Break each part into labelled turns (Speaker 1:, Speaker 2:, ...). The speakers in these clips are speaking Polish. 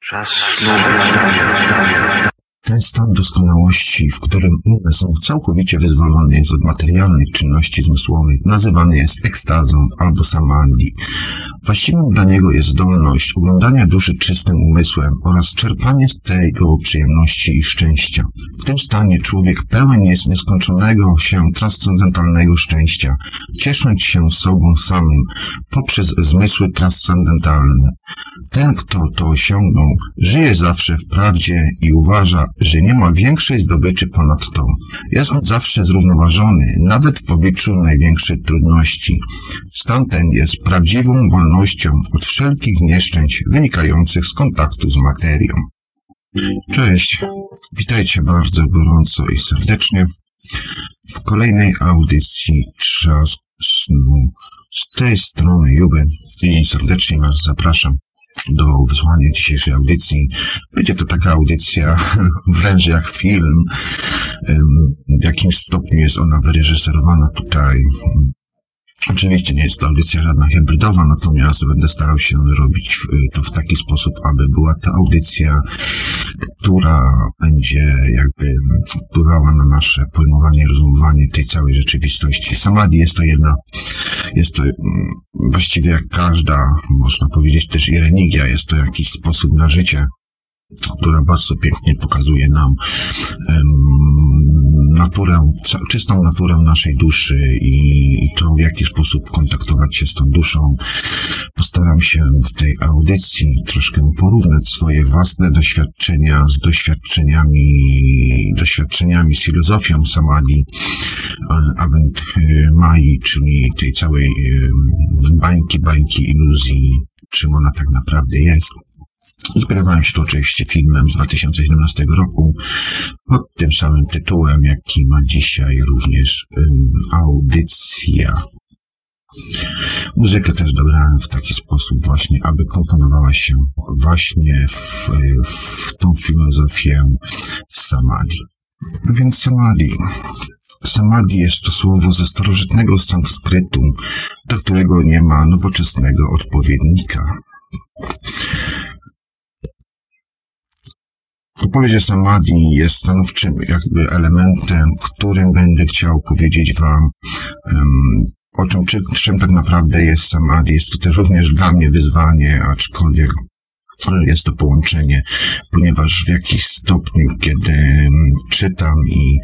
Speaker 1: Czas
Speaker 2: Ten stan doskonałości, w którym umysł całkowicie wyzwolony jest od materialnych czynności zmysłowych, nazywany jest ekstazą albo samadhi. Właściwą dla niego jest zdolność oglądania duszy czystym umysłem oraz czerpanie z tego przyjemności i szczęścia. W tym stanie człowiek pełen jest nieskończonego się transcendentalnego szczęścia, ciesząc się sobą samym poprzez zmysły transcendentalne. Ten, kto to osiągnął, żyje zawsze w prawdzie i uważa, że nie ma większej zdobyczy ponad to. Jest on zawsze zrównoważony, nawet w obliczu największych trudności. Stan ten jest prawdziwą wolnością od wszelkich nieszczęść wynikających z kontaktu z materią. Cześć, witajcie bardzo gorąco i serdecznie w kolejnej audycji Czas Snu. Z tej strony Juby i serdecznie Was zapraszam do wysłania dzisiejszej audycji. Będzie to taka audycja wręcz jak film. W jakimś stopniu jest ona wyreżyserowana tutaj. Oczywiście nie jest to audycja żadna hybrydowa, natomiast będę starał się robić w- to w taki sposób, aby była to audycja, która będzie jakby wpływała na nasze pojmowanie rozumowanie tej całej rzeczywistości. Samadhi jest to jedna, jest to mm, właściwie jak każda, można powiedzieć też i religia, jest to jakiś sposób na życie, która bardzo pięknie pokazuje nam em, naturę, czystą naturę naszej duszy i, to, w jaki sposób kontaktować się z tą duszą. Postaram się w tej audycji troszkę porównać swoje własne doświadczenia z doświadczeniami, doświadczeniami z filozofią samadhi, Avent y, Mai, czyli tej całej y, bańki, bańki iluzji, czym ona tak naprawdę jest. Inspirowałem się tu oczywiście filmem z 2017 roku pod tym samym tytułem, jaki ma dzisiaj również ym, audycja. Muzykę też dobrałem w taki sposób właśnie, aby komponowała się właśnie w, w tą filozofię samadhi. No Więc samadhi. Samadhi jest to słowo ze starożytnego sanskrytu, do którego nie ma nowoczesnego odpowiednika. Odpowiedź samadhi jest stanowczym jakby elementem, którym będę chciał powiedzieć Wam, em, o czym, czy, czym tak naprawdę jest samadhi. Jest to też również dla mnie wyzwanie, aczkolwiek jest to połączenie, ponieważ w jakiś stopniu, kiedy czytam i,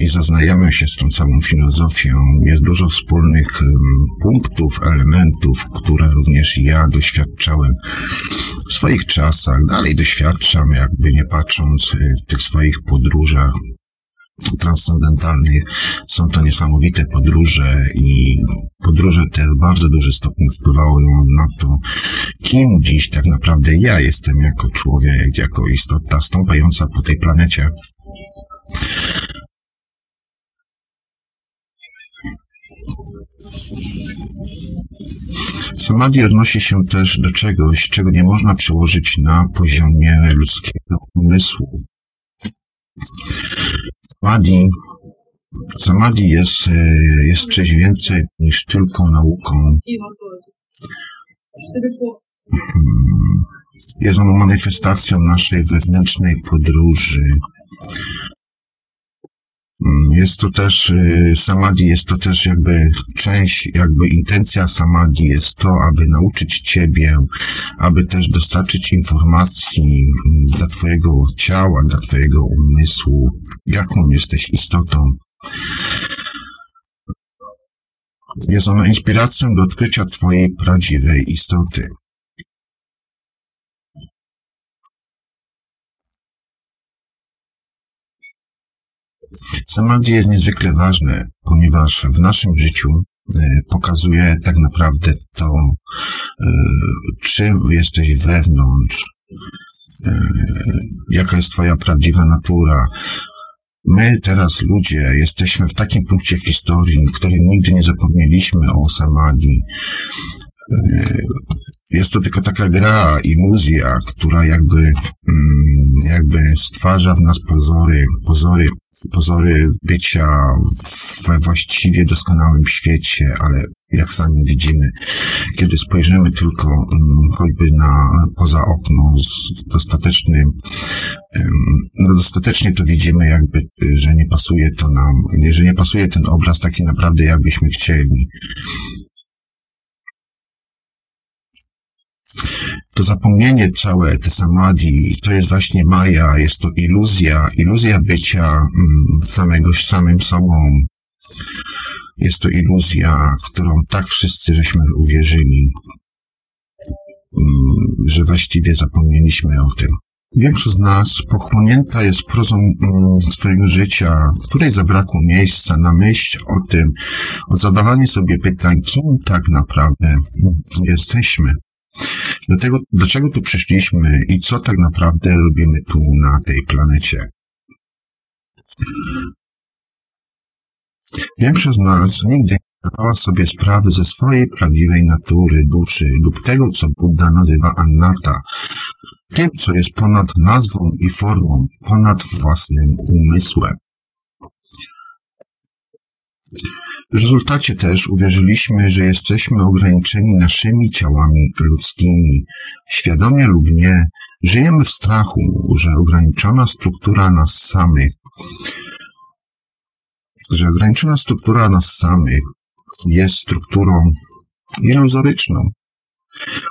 Speaker 2: i zaznajamiam się z tą całą filozofią, jest dużo wspólnych punktów, elementów, które również ja doświadczałem w swoich czasach, dalej doświadczam, jakby nie patrząc y, w tych swoich podróżach transcendentalnych. Są to niesamowite podróże i podróże te w bardzo duży stopniu wpływają na to, kim dziś tak naprawdę ja jestem jako człowiek, jako istota stąpająca po tej planecie. Samadhi odnosi się też do czegoś, czego nie można przełożyć na poziomie ludzkiego umysłu. Samadhi, samadhi jest, e, jest czymś więcej niż tylko nauką. Hmm. Jest ono manifestacją naszej wewnętrznej podróży. Mm, Jest to też, y, samadhi jest to też jakby część, jakby intencja samadhi jest to, aby nauczyć Ciebie, aby też dostarczyć informacji mm, dla Twojego ciała, dla Twojego umysłu, jaką jesteś istotą. Jest ona inspiracją do odkrycia Twojej prawdziwej istoty. Samadhi jest niezwykle ważne, ponieważ w naszym życiu e, pokazuje tak naprawdę to, e, czym jesteś wewnątrz, e, jaka jest Twoja prawdziwa natura. My teraz ludzie jesteśmy w takim punkcie w historii, w którym nigdy nie zapomnieliśmy o samadhi. Jest to tylko taka gra, iluzja, która jakby, mm, jakby stwarza w nas pozory, pozory, pozory bycia we właściwie doskonałym świecie, ale jak sami widzimy, kiedy spojrzymy tylko um, choćby na poza okno z dostatecznym, no dostatecznie to widzimy jakby, że nie pasuje to nam, że nie pasuje ten obraz taki naprawdę jakbyśmy chcieli. To zapomnienie całe, te samadhi, to jest właśnie maja, jest to iluzja, iluzja bycia mm, samego samym sobą. Jest to iluzja, którą tak wszyscy żeśmy uwierzyli, mm, że właściwie zapomnieliśmy o tym. Większość z nas pochłonięta jest prozą mm, swojego życia, w której zabrakło miejsca na myśl o tym, o zadawanie sobie pytań, kim tak naprawdę jesteśmy. Dlatego, dlaczego tu przyszliśmy i co tak naprawdę robimy tu na tej planecie? Większość z nas nigdy nie zdawała sobie sprawy ze swojej prawdziwej natury, duszy lub tego, co Buddha nazywa Annata, tym, co jest ponad nazwą i formą, ponad własnym umysłem. W rezultacie też uwierzyliśmy, że jesteśmy ograniczeni naszymi ciałami ludzkimi. Świadomie lub nie, żyjemy w strachu, że ograniczona struktura nas samych, że ograniczona struktura nas samych jest strukturą iluzoryczną,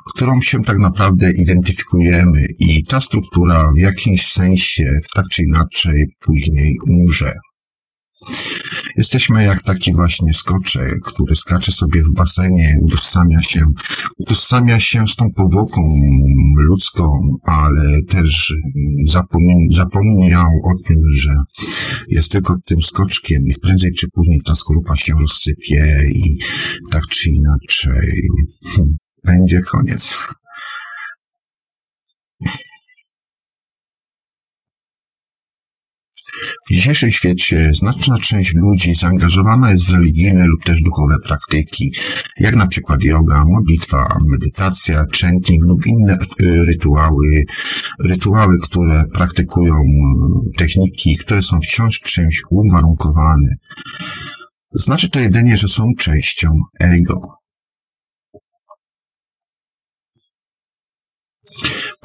Speaker 2: którą się tak naprawdę identyfikujemy i ta struktura w jakimś sensie, tak czy inaczej, później umrze. Jesteśmy jak taki właśnie skoczek, który skacze sobie w basenie, utożsamia się, utożsamia się z tą powłoką ludzką, ale też zapomniał o tym, że jest tylko tym skoczkiem i prędzej czy później ta skorupa się rozsypie i tak czy inaczej hmm, będzie koniec. W dzisiejszym świecie znaczna część ludzi zaangażowana jest w religijne lub też duchowe praktyki, jak na przykład yoga, modlitwa, medytacja, chanting lub inne e, rytuały, rytuały, które praktykują techniki, które są wciąż czymś uwarunkowane. Znaczy to jedynie, że są częścią ego.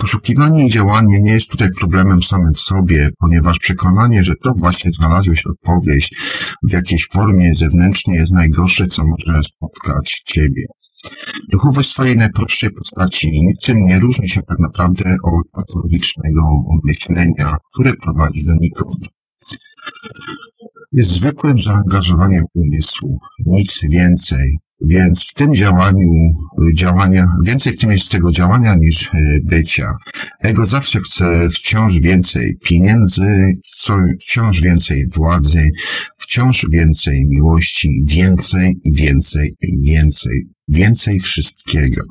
Speaker 2: Poszukiwanie i działanie nie jest tutaj problemem samym w sobie, ponieważ przekonanie, że to właśnie znalazłeś odpowiedź w jakiejś formie zewnętrznej jest najgorsze, co może spotkać ciebie. Duchowość swojej najprostszej postaci niczym nie różni się tak naprawdę od patologicznego myślenia, które prowadzi do nikąd. Jest zwykłym zaangażowaniem umysłu, nic więcej. Więc w tym działaniu, działania, więcej w tym jest tego działania niż e, bycia. Ego zawsze chce wciąż więcej pieniędzy, wciąż więcej władzy, wciąż więcej miłości, więcej, więcej, więcej, więcej wszystkiego.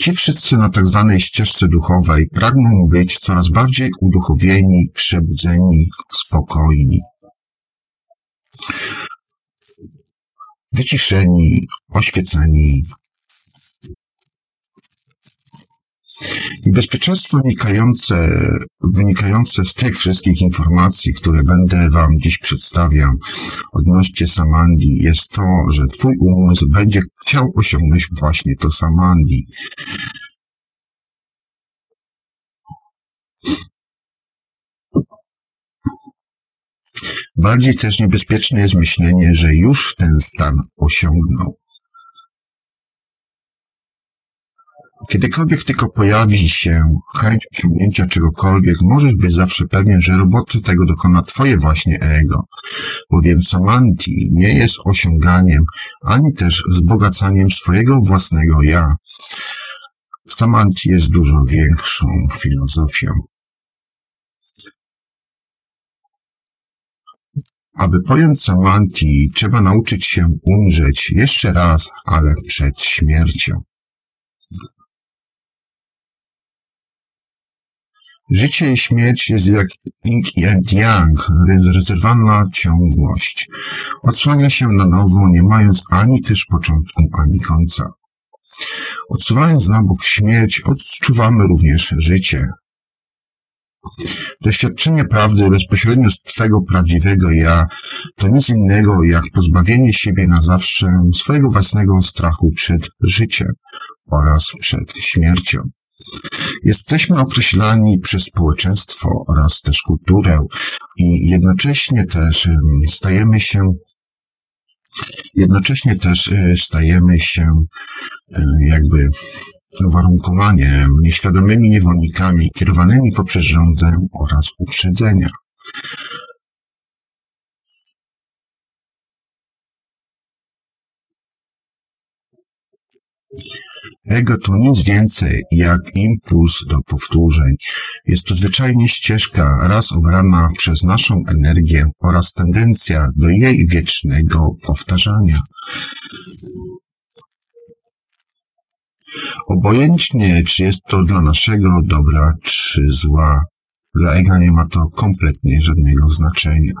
Speaker 2: Ci wszyscy na tak zwanej ścieżce duchowej pragną być coraz bardziej uduchowieni, przebudzeni, spokojni. Wyciszeni, oświeceni. I bezpieczeństwo wynikające, wynikające z tych wszystkich informacji, które będę Wam dziś przedstawiał odnośnie Samandi, jest to, że Twój umysł będzie chciał osiągnąć właśnie to Samandi. Bardziej też niebezpieczne jest myślenie, że już ten stan osiągnął. Kiedykolwiek tylko pojawi się chęć osiągnięcia czegokolwiek, możesz być zawsze pewien, że roboty tego dokona twoje właśnie ego, bowiem samanti nie jest osiąganiem, ani też wzbogacaniem swojego własnego ja. Samanti jest dużo większą filozofią. Aby pojąć Samanti, trzeba nauczyć się umrzeć jeszcze raz, ale przed śmiercią. Życie i śmierć jest jak yin and yang, rezerwowana ciągłość. Odsłania się na nowo, nie mając ani też początku, ani końca. Odsuwając na bok śmierć, odczuwamy również życie. Doświadczenie prawdy bezpośrednio z Twego prawdziwego ja to nic innego jak pozbawienie siebie na zawsze swojego własnego strachu przed życiem oraz przed śmiercią. Jesteśmy określani przez społeczeństwo oraz też kulturę i jednocześnie też stajemy się jednocześnie też e, stajemy się e, jakby uwarunkowaniem, nieświadomymi niewolnikami kierowanymi poprzez rządzę oraz uprzedzenia. Ego to nic więcej jak impuls do powtórzeń. Jest to zwyczajnie ścieżka raz obrana przez naszą energię oraz tendencja do jej wiecznego powtarzania. Obojętnie, czy jest to dla naszego dobra, czy zła, dla ega nie ma to kompletnie żadnego znaczenia.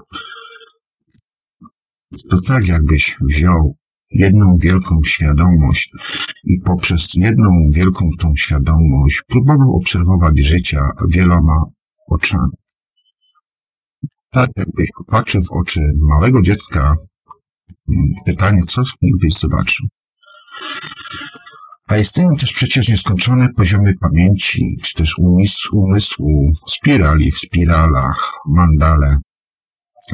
Speaker 2: To tak, jakbyś wziął jedną wielką świadomość i poprzez jedną wielką tą świadomość próbował obserwować życia wieloma oczami. Tak, jakbyś popatrzył w oczy małego dziecka, mm, pytanie, co byś zobaczył? A istnieją też przecież nieskończone poziomy pamięci, czy też umysłu, umysłu spirali w spiralach, mandale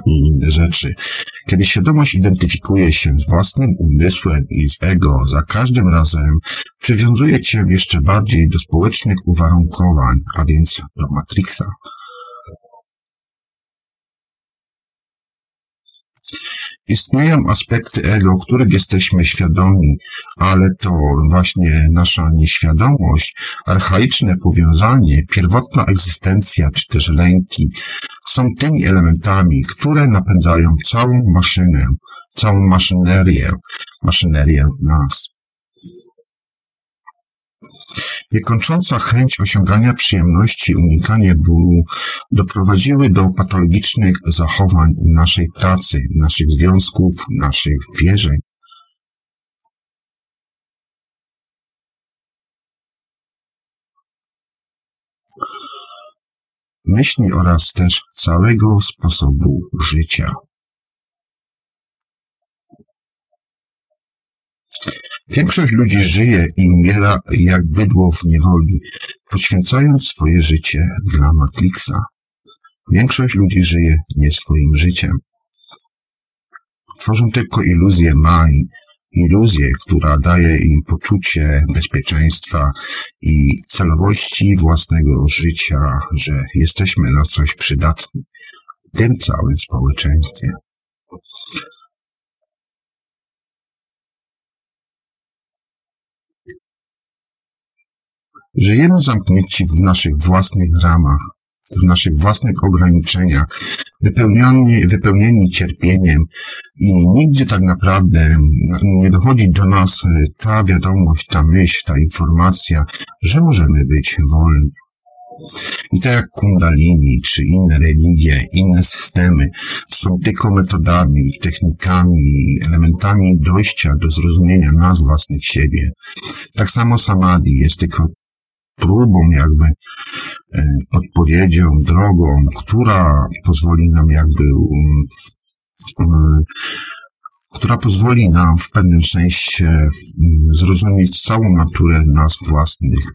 Speaker 2: i inne rzeczy. Kiedy świadomość identyfikuje się z własnym umysłem i z ego, za każdym razem przywiązuje cię jeszcze bardziej do społecznych uwarunkowań, a więc do Matrixa. Istnieją aspekty ego, których jesteśmy świadomi, ale to właśnie nasza nieświadomość, archaiczne powiązanie, pierwotna egzystencja czy też lęki są tymi elementami, które napędzają całą maszynę, całą maszynerię, maszynerię nas. Niekończąca chęć osiągania przyjemności, unikanie bólu doprowadziły do patologicznych zachowań naszej pracy, naszych związków, naszych wierzeń. Myśli oraz też całego sposobu życia. Większość ludzi żyje i umiera jak bydło w niewoli, poświęcając swoje życie dla Matrixa. Większość ludzi żyje nie swoim życiem. Tworzą tylko iluzję Mai, iluzję, która daje im poczucie bezpieczeństwa i celowości własnego życia, że jesteśmy na coś przydatni w tym całym społeczeństwie. Żyjemy zamknięci w naszych własnych ramach, w naszych własnych ograniczeniach, wypełnieni, wypełnieni cierpieniem i nigdzie tak naprawdę nie dochodzi do nas ta wiadomość, ta myśl, ta informacja, że możemy być wolni. I tak jak kundalini, czy inne religie, inne systemy są tylko metodami, technikami, elementami dojścia do zrozumienia nas własnych siebie, tak samo samadhi jest tylko próbą, jakby e, podpowiedzią, drogą, która pozwoli nam jakby um, um, która pozwoli nam w pewnym sensie um, zrozumieć całą naturę nas własnych.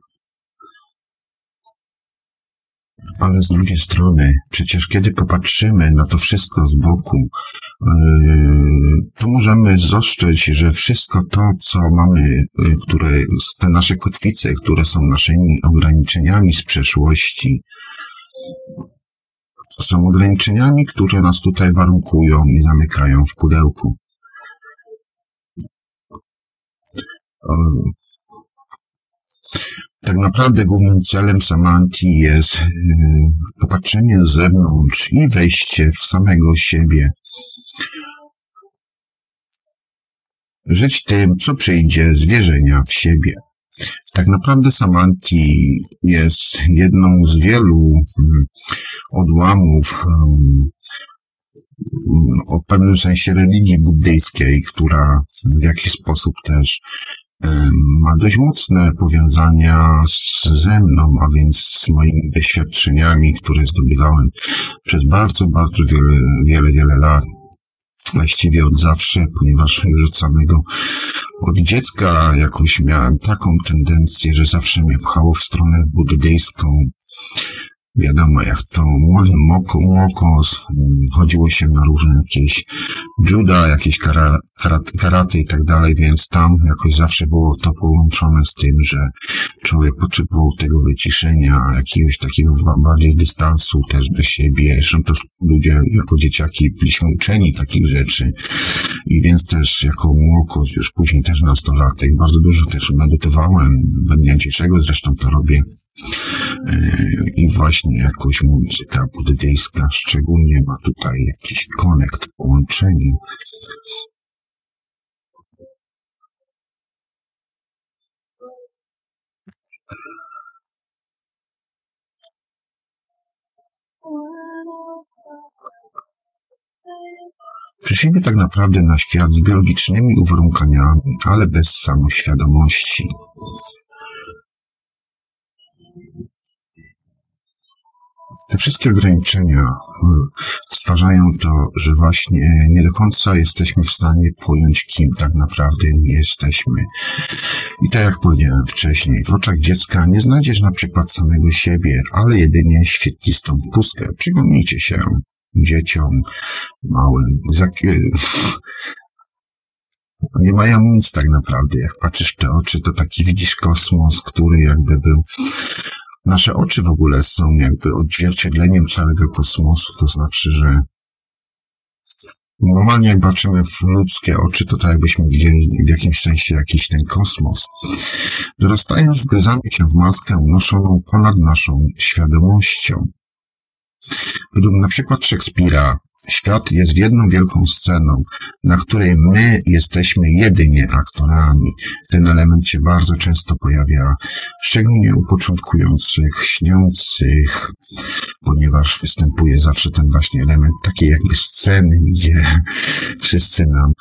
Speaker 2: Ale z drugiej strony, przecież kiedy popatrzymy na to wszystko z boku, yy, to możemy zostrzec, że wszystko to, co mamy, yy, które, te nasze kotwice, które są naszymi ograniczeniami z przeszłości, są ograniczeniami, które nas tutaj warunkują i zamykają w pudełku. Tak naprawdę głównym celem Samanti jest yy, popatrzenie z zewnątrz i wejście w samego siebie. Żyć tym, co przyjdzie z wierzenia w siebie. Tak naprawdę Samanti jest jedną z wielu mm, odłamów mm, o pewnym sensie religii buddyjskiej, która w jakiś sposób też ma dość mocne powiązania z, ze mną, a więc z moimi doświadczeniami, które zdobywałem przez bardzo, bardzo wiele, wiele, wiele lat. Właściwie od zawsze, ponieważ już od samego, od dziecka jakoś miałem taką tendencję, że zawsze mnie pchało w stronę buddyjską. Wiadomo, jak to moko, mokos, chodziło się na różne jakieś juda, jakieś kara, karaty i tak dalej, więc tam jakoś zawsze było to połączone z tym, że człowiek potrzebował tego wyciszenia, jakiegoś takiego bardziej dystansu też do siebie. Zresztą to ludzie jako dzieciaki byliśmy uczeni takich rzeczy i więc też jako młokos, już później też nastolatek, bardzo dużo też medytowałem, będę dzisiejszego zresztą to robię i właśnie jakoś muzyka buddyjska szczególnie ma tutaj jakiś konekt, połączenie. Przyszliśmy tak naprawdę na świat z biologicznymi uwarunkaniami, ale bez samoświadomości. Te wszystkie ograniczenia hmm, stwarzają to, że właśnie nie do końca jesteśmy w stanie pojąć, kim tak naprawdę nie jesteśmy. I tak jak powiedziałem wcześniej, w oczach dziecka nie znajdziesz na przykład samego siebie, ale jedynie świetlistą pustkę. Przypomnijcie się dzieciom małym, nie mają nic tak naprawdę. Jak patrzysz w te oczy, to taki widzisz kosmos, który jakby był Nasze oczy w ogóle są jakby odzwierciedleniem całego kosmosu, to znaczy, że normalnie jak patrzymy w ludzkie oczy, to tak jakbyśmy widzieli w jakimś sensie jakiś ten kosmos. Dorastając, wgryzamy się w maskę unoszoną ponad naszą świadomością. Według na przykład Szekspira Świat jest jedną wielką sceną, na której my jesteśmy jedynie aktorami. Ten element się bardzo często pojawia, szczególnie u początkujących, śniących, ponieważ występuje zawsze ten właśnie element takiej jakby sceny, gdzie wszyscy nam,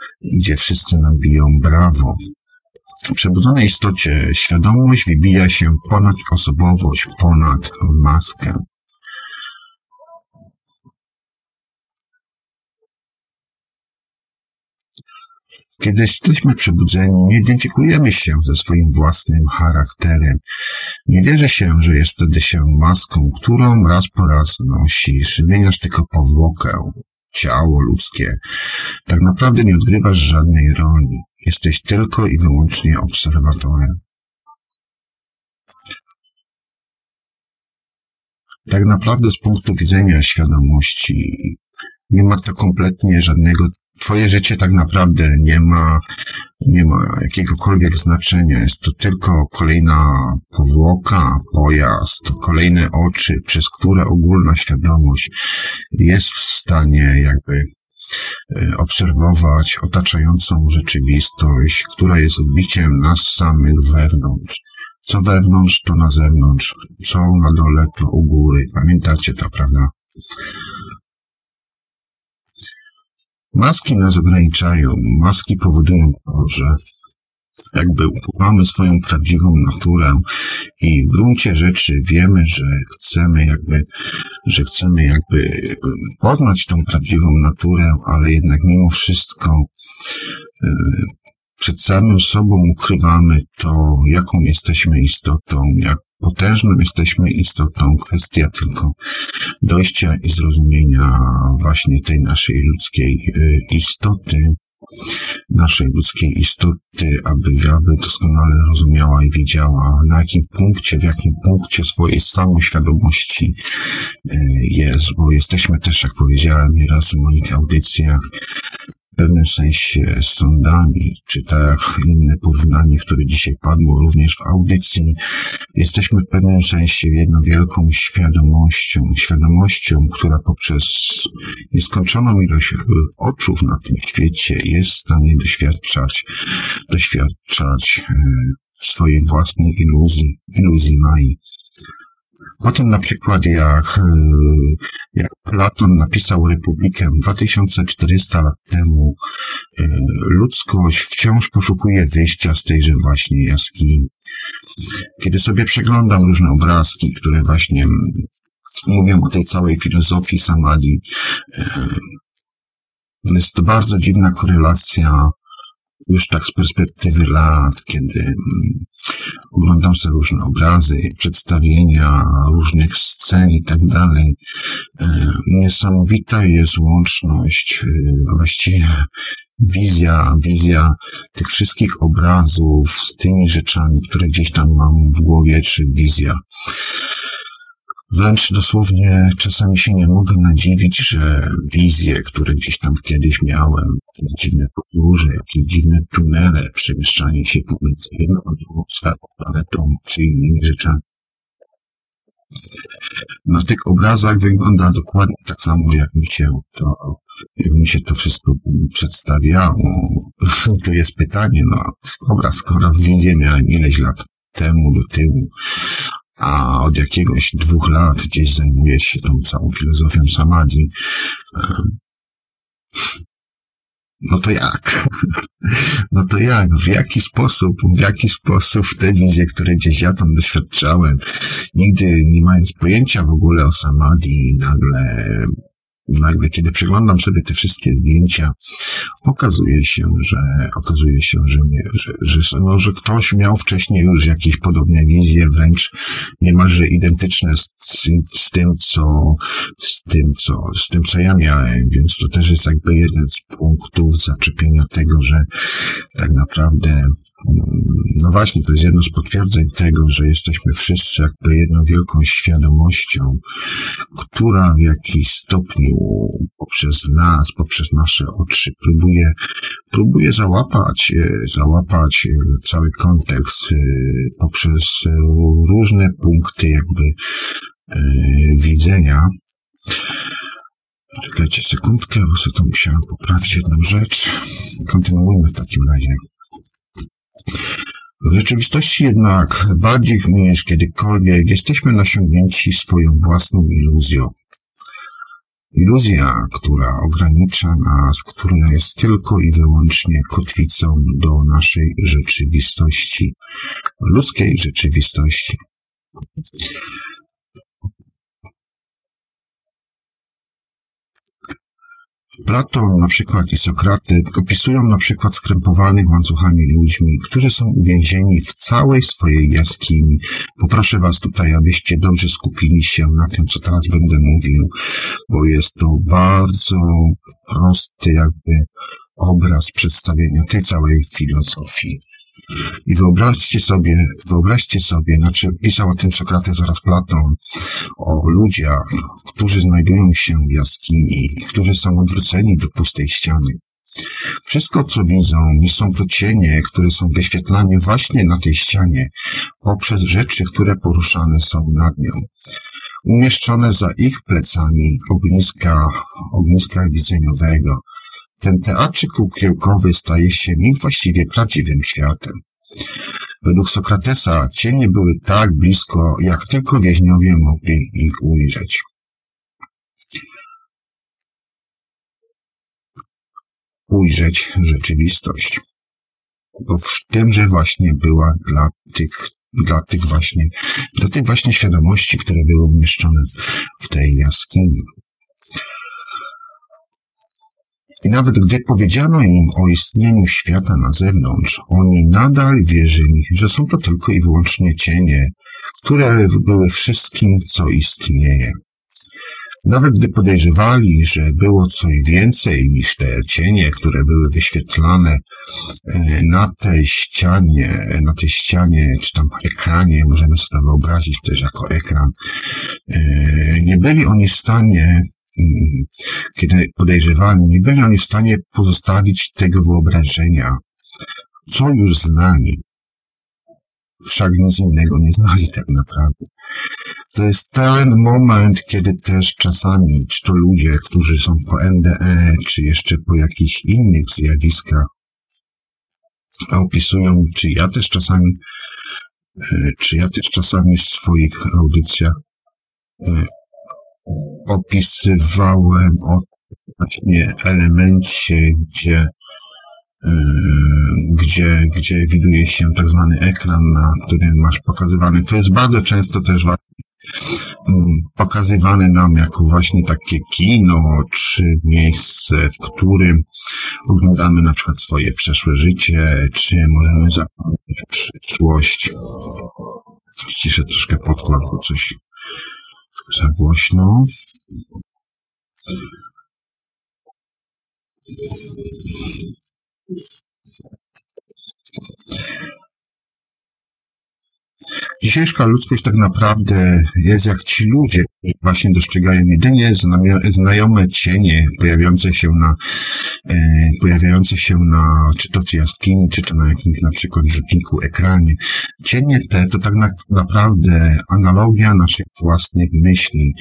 Speaker 2: gdzie wszyscy nam biją brawo. W przebudzonej istocie świadomość wybija się ponad osobowość, ponad maskę. Kiedy jesteśmy przebudzeni, nie identyfikujemy się ze swoim własnym charakterem. Nie wierzy się, że jest wtedy się maską, którą raz po raz nosisz. Zmieniasz tylko powłokę, ciało ludzkie. Tak naprawdę nie odgrywasz żadnej roli. Jesteś tylko i wyłącznie obserwatorem. Tak naprawdę z punktu widzenia świadomości nie ma to kompletnie żadnego Twoje życie tak naprawdę nie ma, nie ma jakiegokolwiek znaczenia. Jest to tylko kolejna powłoka, pojazd, kolejne oczy, przez które ogólna świadomość jest w stanie jakby e, obserwować otaczającą rzeczywistość, która jest odbiciem nas samych wewnątrz. Co wewnątrz, to na zewnątrz, co na dole, to u góry. Pamiętacie to, prawda? Maski nas ograniczają, maski powodują to, że jakby ukrywamy swoją prawdziwą naturę i w gruncie rzeczy wiemy, że chcemy jakby, że chcemy jakby poznać tą prawdziwą naturę, ale jednak mimo wszystko przed samym sobą ukrywamy to, jaką jesteśmy istotą, jak potężną jesteśmy istotą. Kwestia tylko dojścia i zrozumienia właśnie tej naszej ludzkiej y, istoty, naszej ludzkiej istoty, aby, aby doskonale rozumiała i wiedziała, na jakim punkcie, w jakim punkcie swojej samoświadomości y, jest, bo jesteśmy też, jak powiedziałem nieraz w moich audycjach, pewnym sensie sądami, czy tak inne porównanie, które dzisiaj padło również w audycji, jesteśmy w pewnym sensie jedną wielką świadomością, świadomością, która poprzez nieskończoną ilość oczów na tym świecie jest w stanie doświadczać, doświadczać e, swojej własnej iluzji, iluzji Mai. Potem na przykład jak, e, jak Platon napisał Republikę 2400 lat temu, e, ludzkość wciąż poszukuje wyjścia z tejże właśnie jaskini. Kiedy sobie przeglądam różne obrazki, które właśnie mówią o tej całej filozofii samadhi, e, jest to bardzo dziwna korelacja już tak z perspektywy lat, kiedy mm, oglądam sobie różne obrazy, przedstawienia różnych scen i tak dalej. E, niesamowita jest łączność, e, właściwie wizja, wizja tych wszystkich obrazów z tymi rzeczami, które gdzieś tam mam w głowie, czy wizja. Wręcz dosłownie czasami się nie mogę nadziwić, że wizje, które gdzieś tam kiedyś miałem, dziwne podróże, jakieś dziwne tunele, przemieszczanie się pomiędzy jedną a drugą sferą, planetą czy innymi rzeczami. Na tych obrazach wygląda dokładnie tak samo, jak mi się to, jak mi się to wszystko przedstawiało. To jest pytanie, no dobra, skoro wizję miałem ileś lat temu do tyłu, a od jakiegoś dwóch lat gdzieś zajmuje się tą całą filozofią samadhi. No to jak? No to jak? W jaki sposób? W jaki sposób te wizje, które gdzieś ja tam doświadczałem, nigdy nie mając pojęcia w ogóle o samadhi, nagle nagle, kiedy przeglądam sobie te wszystkie zdjęcia, okazuje się, że okazuje się, że, że, że, no, że ktoś miał wcześniej już jakieś podobne wizje, wręcz niemalże identyczne z, z, tym, co, z tym, co, z tym, co ja miałem, więc to też jest jakby jeden z punktów zaczepienia tego, że tak naprawdę no właśnie, to jest jedno z potwierdzeń tego, że jesteśmy wszyscy jakby jedną wielką świadomością, która w jakiś stopniu poprzez nas, poprzez nasze oczy próbuje, próbuje załapać, e, załapać e, cały kontekst e, poprzez różne punkty jakby widzenia. Czekajcie sekundkę, bo sobie to musiałem poprawić jedną rzecz. Kontynuujmy w takim razie. W rzeczywistości jednak bardziej niż kiedykolwiek jesteśmy nasiągnięci swoją własną iluzją. Iluzja, która ogranicza nas, która jest tylko i wyłącznie kotwicą do naszej rzeczywistości, ludzkiej rzeczywistości. Platon na przykład i Sokraty opisują na przykład skrępowanych łańcuchami ludźmi, którzy są uwięzieni w całej swojej jaskini. Poproszę Was tutaj, abyście dobrze skupili się na tym, co teraz będę mówił, bo jest to bardzo prosty jakby obraz przedstawienia tej całej filozofii. I wyobraźcie sobie, wyobraźcie sobie, znaczy pisał o tym Sokrates zaraz Platon, o ludziach, którzy znajdują się w jaskini, którzy są odwróceni do pustej ściany. Wszystko, co widzą, są to cienie, które są wyświetlane właśnie na tej ścianie poprzez rzeczy, które poruszane są nad nią. Umieszczone za ich plecami ogniska, ogniska widzeniowego, ten teatrzyk kukiełkowy staje się nim właściwie prawdziwym światem. Według Sokratesa cienie były tak blisko, jak tylko więźniowie mogli ich ujrzeć. Ujrzeć rzeczywistość. Bo w tymże właśnie była dla tych, dla tych właśnie, dla tych właśnie świadomości, które były umieszczone w tej jaskini. I nawet gdy powiedziano im o istnieniu świata na zewnątrz, oni nadal wierzyli, że są to tylko i wyłącznie cienie, które były wszystkim, co istnieje. Nawet gdy podejrzewali, że było coś więcej niż te cienie, które były wyświetlane e, na tej ścianie, na tej ścianie, czy tam ekranie, możemy sobie to wyobrazić też jako ekran, e, nie byli oni w stanie kiedy podejrzewani, nie byli oni w stanie pozostawić tego wyobrażenia, co już znali. Wszak nic innego nie znali tak naprawdę. To jest ten moment, kiedy też czasami, czy to ludzie, którzy są po NDE, czy jeszcze po jakichś innych zjawiskach, opisują, czy ja też czasami, e, czy ja też czasami w swoich audycjach e, opisywałem o właśnie elemencie, gdzie, e, gdzie, gdzie widuje się tak zwany ekran, na którym masz pokazywany. To jest bardzo często też mm, pokazywane nam jako właśnie takie kino, czy miejsce, w którym oglądamy na przykład swoje przeszłe życie, czy możemy zapomnieć przyszłość. Ściszę troszkę podkład, bo coś za głośno. Dzisiejsza ludzkość tak naprawdę jest jak ci ludzie, którzy właśnie dostrzegają jedynie znajome cienie pojawiające się na, e, pojawiające się na, czy to w jaskini, czy to na jakimś na przykład rzutniku ekranie. Cienie te to tak na, naprawdę analogia naszych własnych myśli.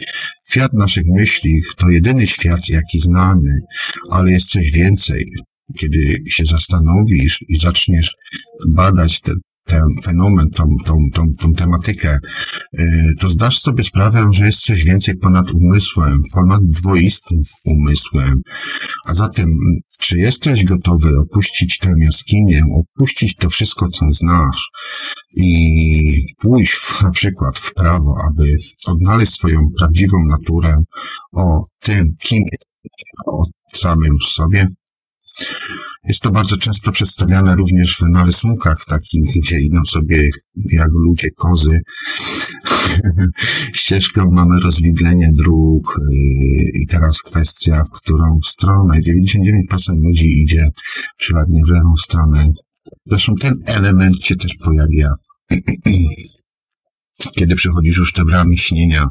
Speaker 2: Świat naszych myśli to jedyny świat, jaki znamy, ale jest coś więcej kiedy się zastanowisz i zaczniesz badać te, ten fenomen, tą, tą, tą, tą tematykę, y, to zdasz sobie sprawę, że jest coś więcej ponad umysłem, ponad dwoistym umysłem. A zatem, czy jesteś gotowy opuścić tę jaskinię, opuścić to wszystko, co znasz i pójść w, na przykład w prawo, aby odnaleźć swoją prawdziwą naturę o tym, kim o samym sobie? Jest to bardzo często przedstawiane również na rysunkach takich, gdzie idą sobie jak ludzie kozy. Ścieżką mamy rozwidlenie dróg yy, i teraz kwestia, w którą stronę. 99% ludzi idzie przypadnie w lewą stronę. Zresztą ten element się też pojawia kiedy przechodzisz już te bramy śnienia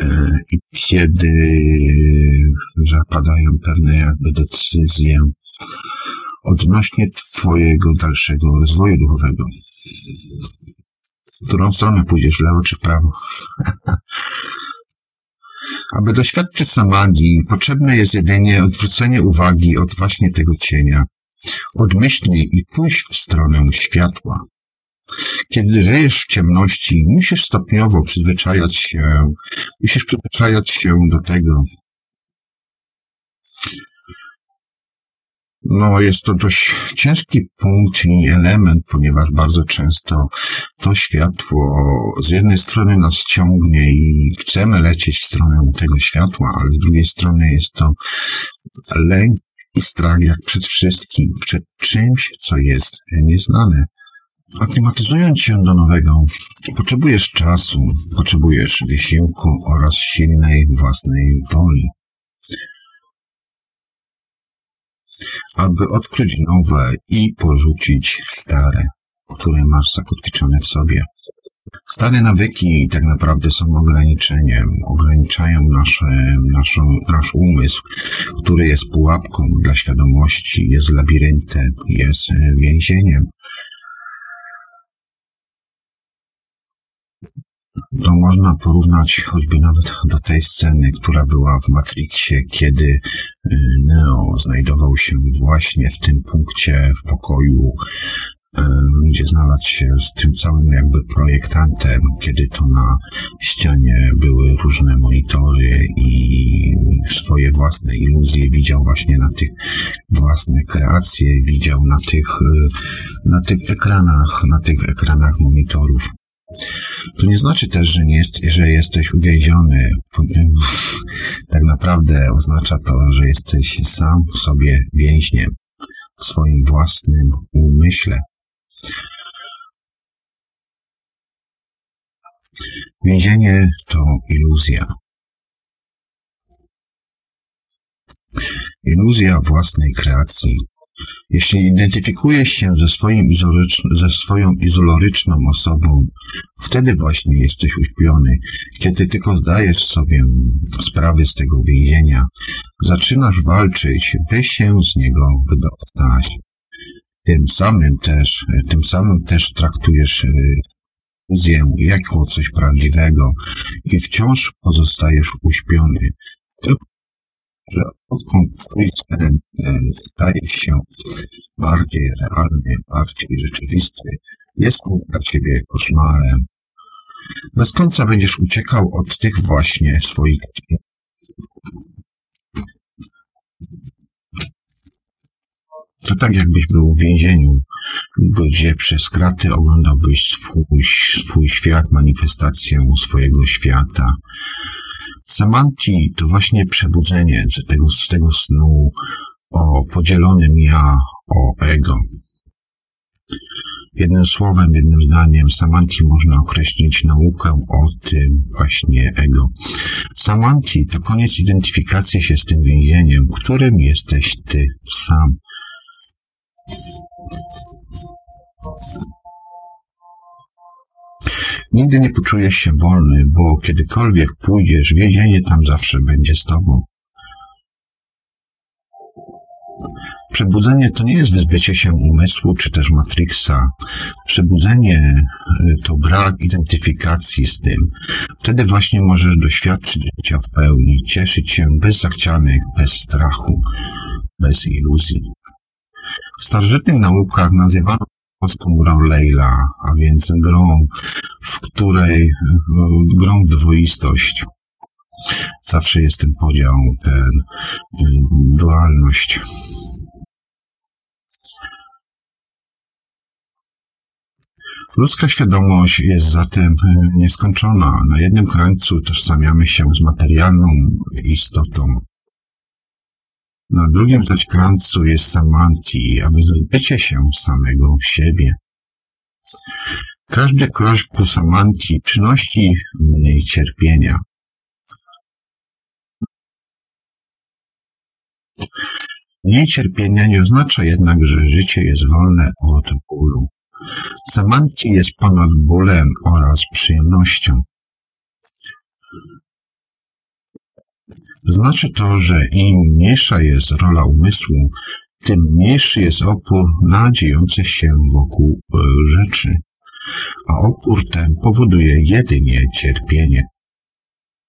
Speaker 2: yy, i kiedy zapadają pewne jakby decyzje odnośnie Twojego dalszego rozwoju duchowego. W którą stronę pójdziesz, lewo czy w prawo? Aby doświadczyć samadhi, potrzebne jest jedynie odwrócenie uwagi od właśnie tego cienia, od i pójść w stronę światła. Kiedy żyjesz w ciemności, musisz stopniowo przyzwyczajać się, musisz przyzwyczajać się do tego, No, jest to dość ciężki punkt i element, ponieważ bardzo często to światło z jednej strony nas ciągnie i chcemy lecieć w stronę tego światła, ale z drugiej strony jest to lęk i strach jak przed wszystkim, przed czymś, co jest nieznane. Aklimatyzując się do nowego, potrzebujesz czasu, potrzebujesz wysiłku oraz silnej własnej woli. Aby odkryć nowe i porzucić stare, które masz zakotwiczone w sobie. Stare nawyki tak naprawdę są ograniczeniem, ograniczają nasze, naszą, nasz umysł, który jest pułapką dla świadomości, jest labiryntem, jest więzieniem. To można porównać choćby nawet do tej sceny, która była w Matrixie, kiedy y, Neo znajdował się właśnie w tym punkcie w pokoju, y, gdzie znalazł się z tym całym jakby projektantem, kiedy to na ścianie były różne monitory i swoje własne iluzje widział właśnie na tych własne kreacje, widział na tych, y, na tych ekranach, na tych ekranach monitorów. To nie znaczy też, że, nie jest, że jesteś uwięziony. Tak naprawdę oznacza to, że jesteś sam sobie więźniem w swoim własnym umyśle. Więzienie to iluzja. Iluzja własnej kreacji. Jeśli identyfikujesz się ze, swoim ze swoją izoloryczną osobą, wtedy właśnie jesteś uśpiony. Kiedy tylko zdajesz sobie sprawę z tego więzienia, zaczynasz walczyć, by się z niego wydostać. Tym samym też, tym samym też traktujesz iluzję jako coś prawdziwego i wciąż pozostajesz uśpiony. Tylko że odkąd twój sen e, staje się bardziej realny, bardziej rzeczywisty, jest on dla ciebie koszmarem. Bez końca będziesz uciekał od tych właśnie swoich To tak jakbyś był w więzieniu, gdzie przez kraty oglądałbyś swój, swój świat, manifestację swojego świata. Samanti to właśnie przebudzenie z tego, z tego snu o podzielonym ja, o ego. Jednym słowem, jednym zdaniem, Samanti można określić naukę o tym właśnie ego. Samanti to koniec identyfikacji się z tym więzieniem, którym jesteś ty sam. Nigdy nie poczujesz się wolny, bo kiedykolwiek pójdziesz, więzienie tam zawsze będzie z tobą. Przebudzenie to nie jest wyzbycie się umysłu czy też Matrixa. Przebudzenie y, to brak identyfikacji z tym. Wtedy właśnie możesz doświadczyć życia w pełni, cieszyć się bez zachcianek, bez strachu, bez iluzji. W starożytnych naukach nazywano polską grą Leila, a więc grą, w której y, grą dwoistość. Zawsze jest ten podział, ten y, dualność. Ludzka świadomość jest zatem y, nieskończona. Na jednym krańcu tożsamiamy się z materialną istotą. Na drugim zaś krańcu jest samanti, aby zbycie się samego siebie. Każdy krok ku samanti przynosi mniej cierpienia. Mniej cierpienia nie oznacza jednak, że życie jest wolne od bólu. Samanti jest ponad bólem oraz przyjemnością. Znaczy to, że im mniejsza jest rola umysłu, tym mniejszy jest opór na dziejące się wokół e, rzeczy, a opór ten powoduje jedynie cierpienie.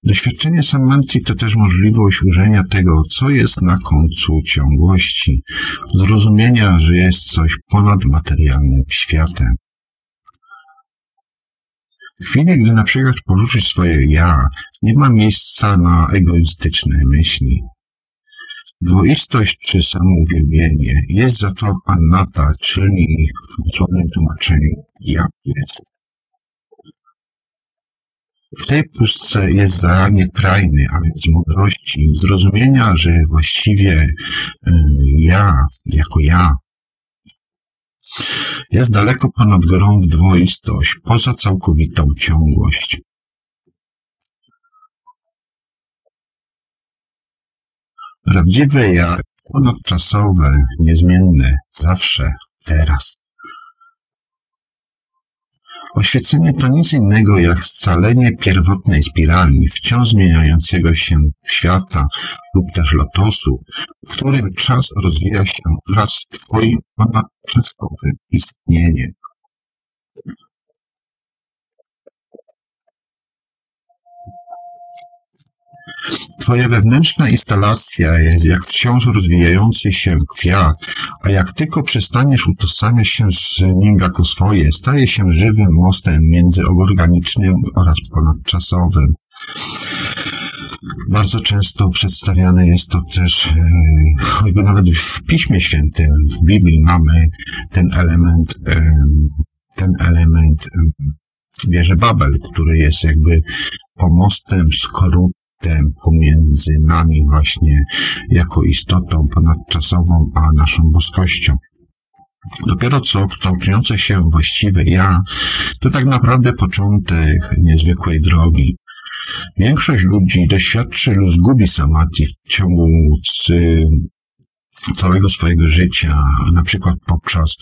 Speaker 2: Doświadczenie samanti to też możliwość użycia tego, co jest na końcu ciągłości, zrozumienia, że jest coś ponad materialnym światem. W chwili, gdy na przykład poruszyć swoje ja, nie ma miejsca na egoistyczne myśli. Dwoistość czy samouwielbienie jest za to annata, czyli w słownym tłumaczeniu ja jest. W tej pustce jest zaranie prajny, a więc mądrości, zrozumienia, że właściwie y, ja, jako ja, jest daleko ponad grą w dwoistość, poza całkowitą ciągłość. Prawdziwe ja, ponadczasowe, niezmienne, zawsze, teraz. Oświecenie to nic innego jak scalenie pierwotnej spirali wciąż zmieniającego się świata lub też lotosu, w którym czas rozwija się wraz z Twoim ponadczasowym istnieniem. Twoja wewnętrzna instalacja jest jak wciąż rozwijający się kwiat, a jak tylko przestaniesz utożsamiać się z nim jako swoje, staje się żywym mostem między organicznym oraz ponadczasowym. Bardzo często przedstawiane jest to też, e, choćby nawet w Piśmie Świętym, w Biblii mamy ten element, e, ten element wieży Babel, który jest jakby pomostem skorupy pomiędzy nami właśnie jako istotą ponadczasową, a naszą boskością. Dopiero co kształtujące się właściwe ja, to tak naprawdę początek niezwykłej drogi. Większość ludzi doświadczy lub zgubi samadhi w ciągu całego swojego życia, na przykład podczas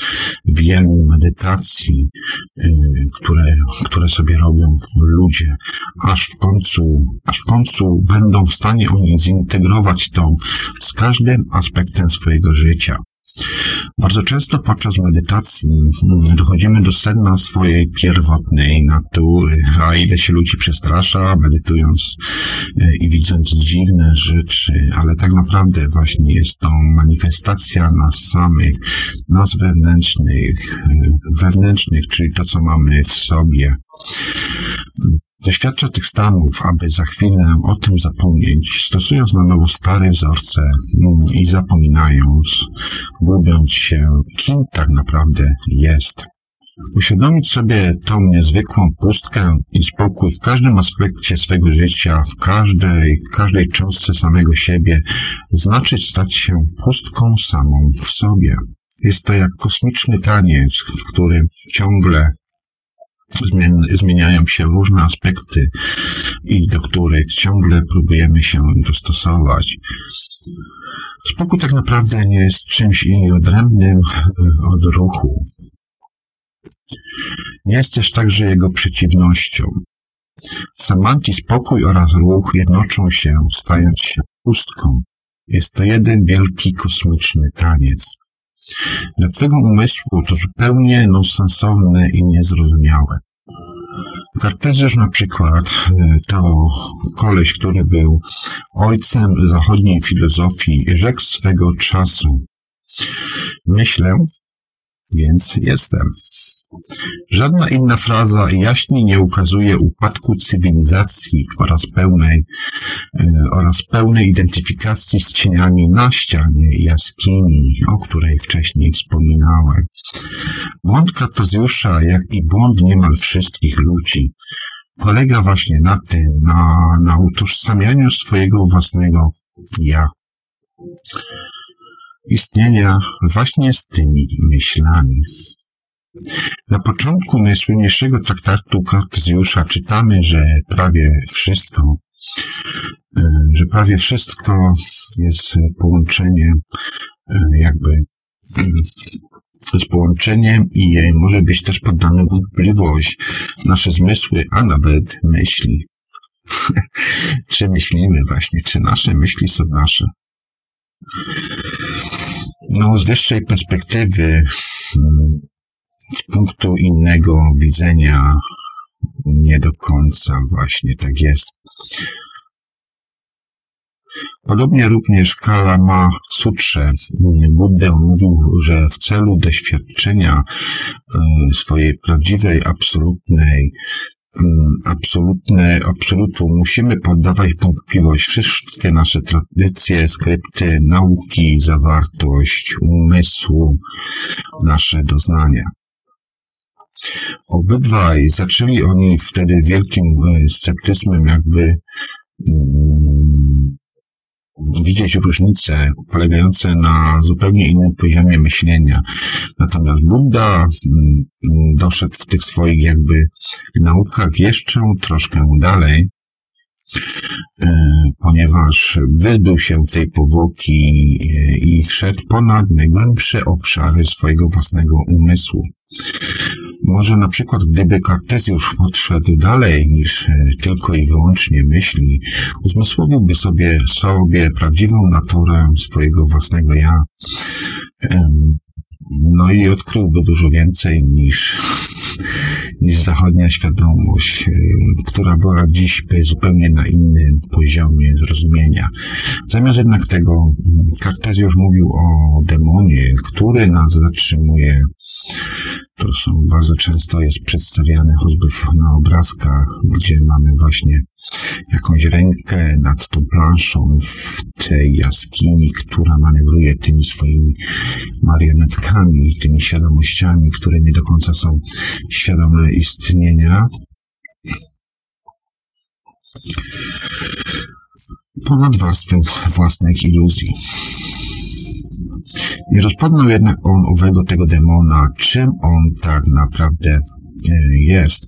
Speaker 2: wielu medytacji, y, które, które sobie robią ludzie, aż w końcu, aż w końcu będą w stanie oni zintegrować to z każdym aspektem swojego życia. Bardzo często podczas medytacji dochodzimy do sedna swojej pierwotnej natury, a ile się ludzi przestrasza, medytując e, i widząc dziwne rzeczy, ale tak naprawdę właśnie jest to manifestacja nas samych, nas wewnętrznych, e, wewnętrznych, czyli to, co mamy w sobie. Doświadcza tych stanów, aby za chwilę o tym zapomnieć, stosując na nowo stare wzorce mm, i zapominając, gubiąc się, kim tak naprawdę jest. Uświadomić sobie tą niezwykłą pustkę i spokój w każdym aspekcie swego życia, w każdej, każdej cząstce samego siebie, znaczy stać się pustką samą w sobie. Jest to jak kosmiczny taniec, w którym ciągle zmieniają się różne aspekty i do których ciągle próbujemy się dostosować. Spokój tak naprawdę nie jest czymś odrębnym od ruchu. Nie jest też także jego przeciwnością. Samanti spokój oraz ruch jednoczą się, stając się pustką. Jest to jeden wielki kosmiczny taniec. Dla umysłu to zupełnie nonsensowne i niezrozumiałe. Kartezjusz na przykład e, to koleś, który był ojcem zachodniej filozofii, rzekł swego czasu. Myślę, więc jestem. Żadna inna fraza jaśniej nie ukazuje upadku cywilizacji oraz pełnej, e, oraz pełnej identyfikacji z cieniami na ścianie jaskini, o której wcześniej wspominałem. Błąd Kartezjusza, jak i błąd niemal wszystkich ludzi, polega właśnie na tym, na, na utożsamianiu swojego własnego ja. Istnienia właśnie z tymi myślami. Na początku najsłynniejszego traktatu Kartezjusza czytamy, że prawie wszystko, e, że prawie wszystko jest połączeniem, e, jakby z połączeniem i może być też poddane wątpliwość nasze zmysły, a nawet myśli. czy myślimy właśnie, czy nasze myśli są nasze? No, z wyższej perspektywy hmm, z punktu innego widzenia nie do końca właśnie tak jest. Podobnie również Kalama Sutrze Buddę mówił, że w celu doświadczenia e, swojej prawdziwej, absolutnej mm, absolutne, absolutu musimy poddawać wątpliwość wszystkie nasze tradycje, skrypty, nauki, zawartość umysłu, nasze doznania. Obydwaj zaczęli oni wtedy wielkim e, sceptyzmem jakby um, widzieć różnice polegające na zupełnie innym poziomie myślenia. Natomiast Buddha um, doszedł w tych swoich jakby naukach jeszcze troszkę dalej, e, ponieważ wyzbył się tej powłoki i wszedł ponad najgłębsze obszary swojego własnego umysłu. Może na przykład gdyby Kartezjusz podszedł dalej niż e, tylko i wyłącznie myśli, uzmysłowiłby sobie sobie prawdziwą naturę swojego własnego ja. No i odkryłby dużo więcej niż, niż zachodnia świadomość, e, która była dziś zupełnie na innym poziomie zrozumienia. Zamiast jednak tego, Kartezjusz mówił o demonie, który nas zatrzymuje to są bardzo często jest przedstawiane choćby na obrazkach, gdzie mamy właśnie jakąś rękę nad tą planszą w tej jaskini, która manewruje tymi swoimi marionetkami, tymi świadomościami, które nie do końca są świadome istnienia. Ponad warstwę własnych iluzji. Nie rozpoznał jednak on owego tego demona, czym on tak naprawdę jest.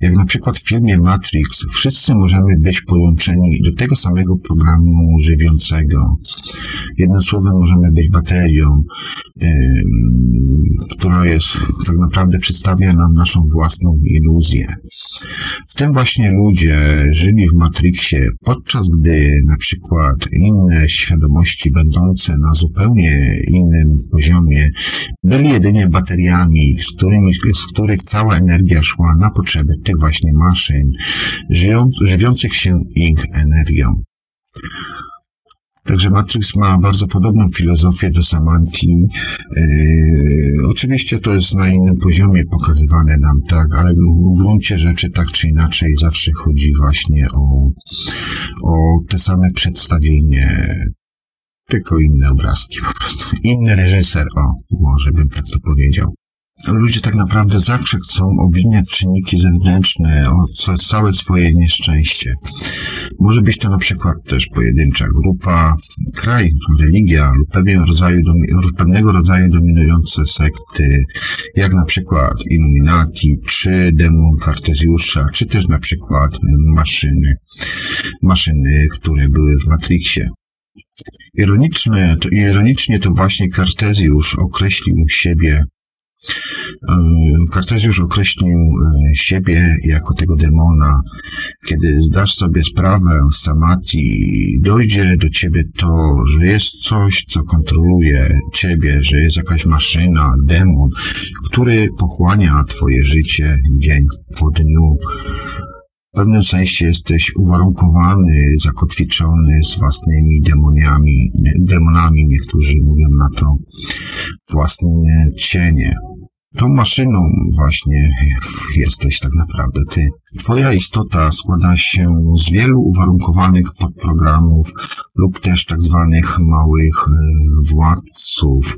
Speaker 2: Jak na przykład w filmie Matrix, wszyscy możemy być połączeni do tego samego programu żywiącego. Jednym słowem, możemy być baterią, która jest, tak naprawdę przedstawia nam naszą własną iluzję. W tym właśnie ludzie żyli w Matrixie, podczas gdy na przykład inne świadomości będące na zupełnie innym poziomie byli jedynie bateriami, z, którymi, z których cała energia energia szła na potrzeby tych właśnie maszyn, żywiących się ich energią. Także Matrix ma bardzo podobną filozofię do Samanti. Yy, oczywiście to jest na innym poziomie pokazywane nam, tak, ale w gruncie rzeczy tak czy inaczej zawsze chodzi właśnie o, o te same przedstawienie, tylko inne obrazki po prostu. Inny reżyser, o, może bym tak to powiedział. Ludzie tak naprawdę zawsze chcą obwiniać czynniki zewnętrzne o całe swoje nieszczęście. Może być to na przykład też pojedyncza grupa, kraj, religia lub pewnego rodzaju, pewnego rodzaju dominujące sekty, jak na przykład Illuminati, czy demon Kartezjusza, czy też na przykład maszyny, maszyny, które były w Matrixie. Ironiczne, to, ironicznie to właśnie Kartezjusz określił siebie Kartezjusz określił e, siebie jako tego demona. Kiedy zdasz sobie sprawę z Samati, dojdzie do ciebie to, że jest coś, co kontroluje ciebie, że jest jakaś maszyna, demon, który pochłania twoje życie dzień po dniu. W pewnym sensie jesteś uwarunkowany, zakotwiczony z własnymi demoniami, demonami, niektórzy mówią na to, własne cienie. Tą maszyną właśnie jesteś tak naprawdę ty. Twoja istota składa się z wielu uwarunkowanych podprogramów lub też tak zwanych małych e, władców.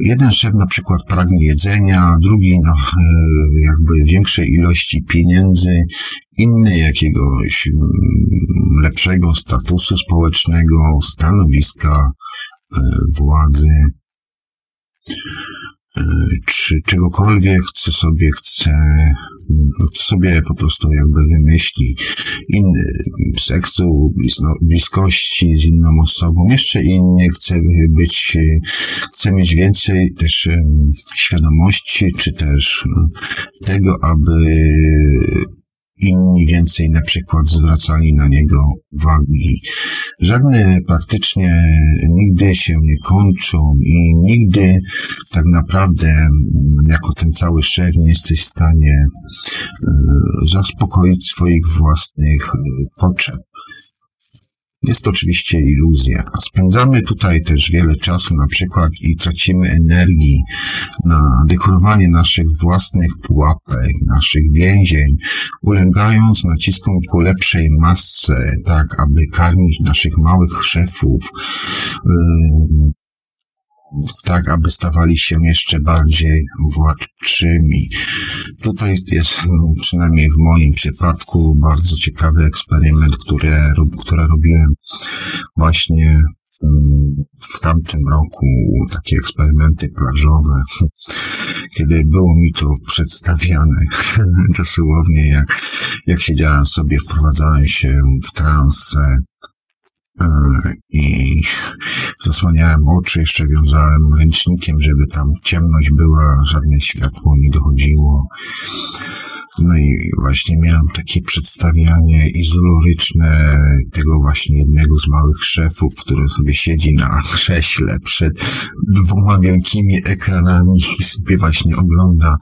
Speaker 2: Jeden szef na przykład pragnie jedzenia, drugi no, e, jakby większej ilości pieniędzy, inny jakiegoś mm, lepszego statusu społecznego, stanowiska, e, władzy czy czegokolwiek, co sobie chce, co sobie po prostu jakby wymyśli, inny, seksu, bliskości z inną osobą, jeszcze inny chce być, chce mieć więcej też świadomości, czy też tego, aby inni więcej na przykład zwracali na niego uwagi. Żadne praktycznie nigdy się nie kończą i nigdy tak naprawdę mm, jako ten cały szef nie jesteś w stanie e, zaspokoić swoich własnych e, potrzeb. Jest to oczywiście iluzja. Spędzamy tutaj też wiele czasu na przykład i tracimy energii na dekorowanie naszych własnych pułapek, naszych więzień, ulegając naciskom ku lepszej masce, tak aby karmić naszych małych szefów, tak aby stawali się jeszcze bardziej władczymi. Tutaj jest, no, przynajmniej w moim przypadku, bardzo ciekawy eksperyment, który, który robiłem właśnie mm, w tamtym roku. Takie eksperymenty plażowe, kiedy było mi to przedstawiane dosłownie, jak, jak siedziałem sobie, wprowadzałem się w transę, E, i zasłaniałem oczy, jeszcze wiązałem ręcznikiem, żeby tam ciemność była, żadne światło nie dochodziło. No i właśnie miałem takie przedstawianie izoloryczne tego właśnie jednego z małych szefów, który sobie siedzi na krześle przed dwoma wielkimi ekranami i sobie właśnie ogląda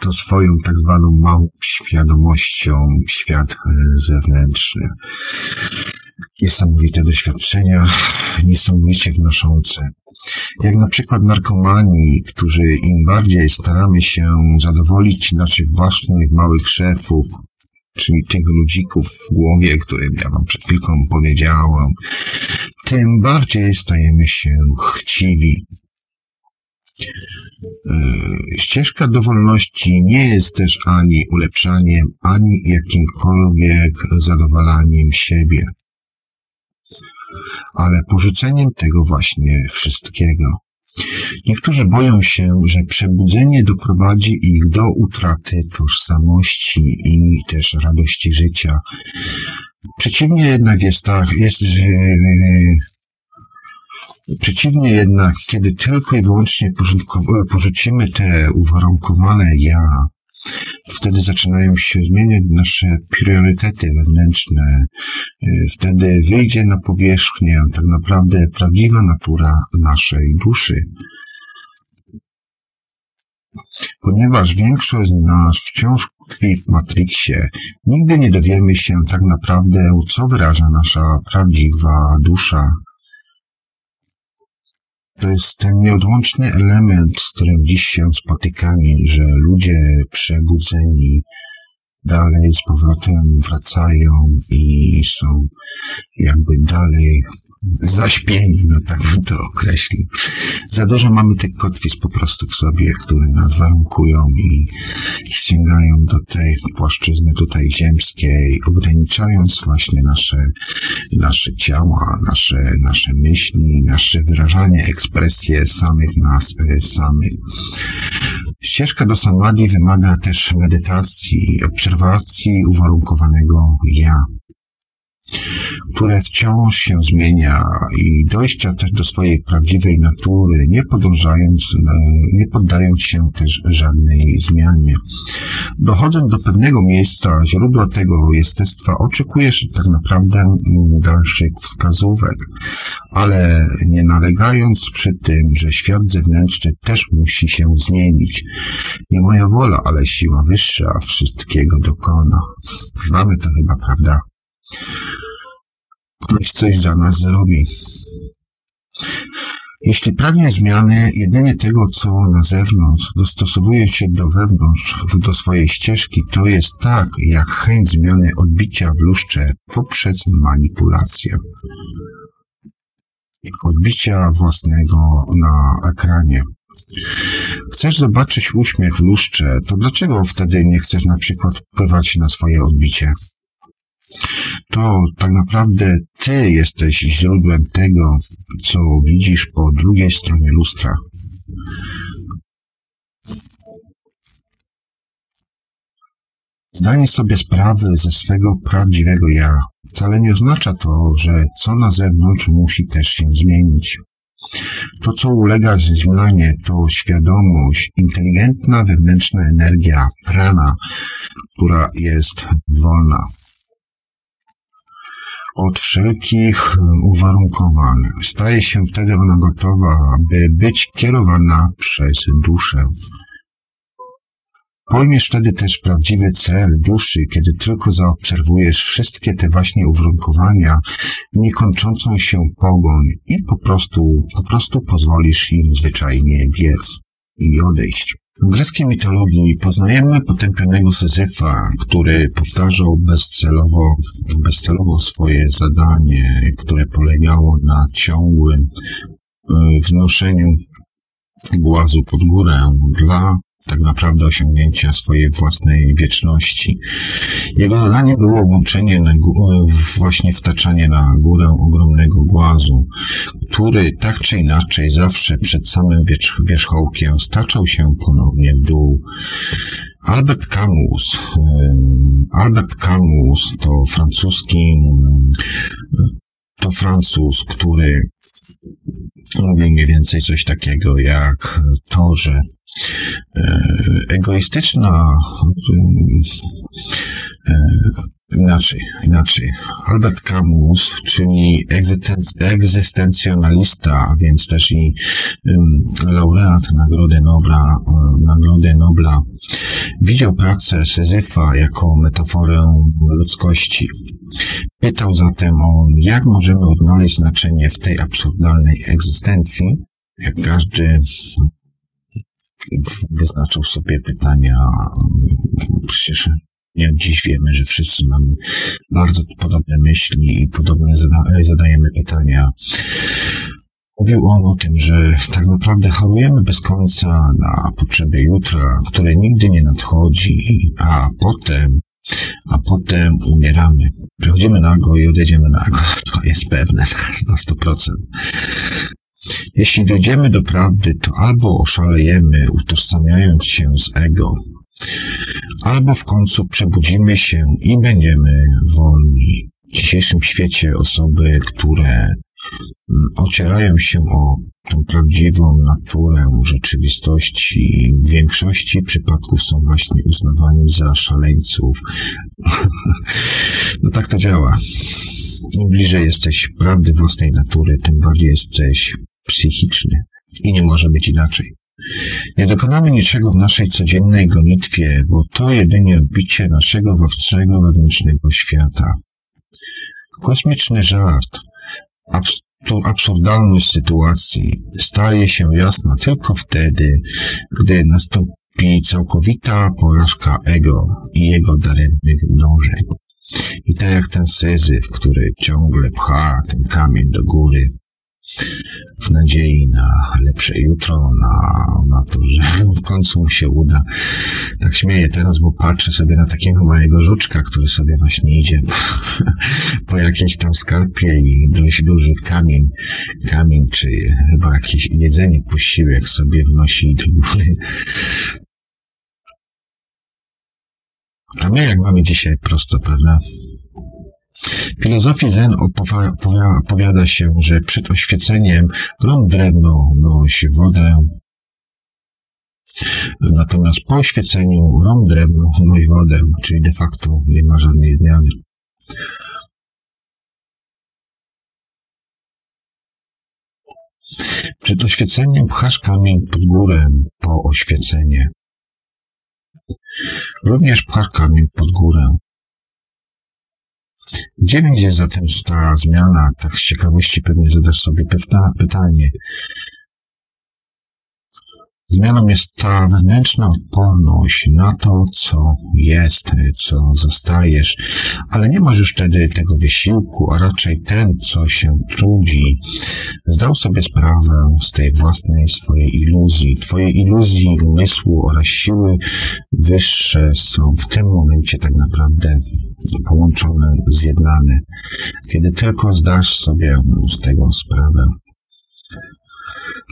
Speaker 2: to swoją tak zwaną małą świadomością świat e, zewnętrzny niesamowite doświadczenia, niesamowicie wnoszące. Jak na przykład narkomani, którzy im bardziej staramy się zadowolić naszych własnych małych szefów, czyli tych ludzików w głowie, którym ja wam przed chwilką powiedziałam, tym bardziej stajemy się chciwi. E, ścieżka do wolności nie jest też ani ulepszaniem, ani jakimkolwiek zadowalaniem siebie ale porzuceniem tego właśnie wszystkiego. Niektórzy boją się, że przebudzenie doprowadzi ich do utraty tożsamości i też radości życia. Przeciwnie jednak jest tak, jest, Przeciwnie jednak, kiedy tylko i wyłącznie porzucimy te uwarunkowane ja, Wtedy zaczynają się zmieniać nasze priorytety wewnętrzne. Y, wtedy wyjdzie na powierzchnię tak naprawdę prawdziwa natura naszej duszy. Ponieważ większość z nas wciąż tkwi w Matrixie, nigdy nie dowiemy się tak naprawdę, co wyraża nasza prawdziwa dusza. To jest ten nieodłączny element, z którym dziś się spotykamy, że ludzie przebudzeni dalej z powrotem wracają i są jakby dalej zaśpieni, no tak bym to określił. Za dużo mamy tych kotwic po prostu w sobie, które nas warunkują i ściągają do tej płaszczyzny tutaj ziemskiej, ograniczając właśnie nasze, nasze ciała, nasze, nasze myśli, nasze wyrażanie, ekspresje samych nas e, samych. Ścieżka do samadhi wymaga też medytacji, obserwacji uwarunkowanego ja które wciąż się zmienia i dojścia też do swojej prawdziwej natury, nie podążając, e, nie poddając się też żadnej zmianie. Dochodząc do pewnego miejsca, źródła tego jestestwa, oczekujesz tak naprawdę mm, dalszych wskazówek, ale nie nalegając przy tym, że świat zewnętrzny też musi się zmienić. Nie moja wola, ale siła wyższa wszystkiego dokona. Znamy to chyba, prawda? Ktoś coś za nas zrobi. Jeśli pragnie zmiany jedynie tego, co na zewnątrz, dostosowuje się do wewnątrz, do swojej ścieżki, to jest tak, jak chęć zmiany odbicia w lustrze poprzez manipulację. Odbicia własnego na ekranie. Chcesz zobaczyć uśmiech w lustrze, to dlaczego wtedy nie chcesz na przykład wpływać na swoje odbicie? To tak naprawdę ty jesteś źródłem tego, co widzisz po drugiej stronie lustra. Zdanie sobie sprawy ze swego prawdziwego ja wcale nie oznacza to, że co na zewnątrz musi też się zmienić. To, co ulega zmianie, to świadomość, inteligentna wewnętrzna energia, prana, która jest wolna od wszelkich uwarunkowań. Staje się wtedy ona gotowa, by być kierowana przez duszę. Pojmiesz wtedy też prawdziwy cel duszy, kiedy tylko zaobserwujesz wszystkie te właśnie uwarunkowania, niekończącą się pogoń i po prostu, po prostu pozwolisz im zwyczajnie biec i odejść. W greckiej mitologii poznajemy potępionego Syzyfa, który powtarzał bezcelowo, bezcelowo swoje zadanie, które polegało na ciągłym e, wnoszeniu głazu pod górę. Dla tak naprawdę osiągnięcia swojej własnej wieczności. Jego zadanie było włączenie na, właśnie wtaczanie na górę ogromnego głazu, który tak czy inaczej zawsze przed samym wierzch wierzchołkiem staczał się ponownie w dół. Albert Camus, Albert Camus to francuski, to Francuz, który mówił mniej więcej coś takiego jak to, że E, egoistyczna, e, inaczej, inaczej. Albert Camus, czyli egzystencjonalista, a więc też i laureat Nagrody Nobla, e, Nagrody Nobla, widział pracę Syzyfa jako metaforę ludzkości. Pytał zatem on, jak możemy odnaleźć znaczenie w tej absurdalnej egzystencji, jak każdy wyznaczył sobie pytania. Przecież nie od dziś wiemy, że wszyscy mamy bardzo podobne myśli i podobne zada zadajemy pytania. Mówił on o tym, że tak naprawdę chorujemy bez końca na potrzeby jutra, które nigdy nie nadchodzi, a potem, a potem umieramy. Przychodzimy nago i odejdziemy nago. To jest pewne na 100%. Jeśli dojdziemy do prawdy, to albo oszalejemy, utożsamiając się z ego, albo w końcu przebudzimy się i będziemy wolni. W dzisiejszym świecie osoby, które mm, ocierają się o tą prawdziwą naturę rzeczywistości, w większości przypadków są właśnie uznawani za szaleńców. no tak to działa. Im bliżej jesteś prawdy własnej natury, tym bardziej jesteś psychiczny i nie może być inaczej. Nie dokonamy niczego w naszej codziennej gonitwie, bo to jedynie odbicie naszego własnego wewnętrznego świata. Kosmiczny żart, abs absurdalność sytuacji staje się jasna tylko wtedy, gdy nastąpi całkowita porażka ego i jego daremnych dążeń. I tak jak ten Syzyf, który ciągle pcha ten kamień do góry, w nadziei na lepsze jutro, na, na to, że w końcu mu się uda. Tak śmieję teraz, bo patrzę sobie na takiego małego żuczka, który sobie właśnie idzie po jakimś tam skarpie i dość duży kamień, kamień, czy chyba jakieś jedzenie, posiłek sobie wnosi do góry. A my jak mamy dzisiaj prosto, prawda? W filozofii Zen opowiada się, że przed oświeceniem rąk drewno nosi wodę, natomiast po oświeceniu rąk drewno nosi wodę, czyli de facto nie ma żadnej zmiany. Przed oświeceniem pchasz kamień pod górę po oświecenie. Również pchasz kamień pod górę. Gdzie będzie zatem ta zmiana? Tak z ciekawości pewnie zadasz sobie pytanie. Zmianą jest ta wewnętrzna odporność na to, co jest, co zostajesz, ale nie masz już wtedy tego wysiłku, a raczej ten, co się trudzi, zdał sobie sprawę z tej własnej swojej iluzji. Twojej iluzji umysłu oraz siły wyższe są w tym momencie tak naprawdę połączone, zjednane. Kiedy tylko zdasz sobie z tego sprawę.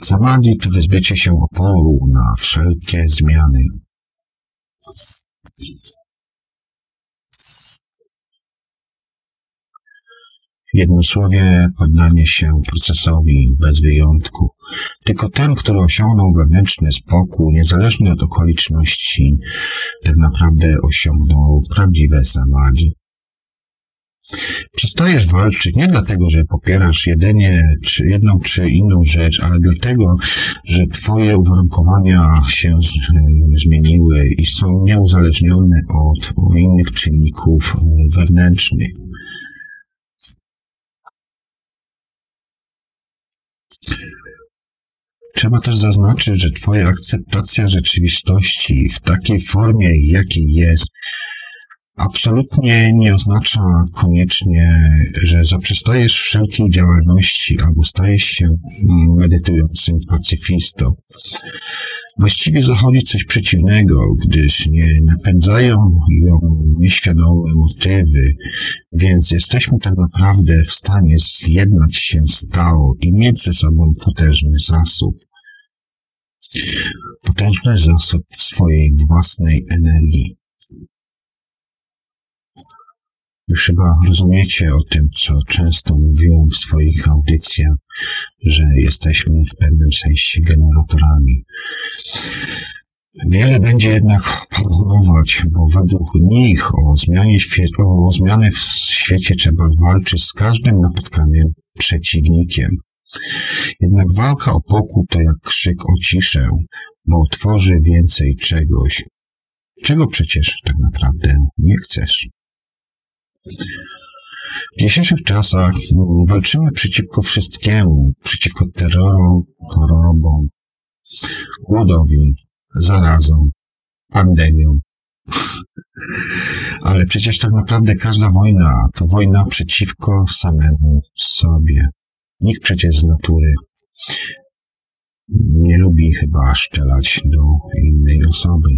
Speaker 2: Samadhi to wyzbycie się oporu na wszelkie zmiany. W jednym słowie poddanie się procesowi bez wyjątku. Tylko ten, który osiągnął wewnętrzny spokój, niezależnie od okoliczności, tak naprawdę osiągnął prawdziwe samadhi. Przestajesz walczyć nie dlatego, że popierasz jedynie czy jedną czy inną rzecz, ale dlatego, że twoje uwarunkowania się zmieniły i są nieuzależnione od innych czynników wewnętrznych. Trzeba też zaznaczyć, że Twoja akceptacja rzeczywistości w takiej formie, jakiej jest, absolutnie nie oznacza koniecznie, że zaprzestajesz wszelkiej działalności albo stajesz się medytującym pacyfistą. Właściwie zachodzi coś przeciwnego, gdyż nie napędzają ją nieświadome motywy, więc jesteśmy tak naprawdę w stanie zjednać się stało i mieć ze sobą potężny zasób. Potężny zasób swojej własnej energii. Już chyba rozumiecie o tym, co często mówiłem w swoich audycjach, że jesteśmy w pewnym sensie generatorami. Wiele będzie jednak proponować, bo według nich o, zmianie o zmianę w świecie trzeba walczyć z każdym napotkaniem przeciwnikiem. Jednak walka o pokój to jak krzyk o ciszę, bo tworzy więcej czegoś, czego przecież tak naprawdę nie chcesz. W dzisiejszych czasach walczymy przeciwko wszystkiemu, przeciwko terrorom, chorobom, głodowi, zarazom, pandemiom. Ale przecież tak naprawdę każda wojna to wojna przeciwko samemu sobie. Nikt przecież z natury nie lubi chyba szczelać do innej osoby.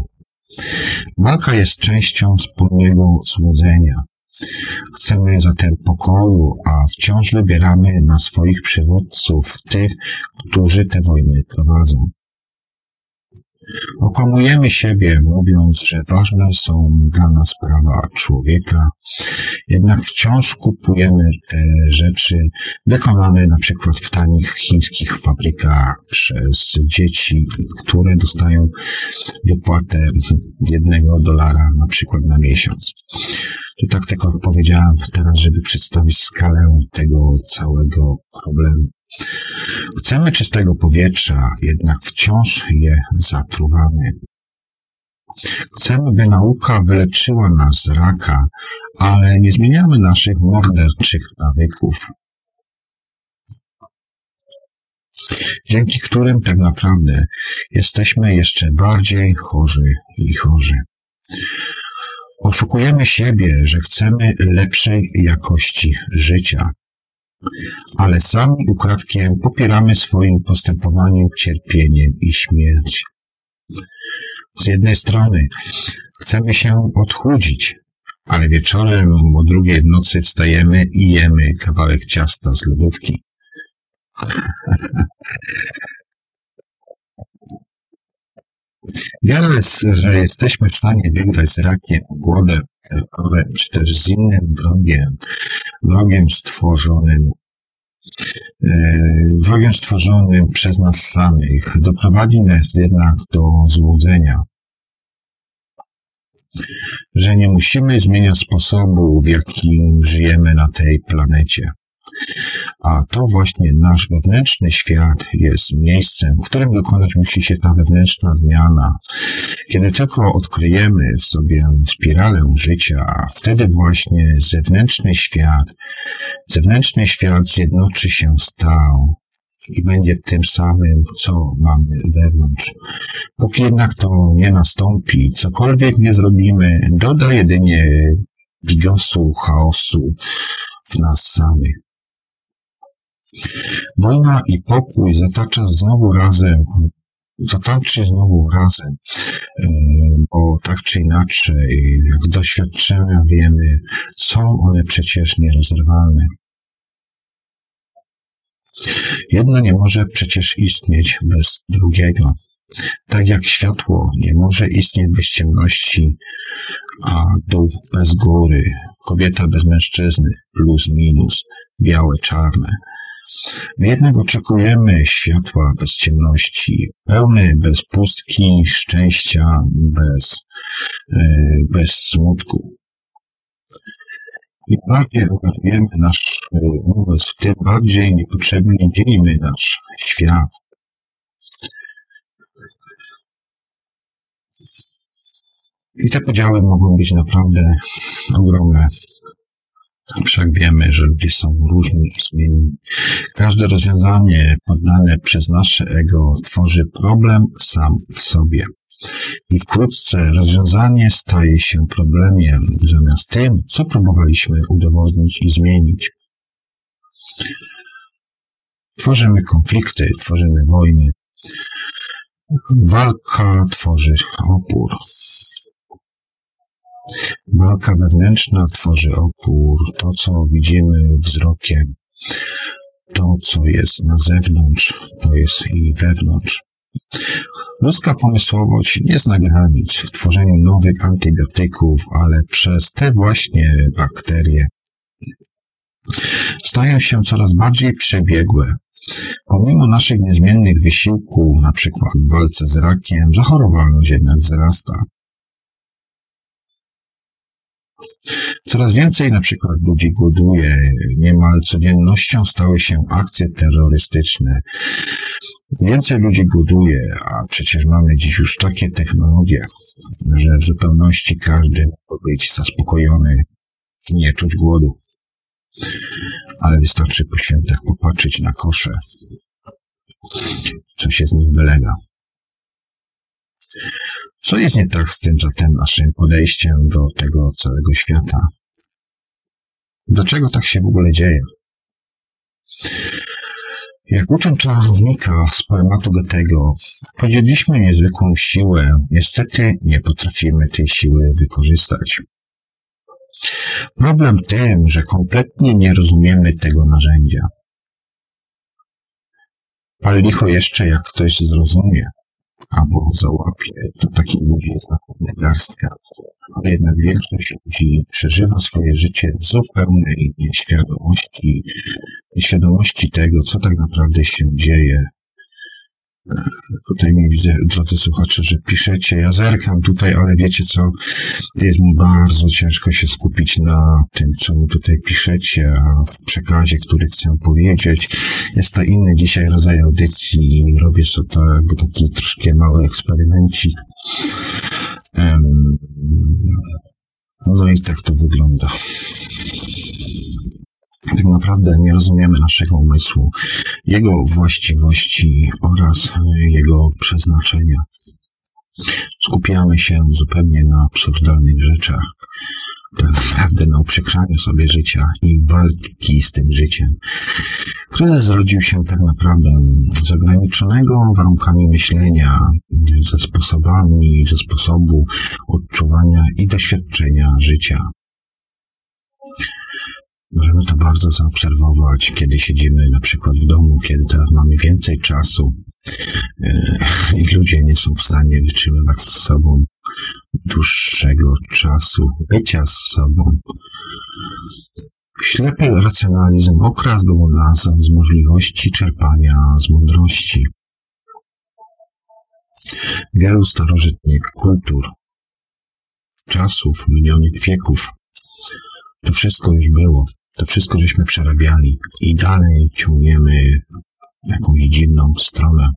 Speaker 2: Walka jest częścią wspólnego złudzenia. Chcemy zatem pokoju, a wciąż wybieramy na swoich przywódców tych, którzy te wojny prowadzą. Okłamujemy siebie, mówiąc, że ważne są dla nas prawa człowieka, jednak wciąż kupujemy te rzeczy wykonane na przykład w tanich chińskich fabrykach przez dzieci, które dostają wypłatę jednego dolara na przykład na miesiąc. To tak tylko powiedziałem teraz, żeby przedstawić skalę tego całego problemu. Chcemy czystego powietrza, jednak wciąż je zatruwamy. Chcemy, by nauka wyleczyła nas z raka, ale nie zmieniamy naszych morderczych nawyków, dzięki którym tak naprawdę jesteśmy jeszcze bardziej chorzy i chorzy. Oszukujemy siebie, że chcemy lepszej jakości życia, ale sami ukradkiem popieramy swoim postępowaniem cierpieniem i śmierć. Z jednej strony chcemy się odchudzić, ale wieczorem o drugiej w nocy wstajemy i jemy kawałek ciasta z lodówki. Jest, że jesteśmy w stanie wygrać z rakiem, głodem, czy też z innym wrogiem, wrogiem stworzonym, e, wrogiem stworzonym przez nas samych, doprowadzi nas jednak do złudzenia, że nie musimy zmieniać sposobu, w jakim żyjemy na tej planecie. A to właśnie nasz wewnętrzny świat jest miejscem, w którym dokonać musi się ta wewnętrzna zmiana. Kiedy tylko odkryjemy w sobie spiralę życia, wtedy właśnie zewnętrzny świat, zewnętrzny świat zjednoczy się z Tao i będzie tym samym, co mamy wewnątrz. Póki jednak to nie nastąpi, cokolwiek nie zrobimy, doda jedynie bigosu, chaosu w nas samych. Wojna i pokój zatacza znowu razem, zataczy znowu razem, e, bo tak czy inaczej, jak z doświadczenia wiemy, są one przecież nierozerwalne. Jedno nie może przecież istnieć bez drugiego. Tak jak światło nie może istnieć bez ciemności, a dół bez góry, kobieta bez mężczyzny, plus minus, białe, czarne. Jednak oczekujemy światła bez ciemności, pełny bez pustki, szczęścia bez, e, bez smutku. Im bardziej angażujemy nasz e, umysł, tym bardziej niepotrzebnie dzielimy nasz świat. I te podziały mogą być naprawdę ogromne. Wszak wiemy, że ludzie są różni i zmienni. Każde rozwiązanie poddane przez nasze ego tworzy problem sam w sobie. I wkrótce rozwiązanie staje się problemem zamiast tym, co próbowaliśmy udowodnić i zmienić. Tworzymy konflikty, tworzymy wojny. Walka tworzy opór. Walka wewnętrzna tworzy opór, to co widzimy wzrokiem, to co jest na zewnątrz, to jest i wewnątrz. Ludzka pomysłowość nie zna granic w tworzeniu nowych antybiotyków, ale przez te właśnie bakterie stają się coraz bardziej przebiegłe. Pomimo naszych niezmiennych wysiłków, na przykład w walce z rakiem, zachorowalność jednak wzrasta. Coraz więcej na przykład ludzi głoduje, niemal codziennością stały się akcje terrorystyczne. Więcej ludzi głoduje, a przecież mamy dziś już takie technologie, że w zupełności każdy może być zaspokojony i nie czuć głodu. Ale wystarczy po świętach popatrzeć na kosze, co się z nich wylega. Co jest nie tak z tym zatem naszym podejściem do tego całego świata? Dlaczego tak się w ogóle dzieje? Jak uczą czarownika z poematu Goethego, podzieliliśmy niezwykłą siłę, niestety nie potrafimy tej siły wykorzystać. Problem tym, że kompletnie nie rozumiemy tego narzędzia. Pal licho jeszcze, jak ktoś zrozumie albo załapie, to takich ludzi jest naprawdę garstka. Ale jednak większość ludzi przeżywa swoje życie w zupełnej nieświadomości, nieświadomości tego, co tak naprawdę się dzieje Tutaj mi widzę, drodzy słuchacze, że piszecie. Ja zerkam tutaj, ale wiecie co? Jest mi bardzo ciężko się skupić na tym, co mi tutaj piszecie, a w przekazie, który chcę powiedzieć. Jest to inny dzisiaj rodzaj audycji robię sobie jakby taki troszkę mały eksperymencik. No i tak to wygląda tak naprawdę nie rozumiemy naszego umysłu, jego właściwości oraz jego przeznaczenia. Skupiamy się zupełnie na absurdalnych rzeczach, tak naprawdę na uprzykrzaniu sobie życia i walki z tym życiem. Kryzys zrodził się tak naprawdę z ograniczonego warunkami myślenia, ze sposobami, ze sposobu odczuwania i doświadczenia życia. Możemy to bardzo zaobserwować, kiedy siedzimy na przykład w domu, kiedy teraz mamy więcej czasu e, i ludzie nie są w stanie wytrzymywać z sobą dłuższego czasu bycia z sobą. Ślepy racjonalizm okradł nas z możliwości czerpania z mądrości. Wielu starożytnych kultur, czasów, minionych wieków, to wszystko już było. To wszystko żeśmy przerabiali i dalej ciągniemy jakąś dziwną stronę.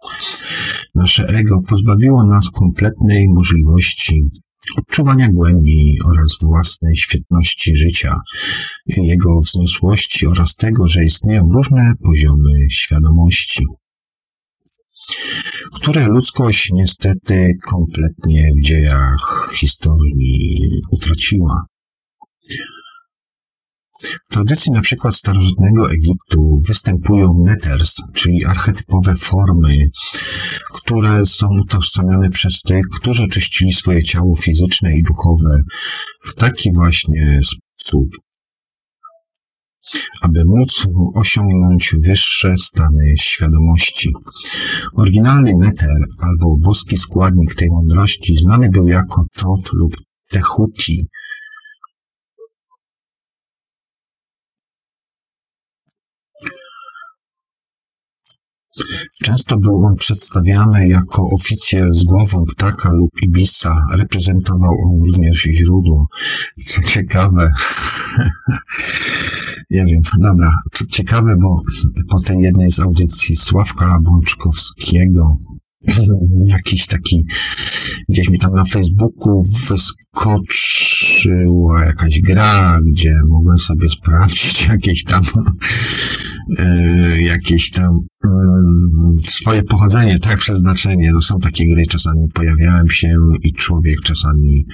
Speaker 2: Nasze ego pozbawiło nas kompletnej możliwości odczuwania głębi oraz własnej świetności życia, jego wzniosłości oraz tego, że istnieją różne poziomy świadomości, które ludzkość niestety kompletnie w dziejach historii utraciła. W tradycji na przykład starożytnego Egiptu występują neters, czyli archetypowe formy, które są utożsamiane przez tych, którzy oczyścili swoje ciało fizyczne i duchowe w taki właśnie sposób, aby móc osiągnąć wyższe stany świadomości. Oryginalny neter albo boski składnik tej mądrości znany był jako Tot lub Tehuti, Często był on przedstawiany jako oficjel z głową ptaka lub ibisa. Reprezentował on również źródło. Co ciekawe, ja wiem, dobra, ciekawe, bo po tej jednej z audycji Sławka Bączkowskiego jakiś taki, gdzieś mi tam na Facebooku wyskoczyła jakaś gra, gdzie mogłem sobie sprawdzić jakieś tam jakieś tam mm, swoje pochodzenie, tak, przeznaczenie. No są takie gry, czasami pojawiałem się i człowiek czasami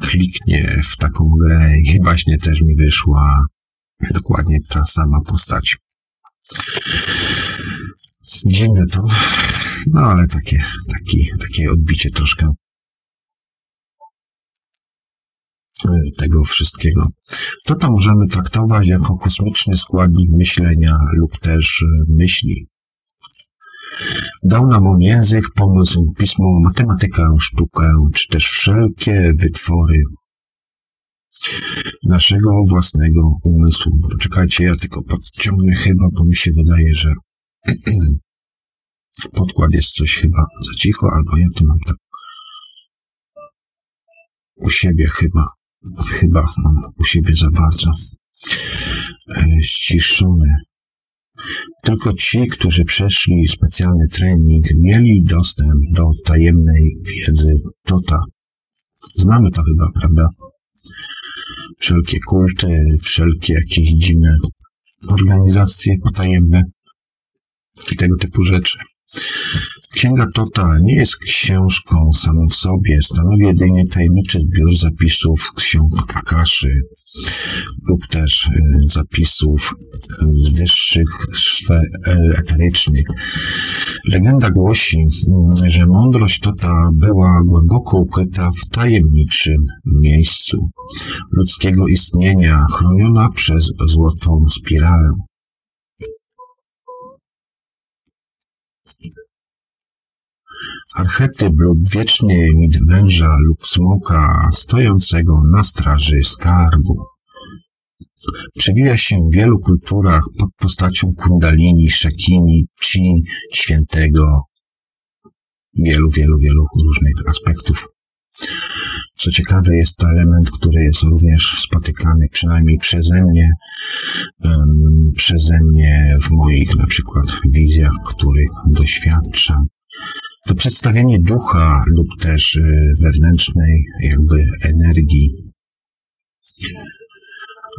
Speaker 2: kliknie w taką grę i właśnie też mi wyszła dokładnie ta sama postać. Dziwne to, no ale takie, taki, takie odbicie troszkę tego wszystkiego. To tam możemy traktować jako kosmiczny składnik myślenia lub też e, myśli. Dał nam on język, pomysł, pismo, matematykę, sztukę, czy też wszelkie wytwory naszego własnego umysłu. Poczekajcie, ja tylko podciągnę chyba, bo mi się wydaje, że podkład jest coś chyba za cicho, albo ja tu mam tak u siebie chyba Chyba mam u siebie za bardzo e, ściszony. Tylko ci, którzy przeszli specjalny trening, mieli dostęp do tajemnej wiedzy Tota. Znamy to chyba, prawda? Wszelkie kulty, wszelkie jakieś dziwne organizacje potajemne i tego typu rzeczy. Księga Tota nie jest książką samą w sobie, stanowi jedynie tajemniczy zbiór zapisów ksiąg Akaszy lub też y, zapisów z wyższych sfer eterycznych. Legenda głosi, mm, że mądrość Tota była głęboko ukryta w tajemniczym miejscu ludzkiego istnienia, chroniona przez złotą spiralę. Archetyp lub wieczny mit węża lub smoka stojącego na straży skarbu. Przewija się w wielu kulturach pod postacią kundalini, szakini, chi, świętego wielu, wielu, wielu różnych aspektów. Co ciekawe, jest to element, który jest również spotykany przynajmniej przeze mnie, um, przeze mnie w moich na przykład wizjach, których doświadczam. To przedstawienie ducha lub też y, wewnętrznej jakby energii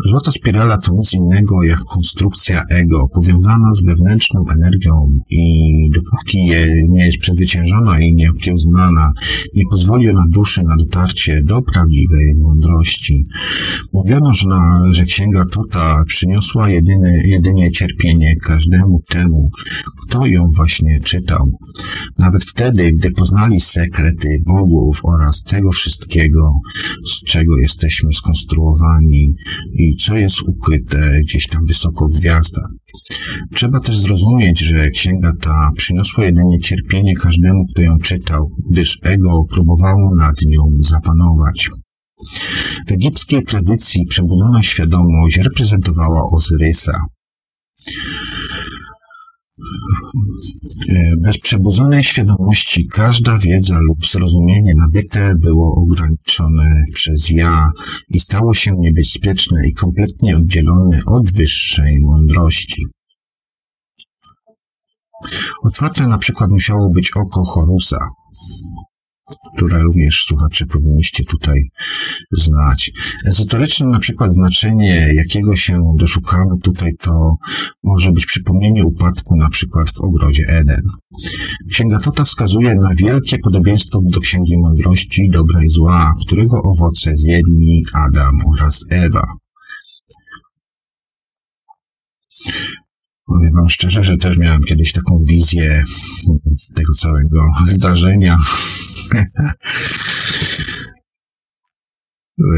Speaker 2: Złota spirala to nic innego jak konstrukcja ego, powiązana z wewnętrzną energią i dopóki nie jest przezwyciężona i nieokiełznana, nie pozwoli ona duszy na dotarcie do prawdziwej mądrości. Mówiono, że, na, że księga Tota przyniosła jedyny, jedynie cierpienie każdemu temu, kto ją właśnie czytał. Nawet wtedy, gdy poznali sekrety bogów oraz tego wszystkiego, z czego jesteśmy skonstruowani i co jest ukryte gdzieś tam wysoko w gwiazdach. Trzeba też zrozumieć, że księga ta przyniosła jedynie cierpienie każdemu, kto ją czytał, gdyż ego próbowało nad nią zapanować. W egipskiej tradycji przebudzona świadomość reprezentowała Ozyrysa. E, bez przebudzonej świadomości każda wiedza lub zrozumienie nabyte było ograniczone przez ja i stało się niebezpieczne i kompletnie oddzielone od wyższej mądrości. Otwarte na przykład musiało być oko Horusa, które również słuchacze powinniście tutaj znać. Ezoteryczne na przykład znaczenie, jakiego się doszukamy tutaj, to może być przypomnienie upadku na przykład w ogrodzie Eden. Księga Tota wskazuje na wielkie podobieństwo do Księgi Mądrości Dobra i Zła, którego owoce zjedli Adam oraz Ewa. Powiem wam szczerze, że też miałem kiedyś taką wizję tego całego zdarzenia.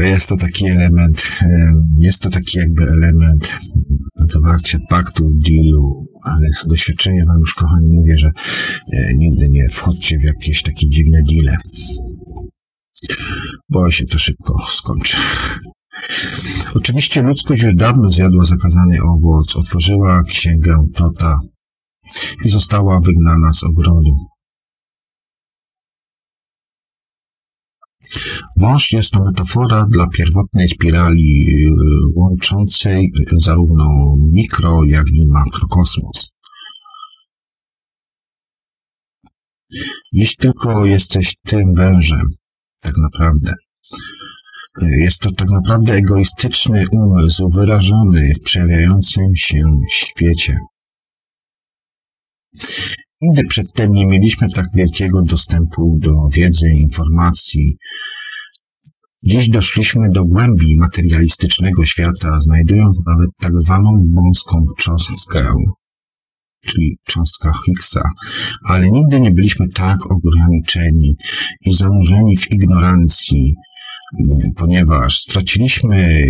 Speaker 2: Jest to taki element, jest to taki jakby element zawarcia paktu, dealu, ale z doświadczenia wam już kochani mówię, że e, nigdy nie wchodźcie w jakieś takie dziwne deale, bo się to szybko skończy. Oczywiście ludzkość już dawno zjadła zakazany owoc, otworzyła księgę Tota i została wygnana z ogrodu. Wąż jest to metafora dla pierwotnej spirali y, łączącej zarówno mikro, jak i makrokosmos. Jeśli tylko jesteś tym wężem, tak naprawdę, jest to tak naprawdę egoistyczny umysł wyrażony w przejawiającym się świecie. Nigdy przedtem nie mieliśmy tak wielkiego dostępu do wiedzy informacji. Dziś doszliśmy do głębi materialistycznego świata, znajdując nawet tak zwaną wąską cząstkę, czyli cząstka Higgsa, ale nigdy nie byliśmy tak ograniczeni i zanurzeni w ignorancji, ponieważ straciliśmy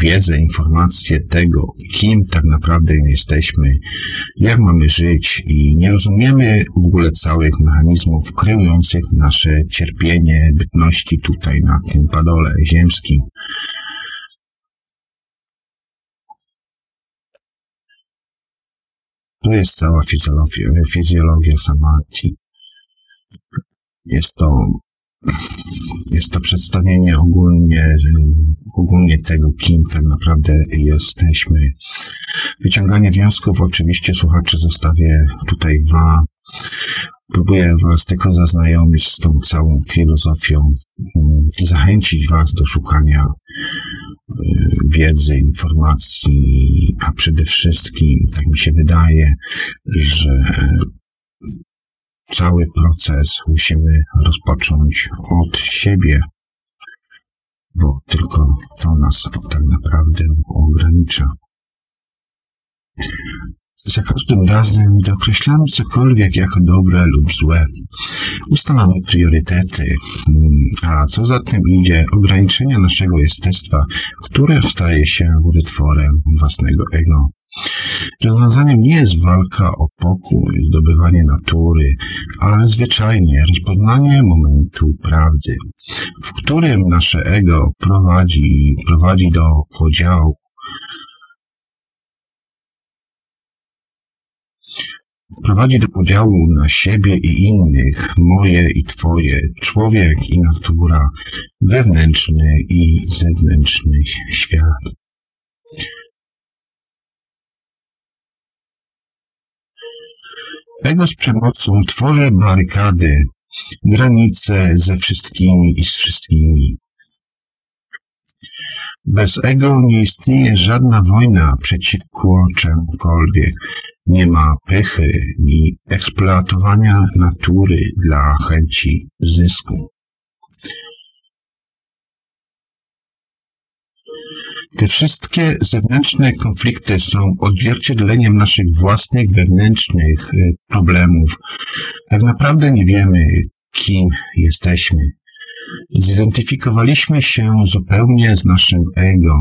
Speaker 2: wiedzę, informację tego, kim tak naprawdę jesteśmy, jak mamy żyć i nie rozumiemy w ogóle całych mechanizmów kreujących nasze cierpienie bytności tutaj na tym padole ziemskim. To jest cała fizjologia, fizjologia samadhi. Jest to jest to przedstawienie ogólnie, ogólnie tego, kim tak naprawdę jesteśmy. Wyciąganie wniosków oczywiście słuchacze zostawię tutaj Wam. Próbuję Was tylko zaznajomić z tą całą filozofią i zachęcić Was do szukania y, wiedzy, informacji, a przede wszystkim, tak mi się wydaje, że cały proces musimy rozpocząć od siebie, bo tylko to nas tak naprawdę ogranicza. Za każdym razem, gdy określamy cokolwiek jako dobre lub złe, ustalamy priorytety, a co za tym idzie, ograniczenia naszego jestestwa, które staje się wytworem własnego ego. Rozwiązaniem nie jest walka o pokój, zdobywanie natury, ale zwyczajnie rozpoznanie momentu prawdy, w którym nasze ego prowadzi, prowadzi do podziału prowadzi do podziału na siebie i innych, moje i twoje, człowiek i natura, wewnętrzny i zewnętrzny świat. Ego z przemocą tworzy barykady, granice ze wszystkimi i z wszystkimi. Bez ego nie istnieje żadna wojna przeciwko czemukolwiek. Nie ma pychy ni eksploatowania natury dla chęci zysku. Te wszystkie zewnętrzne konflikty są odzwierciedleniem naszych własnych wewnętrznych y, problemów. Tak naprawdę nie wiemy, kim jesteśmy. Zidentyfikowaliśmy się zupełnie z naszym ego,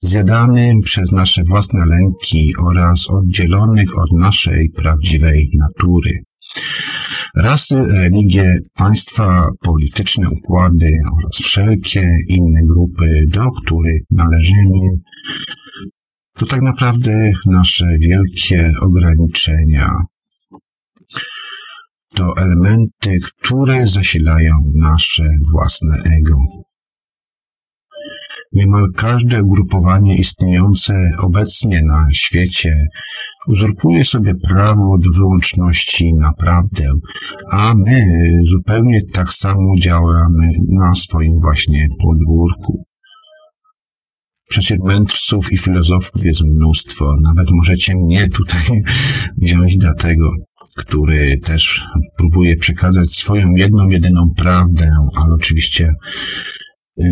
Speaker 2: zjadanym przez nasze własne lęki oraz oddzielonych od naszej prawdziwej natury. Rasy, religie, państwa, polityczne układy oraz wszelkie inne grupy, do których należymy, to tak naprawdę nasze wielkie ograniczenia, to elementy, które zasilają nasze własne ego. Niemal każde ugrupowanie istniejące obecnie na świecie uzurpuje sobie prawo do wyłączności na prawdę, a my zupełnie tak samo działamy na swoim właśnie podwórku. Przecież mędrców i filozofów jest mnóstwo. Nawet możecie mnie tutaj wziąć do tego który też próbuje przekazać swoją jedną, jedyną prawdę, ale oczywiście y,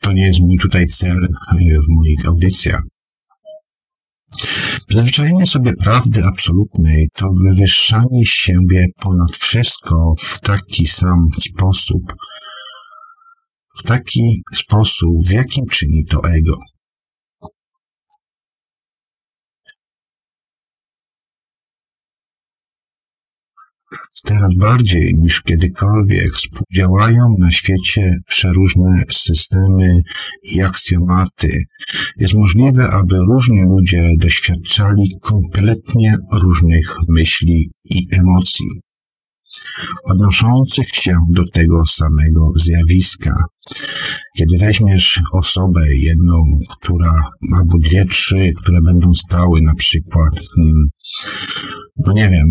Speaker 2: to nie jest mój tutaj cel y, w moich audycjach. Przyzwyczajenie sobie prawdy absolutnej to wywyższanie siebie ponad wszystko w taki sam sposób, w taki sposób, w jakim czyni to ego. Teraz bardziej niż kiedykolwiek współdziałają na świecie przeróżne systemy i aksjomaty. Jest możliwe, aby różni ludzie doświadczali kompletnie różnych myśli i emocji odnoszących się do tego samego zjawiska. Kiedy weźmiesz osobę jedną, która, albo dwie, trzy, które będą stały na przykład, hmm, no nie wiem,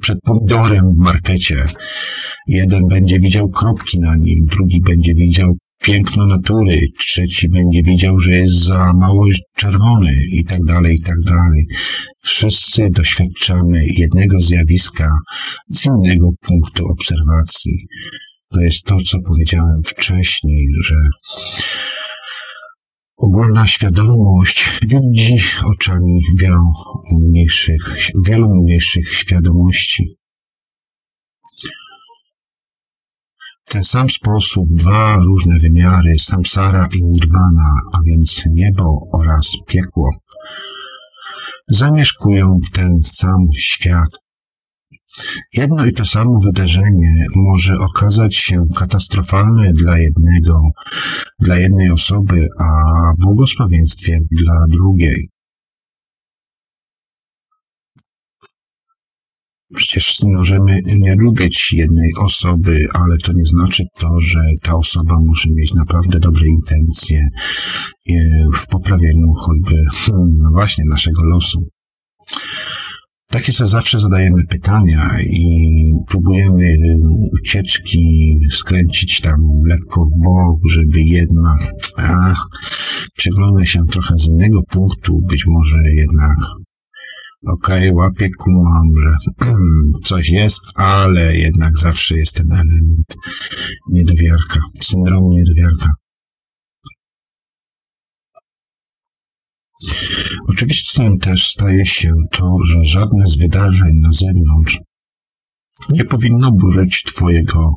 Speaker 2: przed pomidorem w markecie, jeden będzie widział kropki na nim, drugi będzie widział piękno natury, trzeci będzie widział, że jest za mało czerwony i tak dalej, i tak dalej. Wszyscy doświadczamy jednego zjawiska z innego punktu obserwacji. To jest to, co powiedziałem wcześniej, że ogólna świadomość widzi oczami wielu mniejszych, wielu mniejszych świadomości. Ten sam sposób dwa różne wymiary, samsara i nirvana, a więc niebo oraz piekło, zamieszkują ten sam świat. Jedno i to samo wydarzenie może okazać się katastrofalne dla jednego, dla jednej osoby, a błogosławieństwem dla drugiej. Przecież możemy nie lubić jednej osoby, ale to nie znaczy to, że ta osoba musi mieć naprawdę dobre intencje e, w poprawieniu choćby, hmm, no właśnie, naszego losu. Takie sobie zawsze zadajemy pytania i próbujemy ucieczki skręcić tam lekko w bok, żeby jednak ach, się trochę z innego punktu, być może jednak okej, okay, łapię, kumam, że coś jest, ale jednak zawsze jest ten element niedowiarka, syndromu niedowiarka. Oczywiście też staje się to, że żadne z wydarzeń na zewnątrz nie powinno burzyć twojego,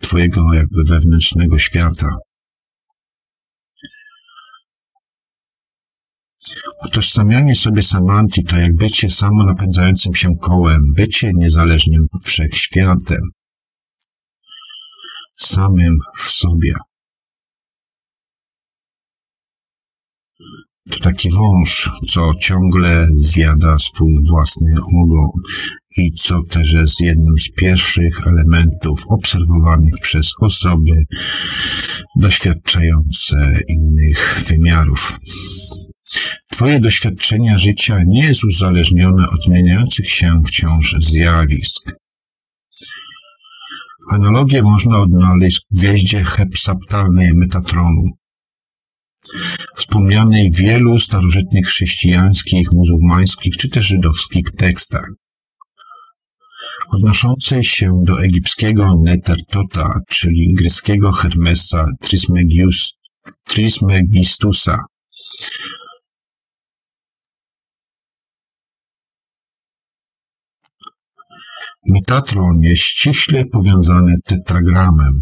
Speaker 2: twojego jakby wewnętrznego świata. Utożsamianie sobie samanti to jak bycie samonapędzającym się kołem, bycie niezależnym wszechświatem, samym w sobie. To taki wąż, co ciągle zjada swój własny ogon i co też jest jednym z pierwszych elementów obserwowanych przez osoby doświadczające innych wymiarów. Twoje doświadczenie życia nie jest uzależnione od zmieniających się wciąż zjawisk. Analogię można odnaleźć w gwieździe hepsaptalnej Metatronu, wspomnianej w wielu starożytnych chrześcijańskich, muzułmańskich czy też żydowskich tekstach odnoszącej się do egipskiego Netertota, czyli greckiego Hermesa Trismegistusa. Metatron jest ściśle powiązany tetragramem.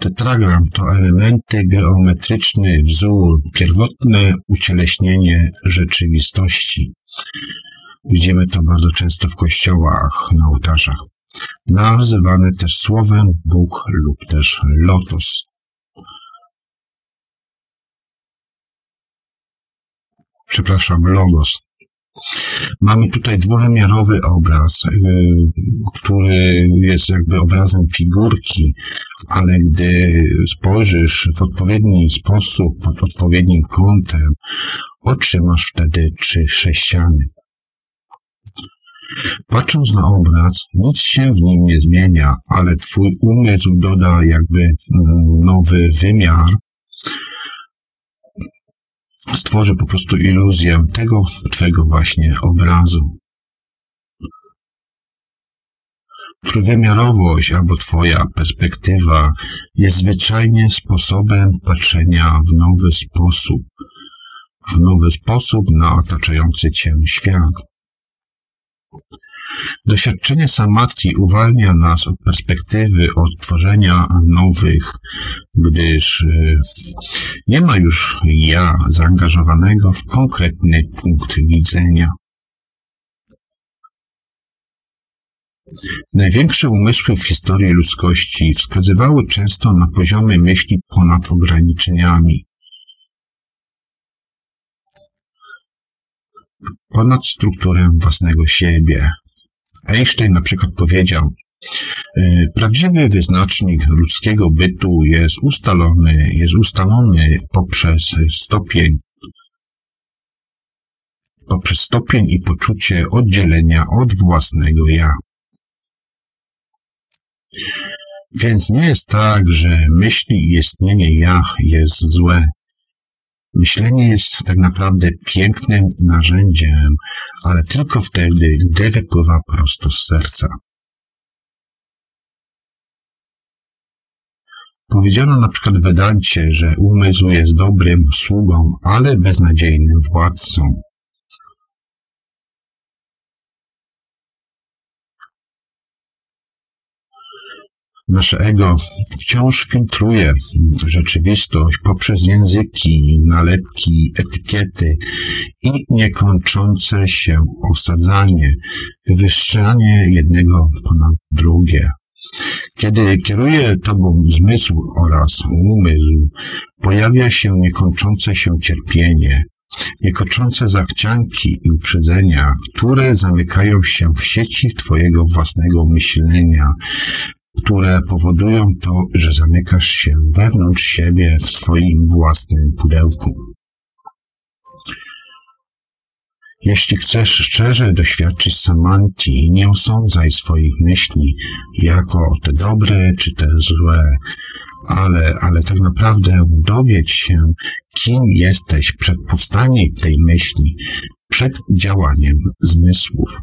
Speaker 2: Tetragram to elementy geometryczny wzór, pierwotne ucieleśnienie rzeczywistości. Widzimy to bardzo często w kościołach, na ołtarzach. Nazywane też słowem Bóg lub też lotos. Przepraszam, logos. Mamy tutaj dwuwymiarowy obraz, yy, który jest jakby obrazem figurki, ale gdy spojrzysz w odpowiedni sposób, pod odpowiednim kątem, otrzymasz wtedy trzy sześciany. Patrząc na obraz, nic się w nim nie zmienia, ale twój umysł doda jakby mm, nowy wymiar, stworzy po prostu iluzję tego twego właśnie obrazu. Trójwymiarowość albo Twoja perspektywa jest zwyczajnie sposobem patrzenia w nowy sposób, w nowy sposób na otaczający Cię świat. Doświadczenie samadhi uwalnia nas od perspektywy odtworzenia nowych, gdyż e, nie ma już ja zaangażowanego w konkretny punkt widzenia. Największe umysły w historii ludzkości wskazywały często na poziomie myśli ponad ograniczeniami. ponad strukturę własnego siebie. Einstein na przykład powiedział, y, Prawdziwy wyznacznik ludzkiego bytu jest ustalony, jest ustalony poprzez stopień, poprzez stopień i poczucie oddzielenia od własnego ja. Więc nie jest tak, że myśli i istnienie ja jest złe. Myślenie jest tak naprawdę pięknym narzędziem, ale tylko wtedy, gdy wypływa prosto z serca. Powiedziano na przykład w Wedancie, że umysł jest dobrym sługą, ale beznadziejnym władcą. Nasze ego wciąż filtruje rzeczywistość poprzez języki, nalepki, etykiety i niekończące się osadzanie, wywyższanie jednego ponad drugie. Kiedy kieruje tobą zmysł oraz umysł, pojawia się niekończące się cierpienie, niekończące zachcianki i uprzedzenia, które zamykają się w sieci twojego własnego myślenia, które powodują to, że zamykasz się wewnątrz siebie w swoim własnym pudełku. Jeśli chcesz szczerze doświadczyć samanti, nie osądzaj swoich myśli jako te dobre czy te złe, ale, ale tak naprawdę dowiedz się, kim jesteś przed powstaniem tej myśli, przed działaniem zmysłów.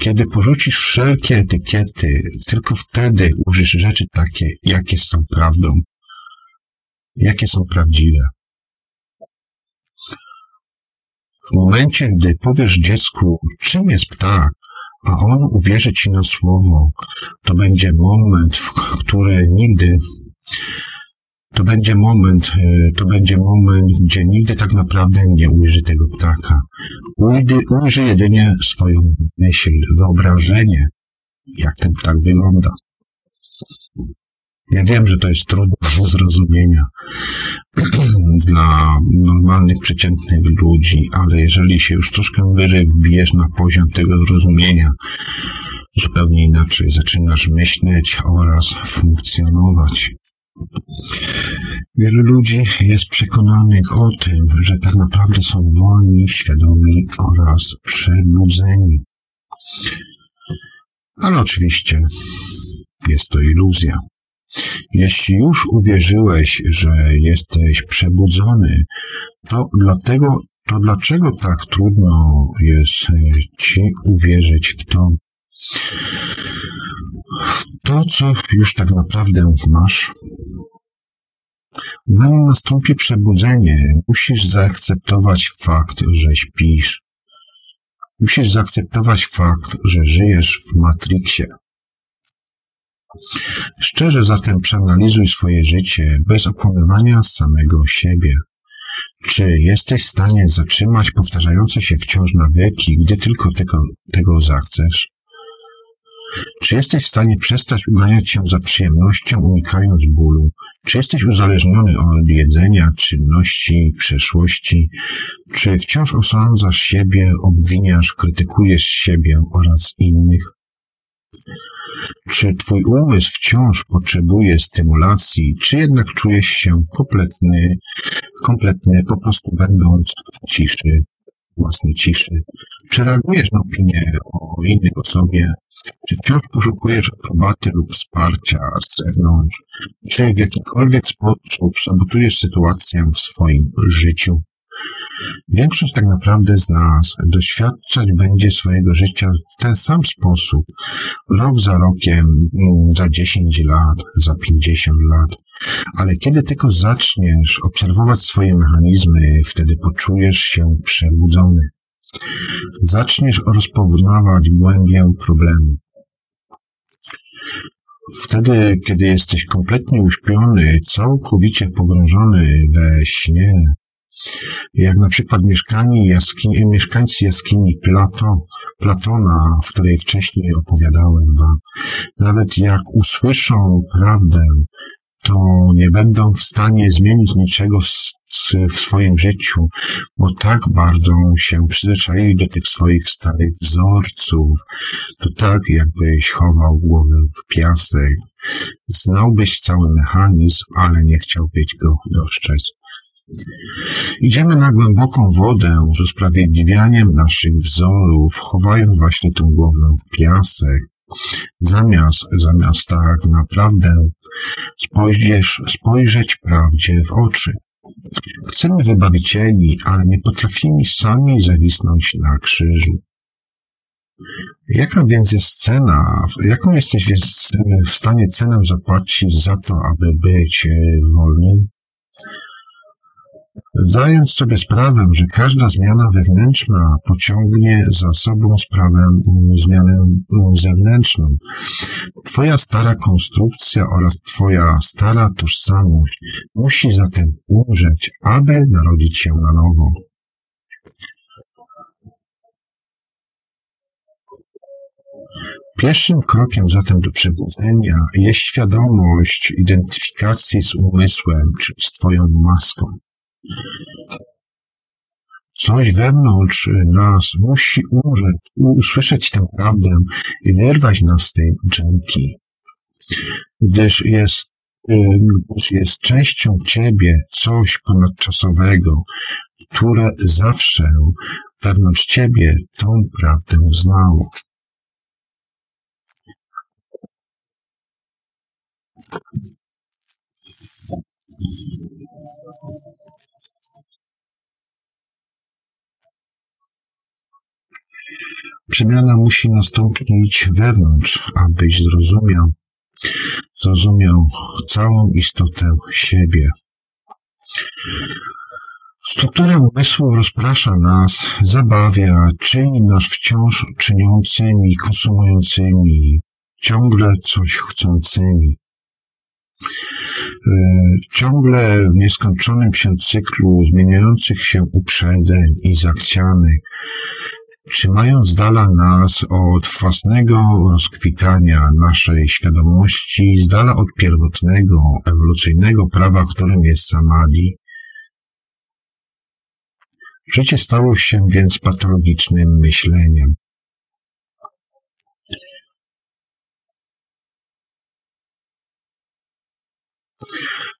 Speaker 2: Kiedy porzucisz wszelkie etykiety, tylko wtedy użysz rzeczy takie, jakie są prawdą, jakie są prawdziwe. W momencie, gdy powiesz dziecku, czym jest ptak, a on uwierzy ci na słowo, to będzie moment, w który nigdy to będzie moment, e, to będzie moment, gdzie nigdy tak naprawdę nie ujrzy tego ptaka. Ujdy, ujrzy jedynie swoją myśl, wyobrażenie, jak ten ptak wygląda. Ja wiem, że to jest trudne do zrozumienia dla normalnych, przeciętnych ludzi, ale jeżeli się już troszkę wyżej wbijesz na poziom tego zrozumienia, zupełnie inaczej zaczynasz myśleć oraz funkcjonować. Wielu ludzi jest przekonanych o tym, że tak naprawdę są wolni, świadomi oraz przebudzeni. Ale oczywiście jest to iluzja. Jeśli już uwierzyłeś, że jesteś przebudzony, to dlatego, to dlaczego tak trudno jest ci uwierzyć w to, to, co już tak naprawdę masz? Zanim nastąpi przebudzenie, musisz zaakceptować fakt, że śpisz. Musisz zaakceptować fakt, że żyjesz w Matrixie. Szczerze zatem przeanalizuj swoje życie bez okłamywania samego siebie. Czy jesteś w stanie zatrzymać powtarzające się wciąż nawyki, gdy tylko tego, tego zachcesz? Czy jesteś w stanie przestać uganiać się za przyjemnością, unikając bólu? Czy jesteś uzależniony od jedzenia, czynności, przeszłości? Czy wciąż osądzasz siebie, obwiniasz, krytykujesz siebie oraz innych? Czy twój umysł wciąż potrzebuje stymulacji, czy jednak czujesz się kompletny, kompletny po prostu będąc w ciszy, własnej ciszy? Czy reagujesz na opinię o innej osobie? Czy wciąż poszukujesz aprobaty lub wsparcia z zewnątrz? Czy w jakikolwiek sposób sabotujesz sytuację w swoim życiu? Większość tak naprawdę z nas doświadczać będzie swojego życia w ten sam sposób, rok za rokiem, za 10 lat, za 50 lat. Ale kiedy tylko zaczniesz obserwować swoje mechanizmy, wtedy poczujesz się przebudzony. Zaczniesz rozpoznawać głębię problemu. Wtedy, kiedy jesteś kompletnie uśpiony, całkowicie pogrążony we śnie, jak na przykład jaskini, mieszkańcy jaskini Plato, Platona, w której wcześniej opowiadałem wam, nawet jak usłyszą prawdę, to nie będą w stanie zmienić niczego w swoim życiu, bo tak bardzo się przyzwyczaili do tych swoich starych wzorców. To tak, jakbyś chował głowę w piasek. Znałbyś cały mechanizm, ale nie chciałbyś go dostrzec. Idziemy na głęboką wodę z usprawiedliwianiem naszych wzorów, chowając właśnie tę głowę w piasek. Zamiast, zamiast tak naprawdę spojrzeć, spojrzeć prawdzie w oczy. Chcemy wybawicieli, ale nie potrafimy sami zawisnąć na krzyżu. Jaka więc jest cena, jaką jesteś więc w stanie cenę zapłacić za to, aby być wolnym? Zdając sobie sprawę, że każda zmiana wewnętrzna pociągnie za sobą sprawę mm, zmianę mm, zewnętrzną. Twoja stara konstrukcja oraz Twoja stara tożsamość musi zatem umrzeć, aby narodzić się na nowo. Pierwszym krokiem zatem do przebudzenia jest świadomość identyfikacji z umysłem, czy z Twoją maską. Coś wewnątrz nas musi umrzeć, usłyszeć tę prawdę i wyrwać nas z tej dżemki, gdyż jest, gdyż jest częścią Ciebie coś ponadczasowego, które zawsze wewnątrz Ciebie tą prawdę znało. Przemiana musi nastąpić wewnątrz, abyś zrozumiał, zrozumiał całą istotę siebie. Struktura umysłu rozprasza nas, zabawia, czyni nas wciąż czyniącymi, konsumującymi, ciągle coś chcącymi. E, ciągle w nieskończonym się cyklu zmieniających się uprzedzeń i zachcianych, trzymając z dala nas od własnego rozkwitania naszej świadomości, z dala od pierwotnego, ewolucyjnego prawa, którym jest samadhi. Życie stało się więc patologicznym myśleniem.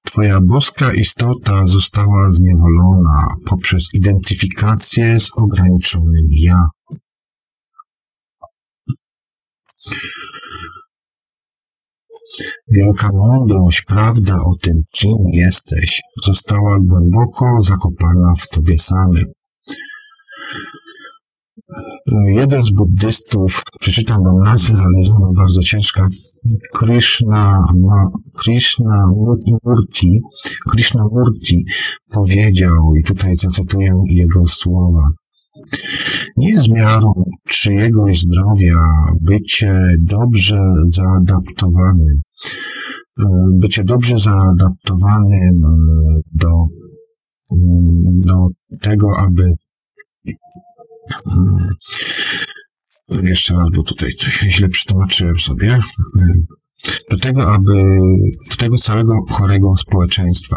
Speaker 2: Twoja boska istota została zniewolona poprzez identyfikację z ograniczonym ja. Wielka mądrość, prawda o tym, kim jesteś, została głęboko zakopana w tobie samym. Jeden z buddystów, przeczytam wam nazwę, ale jest ona bardzo ciężka, Krishna, Krishna Murti, Krishna Murti powiedział, i tutaj zacytuję jego słowa, nie jest miarą czyjegoś zdrowia bycie dobrze zaadaptowanym, bycie dobrze zaadaptowanym do, do tego, aby jeszcze raz, bo tutaj coś źle przetłumaczyłem sobie, do tego, aby, do tego całego chorego społeczeństwa.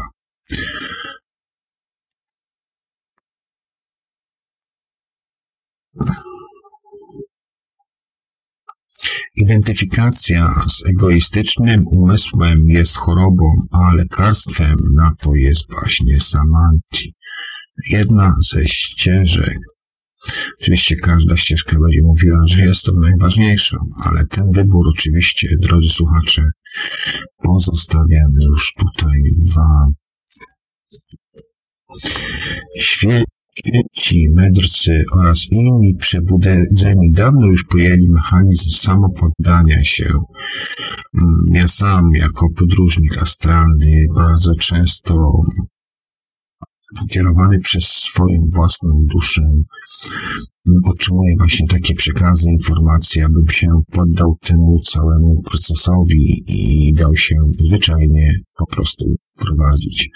Speaker 2: Identyfikacja z egoistycznym umysłem jest chorobą, a lekarstwem na to jest właśnie samanti. Jedna ze ścieżek, Oczywiście każda ścieżka będzie mówiła, że jest to najważniejszą, ale ten wybór oczywiście, drodzy słuchacze, pozostawiamy już tutaj wam. Świeci, mędrcy oraz inni przebudzeni dawno już pojęli mechanizm samopoddania się. Mm, ja sam, jako podróżnik astralny, bardzo często kierowany przez swoją własną duszę, otrzymuję właśnie takie przekazy, informacje, abym się poddał temu całemu procesowi i dał się zwyczajnie po prostu prowadzić.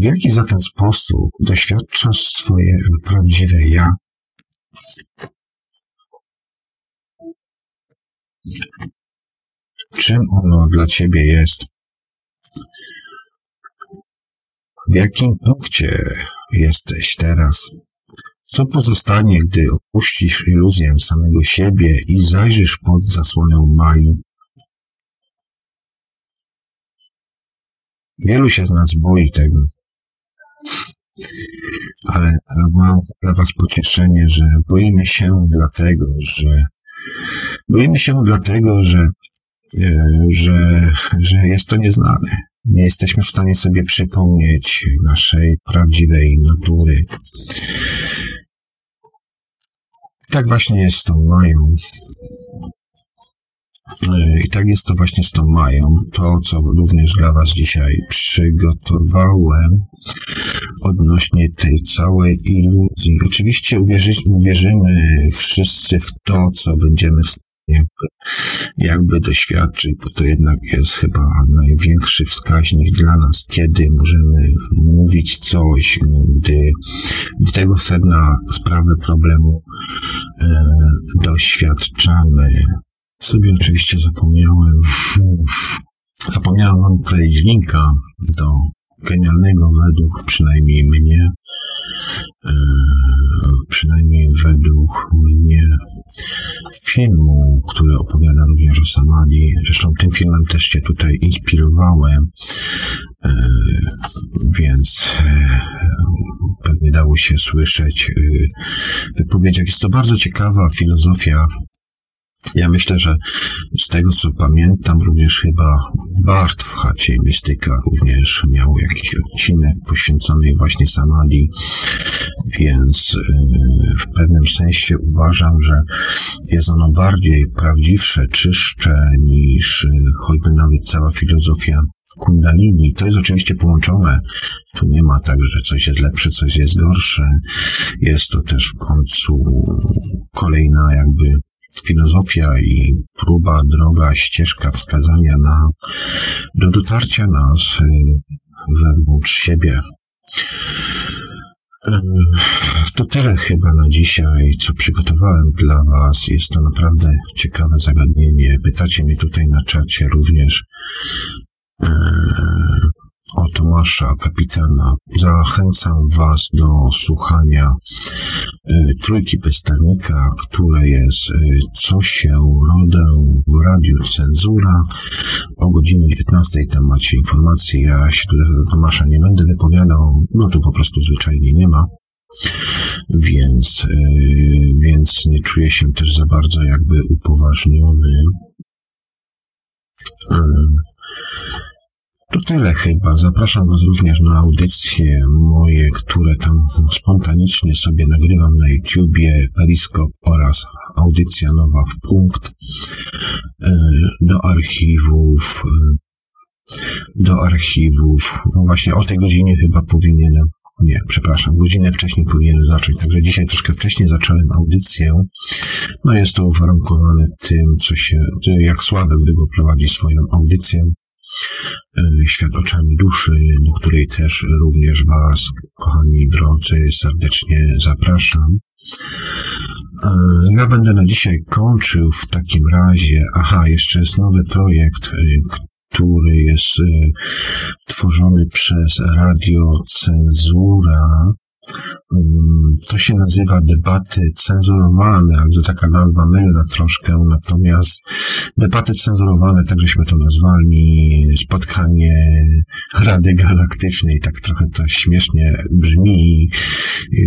Speaker 2: W jaki zatem sposób doświadczasz swoje prawdziwe ja? Czym ono dla ciebie jest? W jakim punkcie jesteś teraz? Co pozostanie, gdy opuścisz iluzję samego siebie i zajrzysz pod zasłonę Mai? Wielu się z nas boi tego. Ale mam dla Was pocieszenie, że boimy się dlatego, że boimy się dlatego, że, e, że, że jest to nieznane nie jesteśmy w stanie sobie przypomnieć naszej prawdziwej natury. tak właśnie jest z tą Mają. I tak jest to właśnie z tą Mają. To, co również dla Was dzisiaj przygotowałem odnośnie tej całej iluzji. Oczywiście uwierzy, uwierzymy wszyscy w to, co będziemy w jakby, jakby doświadczyć, bo to jednak jest chyba największy wskaźnik dla nas, kiedy możemy mówić coś, gdy, tego sedna sprawy problemu e, doświadczamy. Sobie oczywiście zapomniałem, zapomniałem wam linka do genialnego według przynajmniej mnie, przynajmniej według mnie filmu, który opowiada również o Samadhi. Zresztą tym filmem też się tutaj inspirowałem, e, więc e, pewnie dało się słyszeć w wypowiedziach. Jest to bardzo ciekawa filozofia ja myślę, że z tego co pamiętam, również chyba Bart w chacie Mistyka również miał jakiś odcinek poświęcony właśnie Samadhi, więc y, w pewnym sensie uważam, że jest ono bardziej prawdziwsze, czystsze niż y, choćby nawet cała filozofia Kundalini. To jest oczywiście połączone. Tu nie ma tak, że coś jest lepsze, coś jest gorsze. Jest to też w końcu kolejna jakby filozofia i próba, droga, ścieżka wskazania na, do dotarcia nas y, wewnątrz siebie. To tyle chyba na dzisiaj, co przygotowałem dla Was. Jest to naprawdę ciekawe zagadnienie. Pytacie mnie tutaj na czacie również e, o Tomasza, kapitana. Zachęcam Was do słuchania e, Trójki Pystanika, które jest e, Co się rodę w Radiu Cenzura. O godzinie 19 tam macie informacje. Ja się do Tomasza nie będę wypowiadał, no tu po prostu zwyczajnie nie ma. Więc, więc nie czuję się też za bardzo jakby upoważniony. To tyle chyba. Zapraszam Was również na audycje moje, które tam spontanicznie sobie nagrywam na YouTubie, Periskop oraz audycja nowa w punkt do archiwów do archiwów. No właśnie o tej godzinie chyba powinienem nie, przepraszam, godzinę wcześniej powinienem zacząć, także dzisiaj troszkę wcześniej zacząłem audycję. No jest to uwarunkowane tym, co się, jak Sławek Dygo prowadzi swoją audycję e, Świat oczami duszy, do której też również Was, kochani drodzy, serdecznie zapraszam. E, ja będę na dzisiaj kończył w takim razie. Aha, jeszcze jest nowy projekt, e, który jest tworzony przez Radio Cenzura to się nazywa debaty cenzurowane, ale to taka nazwa mylna troszkę, natomiast debaty cenzurowane, tak żeśmy to nazwali, spotkanie Rady Galaktycznej, tak trochę to śmiesznie brzmi,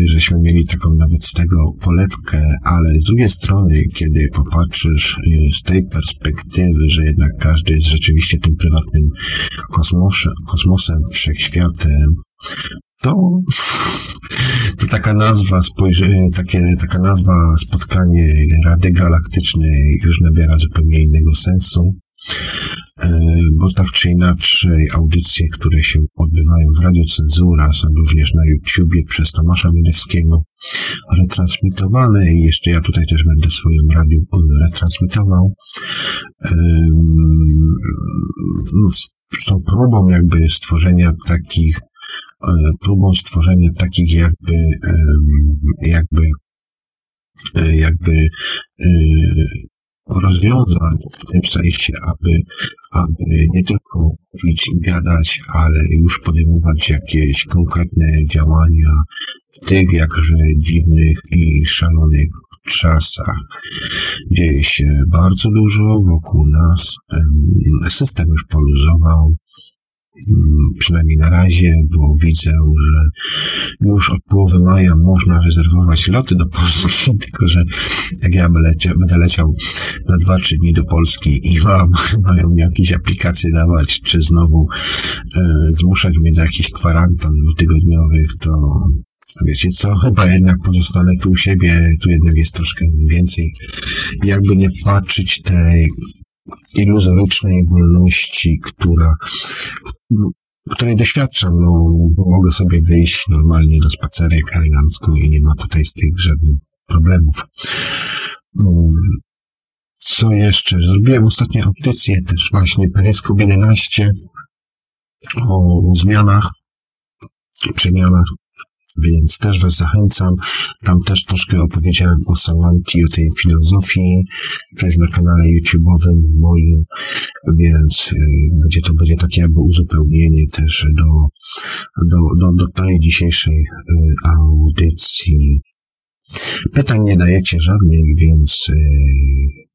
Speaker 2: żeśmy mieli taką nawet z tego polewkę, ale z drugiej strony, kiedy popatrzysz y, z tej perspektywy, że jednak każdy jest rzeczywiście tym prywatnym kosmosem wszechświatem, to, to taka nazwa, spojrzy, takie, taka nazwa spotkanie Rady Galaktycznej już nabiera zupełnie innego sensu, e, bo tak czy inaczej audycje, które się odbywają w Radio Cenzura są również na YouTubie przez Tomasza Milewskiego retransmitowane i jeszcze ja tutaj też będę w swoim radiu retransmitował. Z tą próbą jakby stworzenia takich próbą stworzenia takich jakby, jakby, e, jakby e, rozwiązań w tym sensie, aby, aby nie tylko mówić i gadać, ale już podejmować jakieś konkretne działania w tych jakże dziwnych i szalonych czasach. Dzieje się bardzo dużo wokół nas. System już poluzował. Mm, przynajmniej na razie, bo widzę, że już od połowy maja można rezerwować loty do Polski, tylko że jak ja będę leciał na 2-3 dni do Polski i mam, mają jakieś aplikacje dawać, czy znowu e, zmuszać mnie do jakichś kwarantan dwutygodniowych, to wiecie co, chyba jednak pozostanę tu u siebie, tu jednak jest troszkę więcej, jakby nie patrzeć tej iluzorycznej wolności, która, której doświadczam, no, mogę sobie wyjść normalnie do spacerek elegancko i nie ma tutaj z tych żadnych problemów. Co jeszcze? Zrobiłem ostatnio audycję też właśnie Peryskop 11 o zmianach, przemianach więc też Was zachęcam. Tam też troszkę opowiedziałem o Samanti, o tej filozofii. To jest na kanale YouTube'owym moim, więc y, będzie to będzie takie jakby uzupełnienie też do, do, do, do tej dzisiejszej y, audycji. Pytań nie dajecie żadnych, więc y,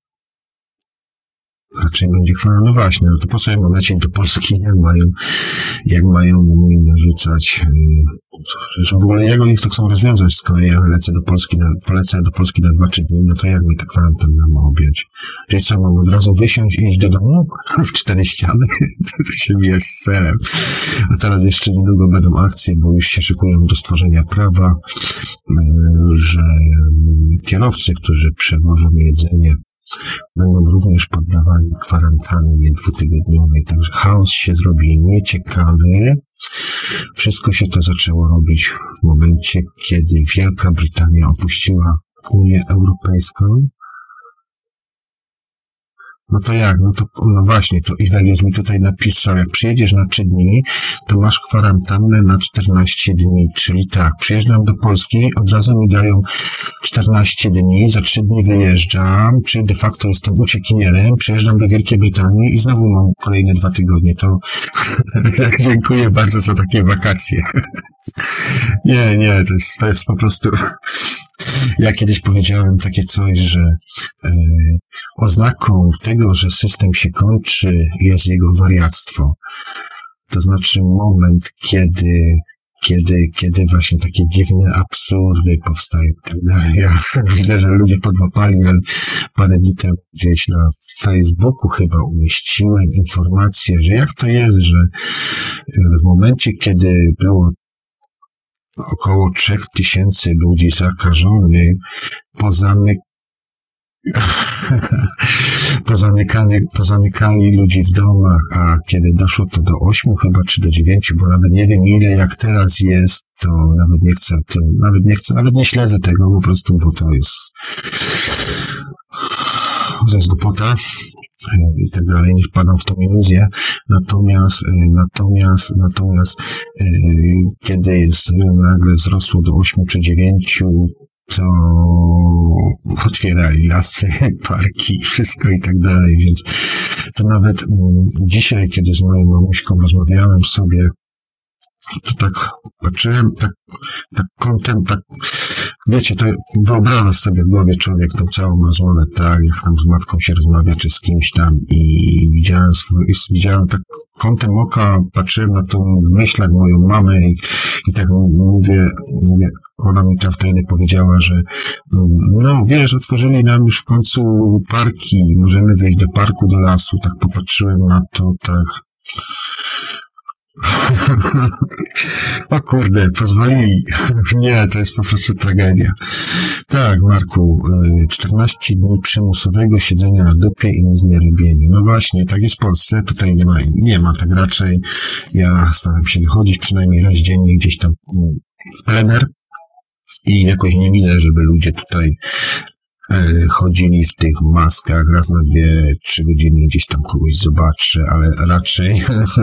Speaker 2: raczej będzie chwała. No właśnie, no to po co ja mam lecieć do Polski, jak mają, jak mają mi narzucać, yy, w ogóle jak oni to chcą rozwiązać, skoro ja lecę do Polski, na, polecę do Polski na dwa, trzy dni, no to jak mi ta kwarantanna ma objąć? Czyli co, mam od razu wysiąść i iść do domu w cztery ściany? to się z celem. A teraz jeszcze niedługo będą akcje, bo już się szykują do stworzenia prawa, yy, że kierowcy, którzy przewożą jedzenie będą również poddawani kwarantannie dwutygodniowej, także chaos się zrobi nieciekawy. Wszystko się to zaczęło robić w momencie, kiedy Wielka Brytania opuściła Unię Europejską. No to jak? No to, no właśnie, to Iwelius mi tutaj napisał, jak przyjedziesz na 3 dni, to masz kwarantannę na 14 dni, czyli tak, przyjeżdżam do Polski, od razu mi dają 14 dni, za 3 dni wyjeżdżam, czyli de facto jestem uciekinierem, przyjeżdżam do Wielkiej Brytanii i znowu mam kolejne dwa tygodnie, to dziękuję bardzo za takie wakacje. nie, nie, to jest, to jest po prostu ja kiedyś powiedziałem takie coś, że e, oznaką tego, że system się kończy, jest jego wariactwo. To znaczy moment, kiedy kiedy, kiedy właśnie takie dziwne absurdy powstają i tak dalej. Ja widzę, że ludzie podłapali, ale parę dni temu gdzieś na Facebooku chyba umieściłem informację, że jak to jest, że w momencie, kiedy było około 3000 ludzi zakażonych, pozamyk pozamykali, pozamykali ludzi w domach, a kiedy doszło to do 8 chyba, czy do 9, bo nawet nie wiem ile, jak teraz jest, to nawet nie chcę tym, nawet nie chcę, nawet nie śledzę tego po prostu, bo to jest to jest głupota i tak dalej, nie wpadam w tą iluzję. Natomiast, e, natomiast, natomiast, e, kiedy jest nagle wzrosło do 8 czy 9, to otwierali lasy, parki, wszystko i tak dalej, więc to nawet dzisiaj, kiedy z moją mamuśką rozmawiałem sobie, to tak patrzyłem, tak, tak kątem, tak Wiecie, to wyobraża sobie w głowie człowiek tą całą rozmowę, tak, jak tam z matką się rozmawia, czy z kimś tam i widziałem, widziałem tak kątem oka, patrzyłem na tą myślach moją mamę i, i tak mówię, mówię, ona mi tam wtedy powiedziała, że no wiesz, otworzyli nam już w końcu parki, możemy wyjść do parku, do lasu, tak popatrzyłem na to, tak o kurde, pozwolili. Nie, to jest po prostu tragedia. Tak, Marku, 14 y, dni przymusowego siedzenia na dupie i nic nie robienia. No właśnie, tak jest w Polsce, tutaj nie ma, nie ma tak raczej. Ja staram się wychodzić przynajmniej raz dziennie gdzieś tam mm, w plener i jakoś nie widzę, żeby ludzie tutaj chodzili w tych maskach raz na dwie, trzy godziny gdzieś tam kogoś zobaczę, ale raczej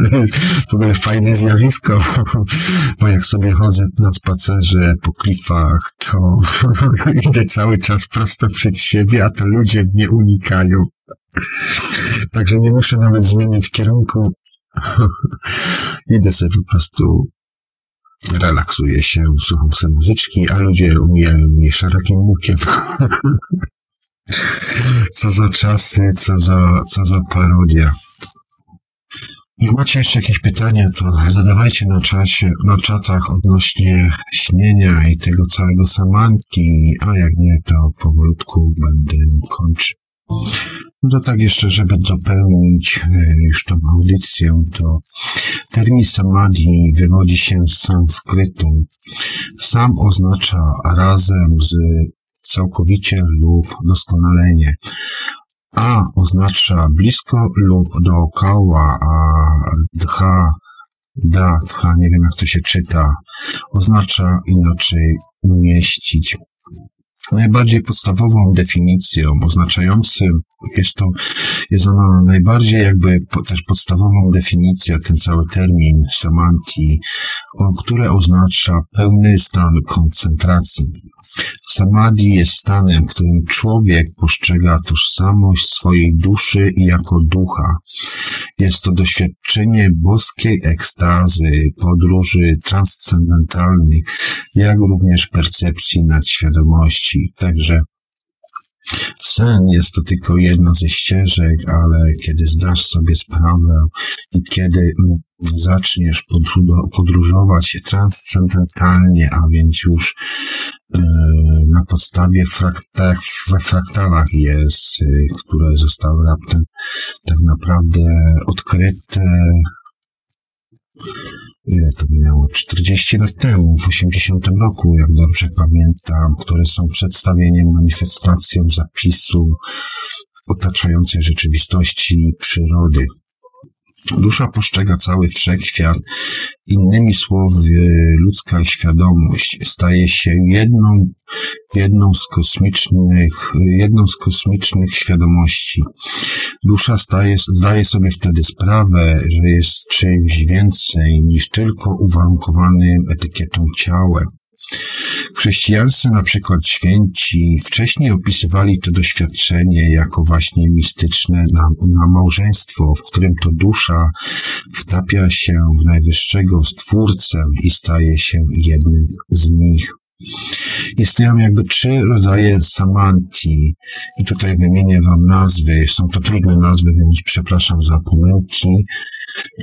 Speaker 2: w ogóle fajne zjawisko, bo jak sobie chodzę na spacerze po klifach, to idę cały czas prosto przed siebie, a to ludzie mnie unikają. Także nie muszę nawet zmieniać kierunku. Idę sobie po prostu relaksuję się, słucham sobie muzyczki, a ludzie umijają mnie szarakim łukiem. co za czasy, co za, co za parodia. Jak macie jeszcze jakieś pytania, to zadawajcie na czacie, na czatach odnośnie śnienia i tego całego samanki, a jak nie, to powolutku będę kończył. No to tak jeszcze, żeby dopełnić e, już tą audycję, to termin samadhi wywodzi się z sanskrytu. Sam oznacza razem z całkowicie lub doskonalenie. A oznacza blisko lub dookoła, a dha, da, dha, nie wiem jak to się czyta, oznacza inaczej umieścić. Najbardziej podstawową definicją oznaczającym jest to, jest ona najbardziej jakby też podstawową definicją, ten cały termin samanti, które oznacza pełny stan koncentracji. Samadhi jest stanem, w którym człowiek postrzega tożsamość swojej duszy jako ducha. Jest to doświadczenie boskiej ekstazy, podróży transcendentalnych, jak również percepcji nadświadomości. Także Sen jest to tylko jedna ze ścieżek, ale kiedy zdasz sobie sprawę i kiedy zaczniesz podróżować transcendentalnie, a więc już e, na podstawie fraktach, we fraktalach jest, y, które zostały raptem tak naprawdę odkryte ile to minęło, 40 lat temu, w 80 roku, jak dobrze pamiętam, które są przedstawieniem, manifestacją zapisu otaczającej rzeczywistości przyrody. Dusza postrzega cały wszechświat. Innymi słowy, ludzka świadomość staje się jedną, jedną z kosmicznych, jedną z kosmicznych świadomości. Dusza staje, zdaje sobie wtedy sprawę, że jest czymś więcej niż tylko uwarunkowanym etykietą ciałem. W chrześcijaństwie na przykład święci wcześniej opisywali to doświadczenie jako właśnie mistyczne na, na małżeństwo, w którym to dusza wtapia się w najwyższego Stwórcę i staje się jednym z nich. Istnieją jakby trzy rodzaje samanti i tutaj wymienię Wam nazwy. Są to trudne nazwy, więc przepraszam za pomyłki.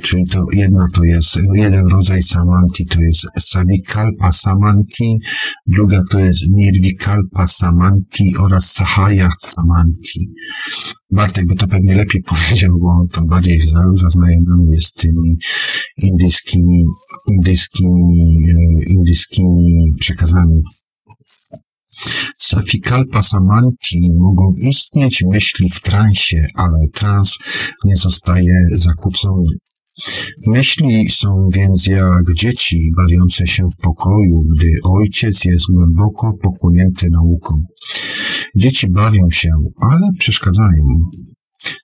Speaker 2: Czyli to jedna to jest, jeden rodzaj samanti to jest savikalpa samanti, druga to jest nirvikalpa samanti oraz sahaya samanti. Bartek by to pewnie lepiej powiedział, bo on bardziej zaznajomiony jest z tymi indyjskimi, indyjskimi, e, indyjskimi przekazami. Safikalpa samanti mogą istnieć myśli w transie, ale trans nie zostaje zakłócony. Myśli są więc jak dzieci bawiące się w pokoju, gdy ojciec jest głęboko pochłonięty nauką. Dzieci bawią się, ale przeszkadzają.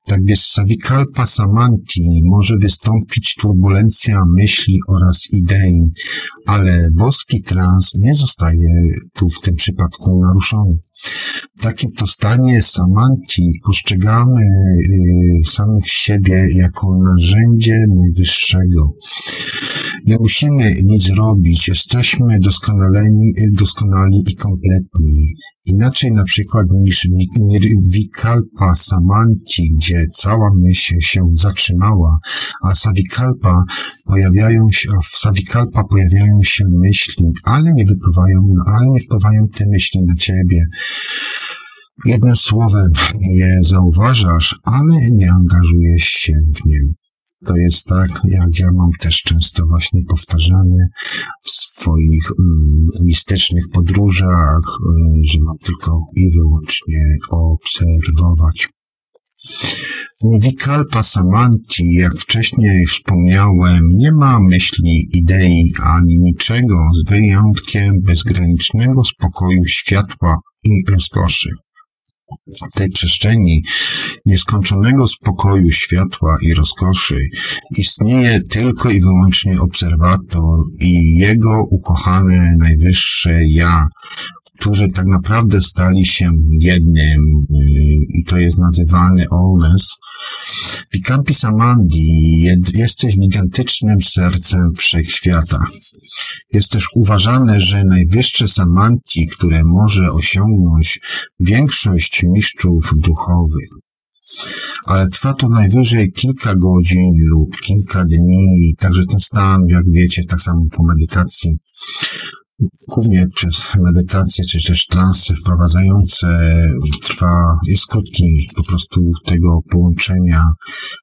Speaker 2: Tak więc savikalpa samanti może wystąpić turbulencja myśli oraz idei, ale boski trans nie zostaje tu w tym przypadku naruszony. W takim to stanie samanti postrzegamy y, samych siebie jako narzędzie najwyższego. Nie musimy nic robić, jesteśmy doskonaleni, doskonali i kompletni. Inaczej na przykład niż Vikalpa Samanti, gdzie cała myśl się zatrzymała, a Savikalpa pojawiają się, a w Savikalpa pojawiają się myśli, ale nie wypływają, ale nie wpływają te myśli na ciebie. Jednym słowem je zauważasz, ale nie angażujesz się w nie. To jest tak, jak ja mam też często właśnie powtarzane w swoich mm, mistycznych podróżach, y, że mam tylko i wyłącznie obserwować. Vikalpa Samanti, jak wcześniej wspomniałem, nie ma myśli, idei ani niczego z wyjątkiem bezgranicznego spokoju światła i rozkoszy tej przestrzeni nieskończonego spokoju, światła i rozkoszy istnieje tylko i wyłącznie obserwator i jego ukochane najwyższe ja, którzy tak naprawdę stali się jednym i to jest nazywane Olmes. Pikampi Samandi jesteś gigantycznym sercem wszechświata. Jest też uważane, że najwyższe Samanti, które może osiągnąć większość mistrzów duchowych. Ale trwa to najwyżej kilka godzin lub kilka dni, także ten stan, jak wiecie, tak samo po medytacji, głównie przez medytację, czy też transy wprowadzające trwa, jest krótki po prostu tego połączenia.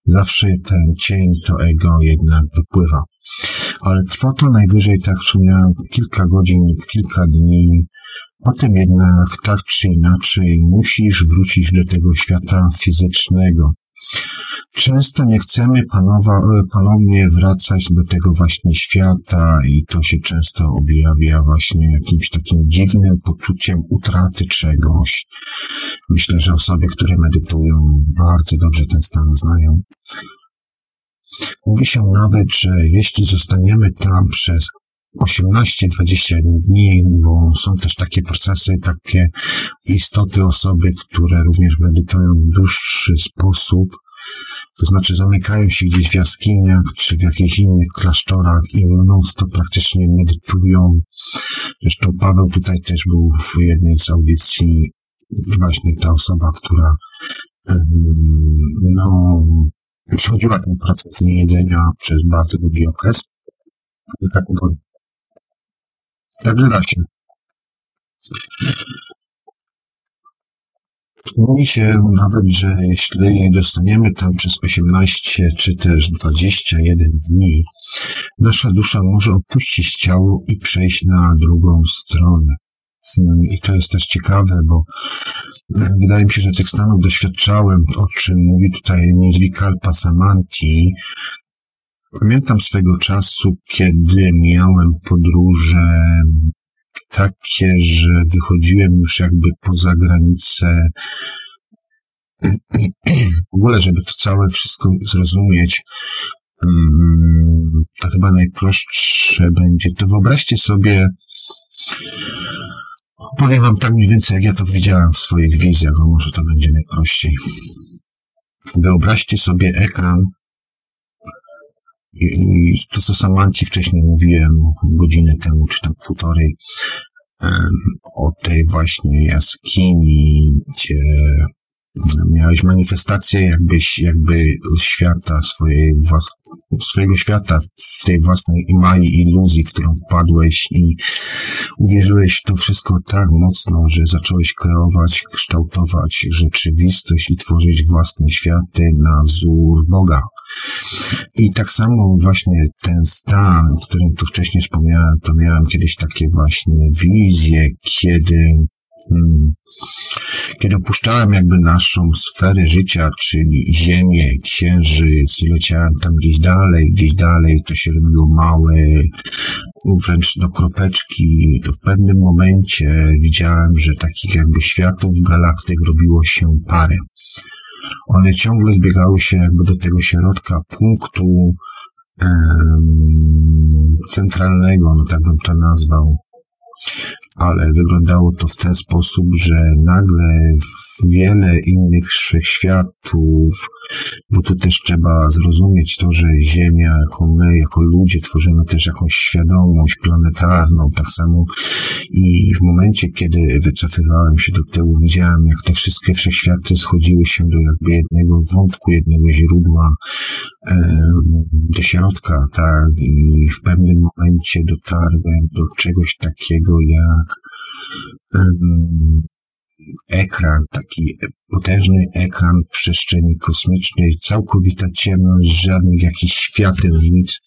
Speaker 2: Zawsze ten cień, to ego jednak wypływa. Ale trwa to najwyżej, tak wspomniałem, kilka godzin, kilka dni. Potem jednak, tak czy inaczej, musisz wrócić do tego świata fizycznego. Często nie chcemy panowa, ponownie wracać do tego właśnie świata i to się często objawia właśnie jakimś takim dziwnym poczuciem utraty czegoś. Myślę, że osoby, które medytują, bardzo dobrze ten stan znają. Mówi się nawet, że jeśli zostaniemy tam przez 18-21 dni, bo są też takie procesy, takie istoty osoby, które również medytują w dłuższy sposób, to znaczy zamykają się gdzieś w jaskiniach czy w jakichś innych klasztorach i mnóstwo praktycznie medytują. Zresztą Paweł tutaj też był w jednej z audycji, właśnie ta osoba, która no, przechodziła ten proces niejedzenia przez bardzo długi okres, kilka tygodni. Także da się. Mówi się nawet, że jeśli dostaniemy tam przez 18 czy też 21 dni, nasza dusza może opuścić ciało i przejść na drugą stronę. Hmm, I to jest też ciekawe, bo wydaje mi się, że tych stanów doświadczałem, o czym mówi tutaj Nirvikalpa Samanti. Pamiętam swego czasu, kiedy miałem podróże takie, że wychodziłem już jakby poza granicę w ogóle, żeby to całe wszystko zrozumieć, mm, to chyba najprostsze będzie. To wyobraźcie sobie, powiem wam tak mniej więcej, jak ja to widziałem w swoich wizjach, bo może to będzie najprościej. Wyobraźcie sobie ekran, i to, co Samanci wcześniej mówiłem, godzinę temu, czy tam półtorej, o tej właśnie jaskini, gdzie miałeś manifestację jakbyś, jakby świata, swojej, swojego świata w tej własnej małej iluzji, w którą wpadłeś i uwierzyłeś w to wszystko tak mocno, że zacząłeś kreować, kształtować rzeczywistość i tworzyć własne światy na wzór Boga. I tak samo właśnie ten stan, o którym tu wcześniej wspomniałem, to miałem kiedyś takie właśnie wizje, kiedy hmm, kiedy opuszczałem jakby naszą sferę życia, czyli Ziemię, Księżyc, leciałem tam gdzieś dalej, gdzieś dalej, to się robiło małe, wręcz do kropeczki, to w pewnym momencie widziałem, że takich jakby światów, galaktyk robiło się parę. One ciągle zbiegały się jakby do tego środka punktu centralnego, no tak bym to nazwał, ale wyglądało to w ten sposób, że nagle wiele innych wszechświatów, bo tu też trzeba zrozumieć to, że Ziemia, jako my, jako ludzie, tworzymy też jakąś świadomość planetarną, tak samo i w momencie, kiedy wycofywałem się do tyłu, widziałem, jak te wszystkie wszechświaty schodziły się do jakby jednego wątku, jednego źródła, do środka, tak, i w pewnym momencie dotarłem do czegoś takiego jak ekran, taki potężny ekran przestrzeni kosmicznej, całkowita ciemność, żadnych jakichś świateł, nic.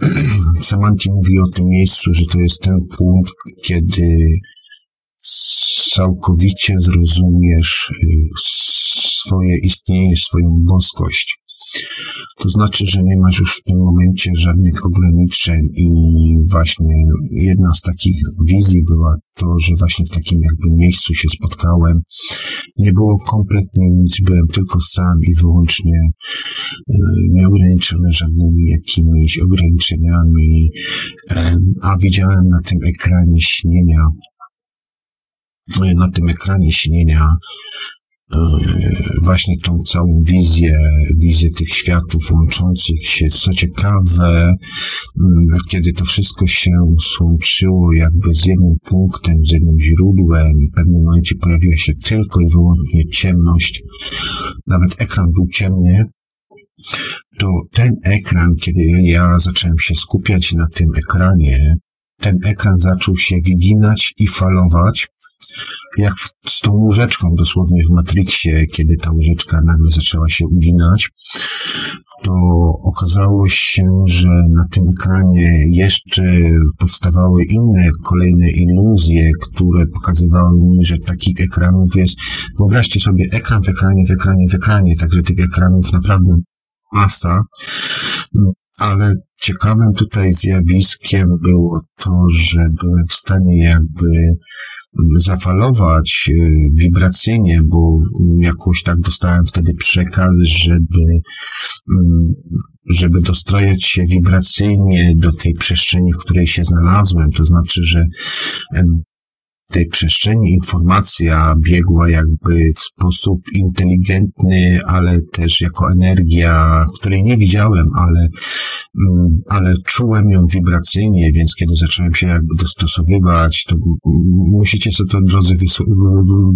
Speaker 2: Samanti mówi o tym miejscu, że to jest ten punkt, kiedy całkowicie zrozumiesz y, swoje istnienie, swoją boskość. To znaczy, że nie masz już w tym momencie żadnych ograniczeń i właśnie jedna z takich wizji była to, że właśnie w takim jakby miejscu się spotkałem. Nie było kompletnie nic, byłem tylko sam i wyłącznie y, nieograniczony żadnymi jakimiś ograniczeniami, a widziałem na tym ekranie śnienia, na tym ekranie śnienia właśnie tą całą wizję, wizję tych światów łączących się. Co ciekawe, mm, kiedy to wszystko się słączyło jakby z jednym punktem, z jednym źródłem, w pewnym momencie pojawiła się tylko i wyłącznie ciemność, nawet ekran był ciemny, to ten ekran, kiedy ja zacząłem się skupiać na tym ekranie, ten ekran zaczął się wyginać i falować, jak z tą łyżeczką dosłownie w Matrixie, kiedy ta łyżeczka nagle zaczęła się uginać, to okazało się, że na tym ekranie jeszcze powstawały inne, kolejne iluzje, które pokazywały mi, że takich ekranów jest, wyobraźcie sobie, ekran w ekranie, w ekranie, w ekranie, także tych ekranów naprawdę masa, ale ciekawym tutaj zjawiskiem było to, że byłem w stanie jakby zafalować e, wibracyjnie, bo jakoś tak dostałem wtedy przekaz, żeby, mm, żeby dostrojać się wibracyjnie do tej przestrzeni, w której się znalazłem. To znaczy, że tej przestrzeni informacja biegła jakby w sposób inteligentny, ale też jako energia, której nie widziałem, ale, mm, ale czułem ją wibracyjnie, więc kiedy zacząłem się jakby dostosowywać, to musicie sobie to, drodzy,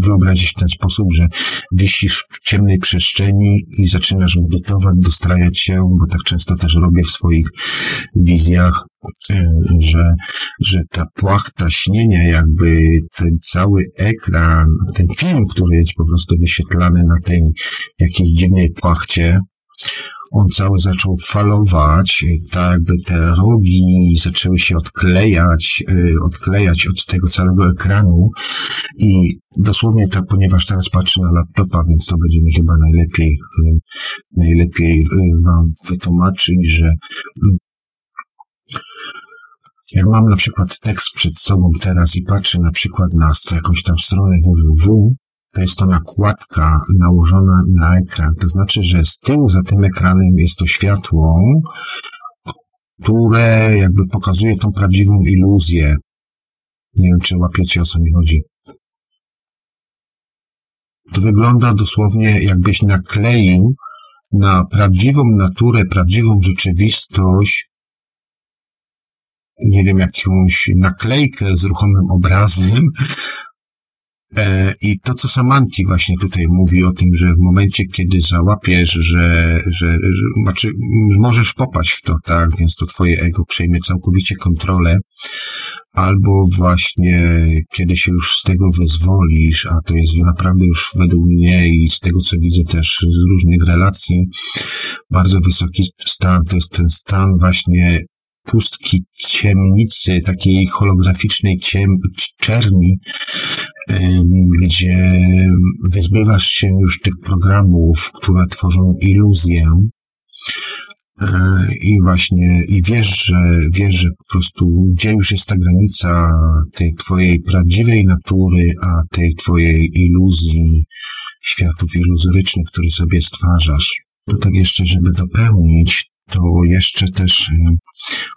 Speaker 2: wyobrazić w ten sposób, że wisisz w ciemnej przestrzeni i zaczynasz medytować, dostrajać się, bo tak często też robię w swoich wizjach, że, że ta płachta śnienia, jakby ten cały ekran, ten film, który jest po prostu wyświetlany na tej jakiejś dziwnej płachcie, on cały zaczął falować, tak jakby te rogi zaczęły się odklejać, e, odklejać od tego całego ekranu. I dosłownie to, ponieważ teraz patrzę na laptopa, więc to będzie mi chyba najlepiej, e, najlepiej wam wytłumaczyć, że jak mam na przykład tekst przed sobą teraz i patrzę na przykład na jakąś tam stronę www, to jest to nakładka nałożona na ekran. To znaczy, że z tyłu za tym ekranem jest to światło, które jakby pokazuje tą prawdziwą iluzję. Nie wiem, czy łapiecie o co mi chodzi. To wygląda dosłownie, jakbyś nakleił na prawdziwą naturę, prawdziwą rzeczywistość, nie wiem, jakąś naklejkę z ruchomym obrazem, E, I to, co Samanti właśnie tutaj mówi o tym, że w momencie, kiedy załapiesz, że, że, że znaczy, możesz popaść w to, tak, więc to twoje ego przejmie całkowicie kontrolę, albo właśnie kiedy się już z tego wyzwolisz, a to jest naprawdę już według mnie i z tego, co widzę też z różnych relacji, bardzo wysoki stan, to jest ten stan właśnie pustki ciemnicy, takiej holograficznej ciem, czerni, gdzie wyzbywasz się już tych programów, które tworzą iluzję e, i właśnie, i wiesz, że, wiesz, że po prostu gdzie już jest ta granica tej twojej prawdziwej natury, a tej twojej iluzji, światów iluzorycznych, które sobie stwarzasz. To tak jeszcze, żeby dopełnić, to jeszcze też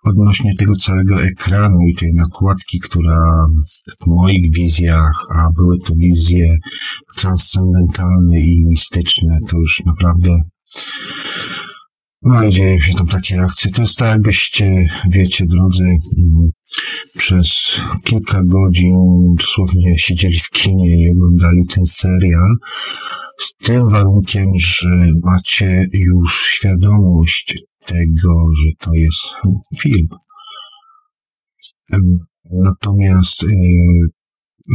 Speaker 2: odnośnie tego całego ekranu i tej nakładki, która w moich wizjach, a były to wizje transcendentalne i mistyczne, to już naprawdę no i dzieje się tam takie akcje. To jest tak, jakbyście, wiecie, drodzy, przez kilka godzin dosłownie siedzieli w kinie i oglądali ten serial z tym warunkiem, że macie już świadomość tego, że to jest film. Natomiast y,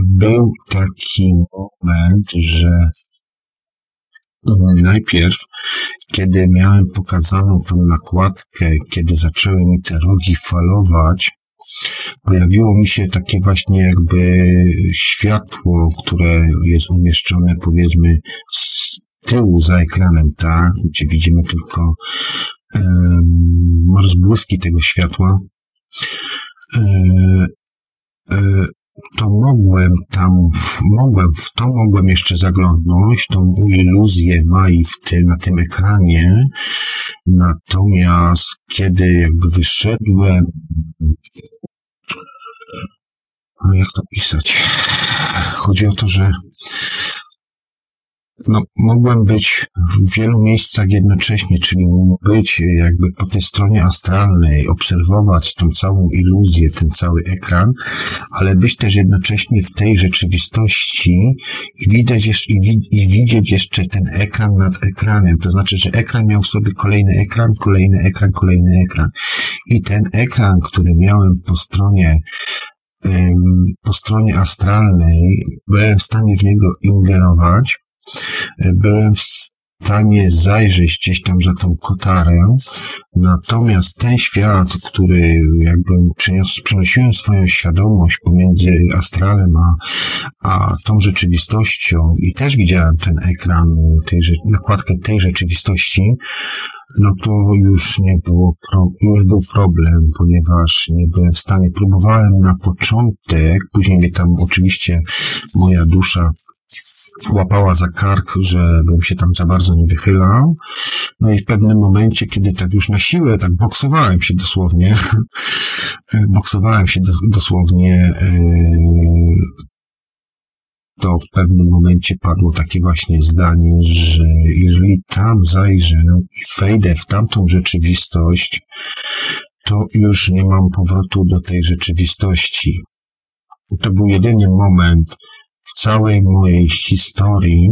Speaker 2: był taki moment, że najpierw, kiedy miałem pokazaną tą nakładkę, kiedy zaczęły mi te rogi falować, pojawiło mi się takie właśnie jakby światło, które jest umieszczone powiedzmy z tyłu za ekranem, tak, gdzie widzimy tylko rozbłyski tego światła, e, e, to mogłem tam, mogłem, w to mogłem jeszcze zaglądnąć, tą iluzję Mai w tym, na tym ekranie. Natomiast kiedy jakby wyszedłem, no jak to pisać? Chodzi o to, że no, mogłem być w wielu miejscach jednocześnie, czyli być jakby po tej stronie astralnej, obserwować tą całą iluzję, ten cały ekran, ale być też jednocześnie w tej rzeczywistości i widać i, wi i widzieć jeszcze ten ekran nad ekranem. To znaczy, że ekran miał w sobie kolejny ekran, kolejny ekran, kolejny ekran. I ten ekran, który miałem po stronie po stronie astralnej, byłem w stanie w niego ingerować, byłem w stanie zajrzeć gdzieś tam za tą kotarę, natomiast ten świat, który jakby przyniósł, przenosiłem swoją świadomość pomiędzy astralem a, a tą rzeczywistością i też widziałem ten ekran, tej, nakładkę tej rzeczywistości, no to już nie było, już był problem, ponieważ nie byłem w stanie, próbowałem na początek, później mnie tam oczywiście moja dusza łapała za kark, żebym się tam za bardzo nie wychylał. No i w pewnym momencie, kiedy tak już na siłę, tak boksowałem się dosłownie, boksowałem się do, dosłownie, yy, to w pewnym momencie padło takie właśnie zdanie, że jeżeli tam zajrzę i wejdę w tamtą rzeczywistość, to już nie mam powrotu do tej rzeczywistości. To był jedyny moment, całej mojej historii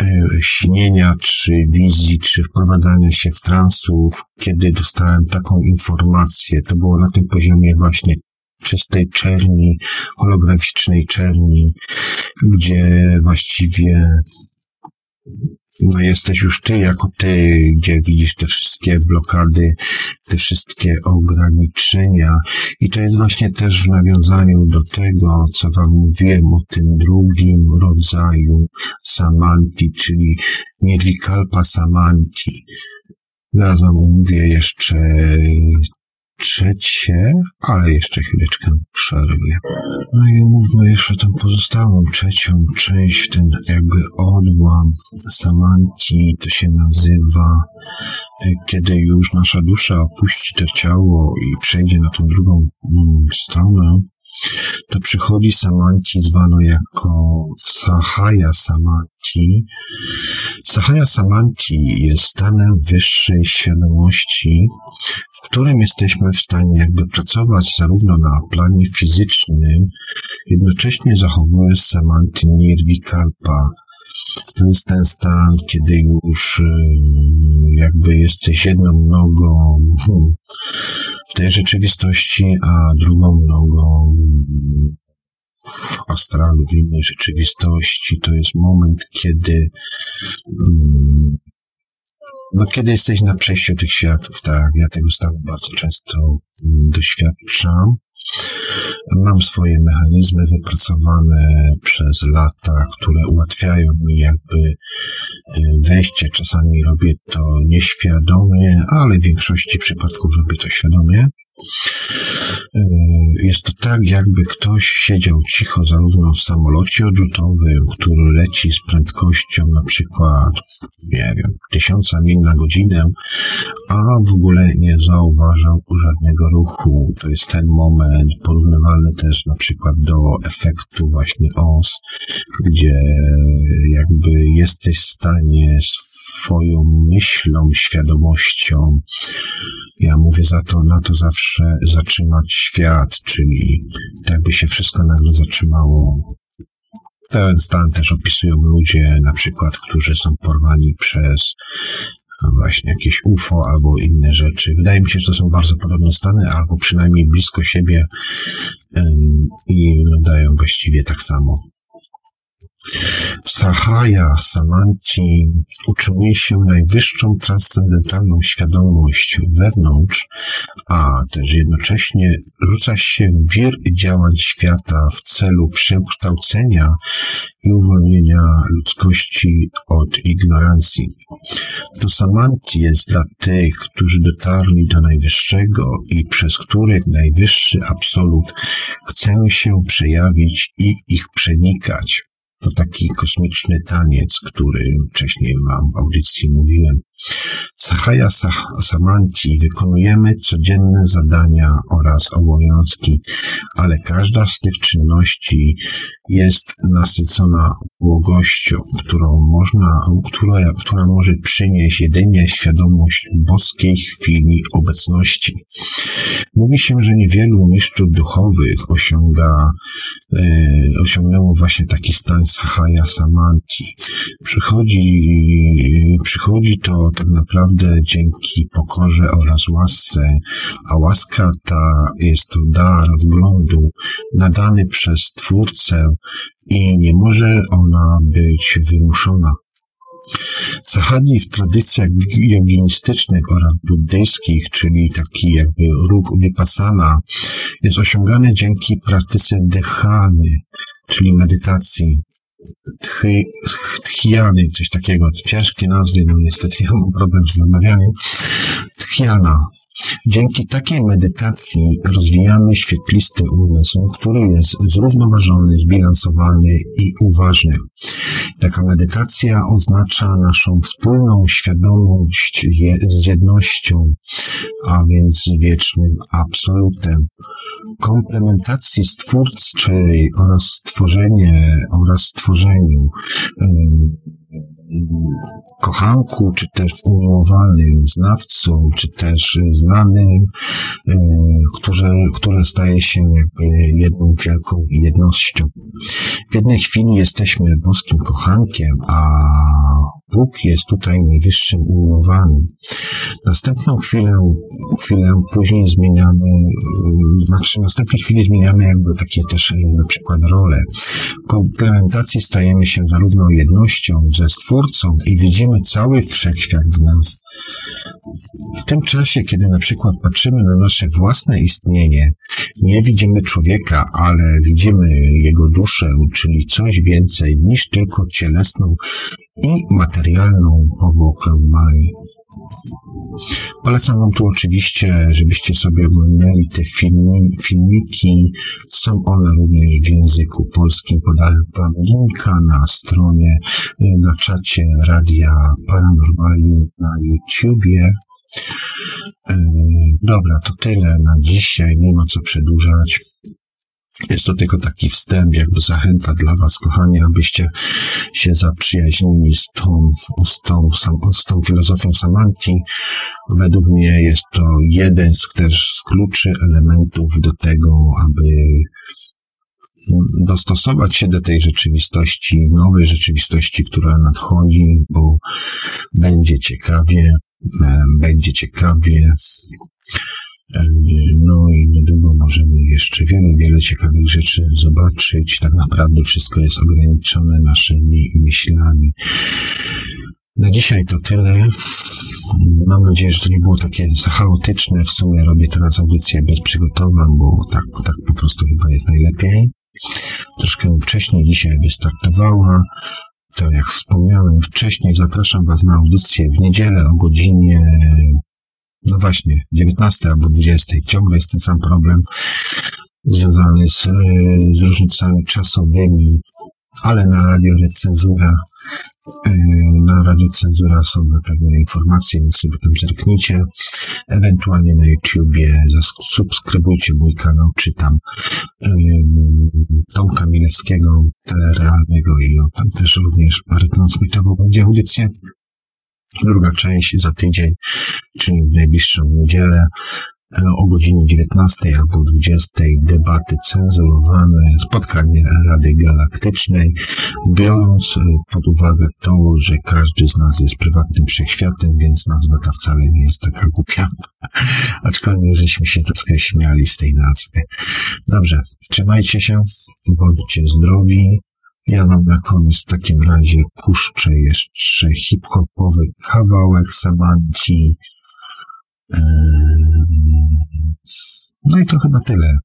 Speaker 2: e, śnienia, czy wizji, czy wprowadzania się w transów, kiedy dostałem taką informację, to było na tym poziomie właśnie czystej czerni, holograficznej czerni, gdzie właściwie no jesteś już ty jako ty, gdzie widzisz te wszystkie blokady, te wszystkie ograniczenia. I to jest właśnie też w nawiązaniu do tego, co wam mówiłem o tym drugim rodzaju samanti, czyli nirvikalpa samanti. Zaraz wam mówię jeszcze trzecie, ale jeszcze chwileczkę przerwie. No i mówmy jeszcze tą pozostałą, trzecią część, ten jakby odłam samanci, to się nazywa, e, kiedy już nasza dusza opuści to ciało i przejdzie na tą drugą mm, stronę, to przychodzi Samanti zwano jako Sahaya Samanti. Sahaya Samanti jest stanem wyższej świadomości, w którym jesteśmy w stanie jakby pracować zarówno na planie fizycznym, jednocześnie zachowując Samanti Nirvikalpa, to jest ten stan, kiedy już jakby jesteś jedną nogą hmm, w tej rzeczywistości, a drugą nogą w astralu, w innej rzeczywistości. To jest moment, kiedy hmm, no, kiedy jesteś na przejściu tych światów, tak, ja tego stanu bardzo często hmm, doświadczam. Mam swoje mechanizmy wypracowane przez lata, które ułatwiają mi jakby y, wejście. Czasami robię to nieświadomie, ale w większości przypadków robię to świadomie. Y, jest to tak, jakby ktoś siedział cicho zarówno w samolocie odrzutowym, który leci z prędkością na przykład, nie wiem, tysiąca mil na godzinę, a w ogóle nie zauważał żadnego ruchu. To jest ten moment porównywalny też na przykład do efektu właśnie OS, gdzie jakby jesteś w stanie swoją myślą, świadomością, ja mówię za to, na to zawsze zatrzymać świat, czyli tak by się wszystko nagle zatrzymało. Ten stan też opisują ludzie, na przykład, którzy są porwani przez właśnie jakieś UFO albo inne rzeczy. Wydaje mi się, że to są bardzo podobne stany, albo przynajmniej blisko siebie i wyglądają właściwie tak samo. W Sahaya Samanci utrzymuje się najwyższą transcendentalną świadomość wewnątrz, a też jednocześnie rzuca się wir działań świata w celu przekształcenia i uwolnienia ludzkości od ignorancji. To Samanti jest dla tych, którzy dotarli do najwyższego i przez których najwyższy absolut chce się przejawić i ich przenikać. To taki kosmiczny taniec, który wcześniej Wam w audycji mówiłem. Sahaja Samanci wykonujemy codzienne zadania oraz obowiązki, ale każda z tych czynności jest nasycona błogością, którą można, która, która może przynieść jedynie świadomość boskiej chwili obecności. Mówi się, że niewielu mistrzów duchowych osiąga, e, osiągnęło właśnie taki stan Sahaja Samanti. Przychodzi, przychodzi to tak naprawdę dzięki pokorze oraz łasce, a łaska ta jest to dar wglądu nadany przez Twórcę i nie może ona być wymuszona. Sahadzi w tradycjach joginistycznych oraz buddyjskich, czyli taki jakby ruch wypasana, jest osiągany dzięki praktyce dechany, czyli medytacji tchiany, coś takiego, ciężkie nazwy, no niestety ja mam problem z wymawianiem. Tchiana. Dzięki takiej medytacji rozwijamy świetlisty umysł, który jest zrównoważony, zbilansowany i uważny. Taka medytacja oznacza naszą wspólną świadomość z jednością, a więc wiecznym absolutem komplementacji stwórczej oraz stworzenie oraz stworzeniu kochanku, czy też umiłowanym znawcą, czy też znanym, które, które staje się jedną wielką jednością. W jednej chwili jesteśmy boskim kochankiem, a Bóg jest tutaj najwyższym umiłowanym. Następną chwilę, chwilę później zmieniamy, znaczy w następnej chwili zmieniamy jakby takie też na przykład role. W komplementacji stajemy się zarówno jednością ze Stwórcą i widzimy cały wszechświat w nas. W tym czasie, kiedy na przykład patrzymy na nasze własne istnienie, nie widzimy człowieka, ale widzimy jego duszę, czyli coś więcej niż tylko cielesną i materialną powłokę Mai. Polecam Wam tu oczywiście, żebyście sobie oglądali te filmi, filmiki. Są one również w języku polskim. Podałem Wam linka na stronie, na czacie Radia Paranormalni na YouTubie. E, dobra, to tyle na dzisiaj. Nie ma co przedłużać. Jest to tylko taki wstęp, jakby zachęta dla Was, kochani, abyście się zaprzyjaźnili z tą, z tą, z tą filozofią Samanti. Według mnie jest to jeden z, też z kluczy elementów do tego, aby dostosować się do tej rzeczywistości, nowej rzeczywistości, która nadchodzi, bo będzie ciekawie, e, będzie ciekawie, no i niedługo możemy jeszcze wiele, wiele ciekawych rzeczy zobaczyć. Tak naprawdę wszystko jest ograniczone naszymi myślami. Na dzisiaj to tyle. Mam nadzieję, że to nie było takie chaotyczne. W sumie robię teraz audycję bez przygotowań, bo tak, tak po prostu chyba jest najlepiej. Troszkę wcześniej dzisiaj wystartowała. To jak wspomniałem wcześniej, zapraszam Was na audycję w niedzielę o godzinie no właśnie, 19 albo 20. Ciągle jest ten sam problem związany z, e, z różnicami czasowymi, ale na radio recenzura, e, na radio cenzura są na pewno informacje, więc sobie tam zerknijcie. Ewentualnie na YouTubie subskrybujcie mój kanał, czytam Tomka Milewskiego, telerealnego i tam też również retransmitował będzie audycję. Druga część za tydzień, czyli w najbliższą niedzielę e, o godzinie 19 albo 20 debaty cenzurowane, spotkanie Rady Galaktycznej, biorąc e, pod uwagę to, że każdy z nas jest prywatnym wszechświatem, więc nazwa ta wcale nie jest taka głupia. Aczkolwiek żeśmy się troszkę śmiali z tej nazwy. Dobrze, trzymajcie się, bądźcie zdrowi, ja wam na koniec w takim razie puszczę jeszcze hip-hopowy kawałek Samanci. No i to chyba tyle.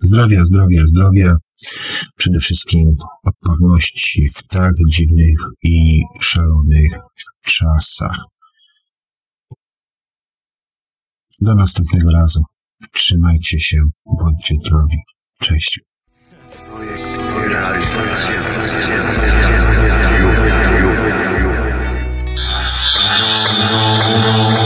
Speaker 2: Zdrowia, zdrowia, zdrowia. Przede wszystkim odporności w tak dziwnych i szalonych czasach. Do następnego razu. Trzymajcie się, bądźcie zdrowi. Cześć. Thank you.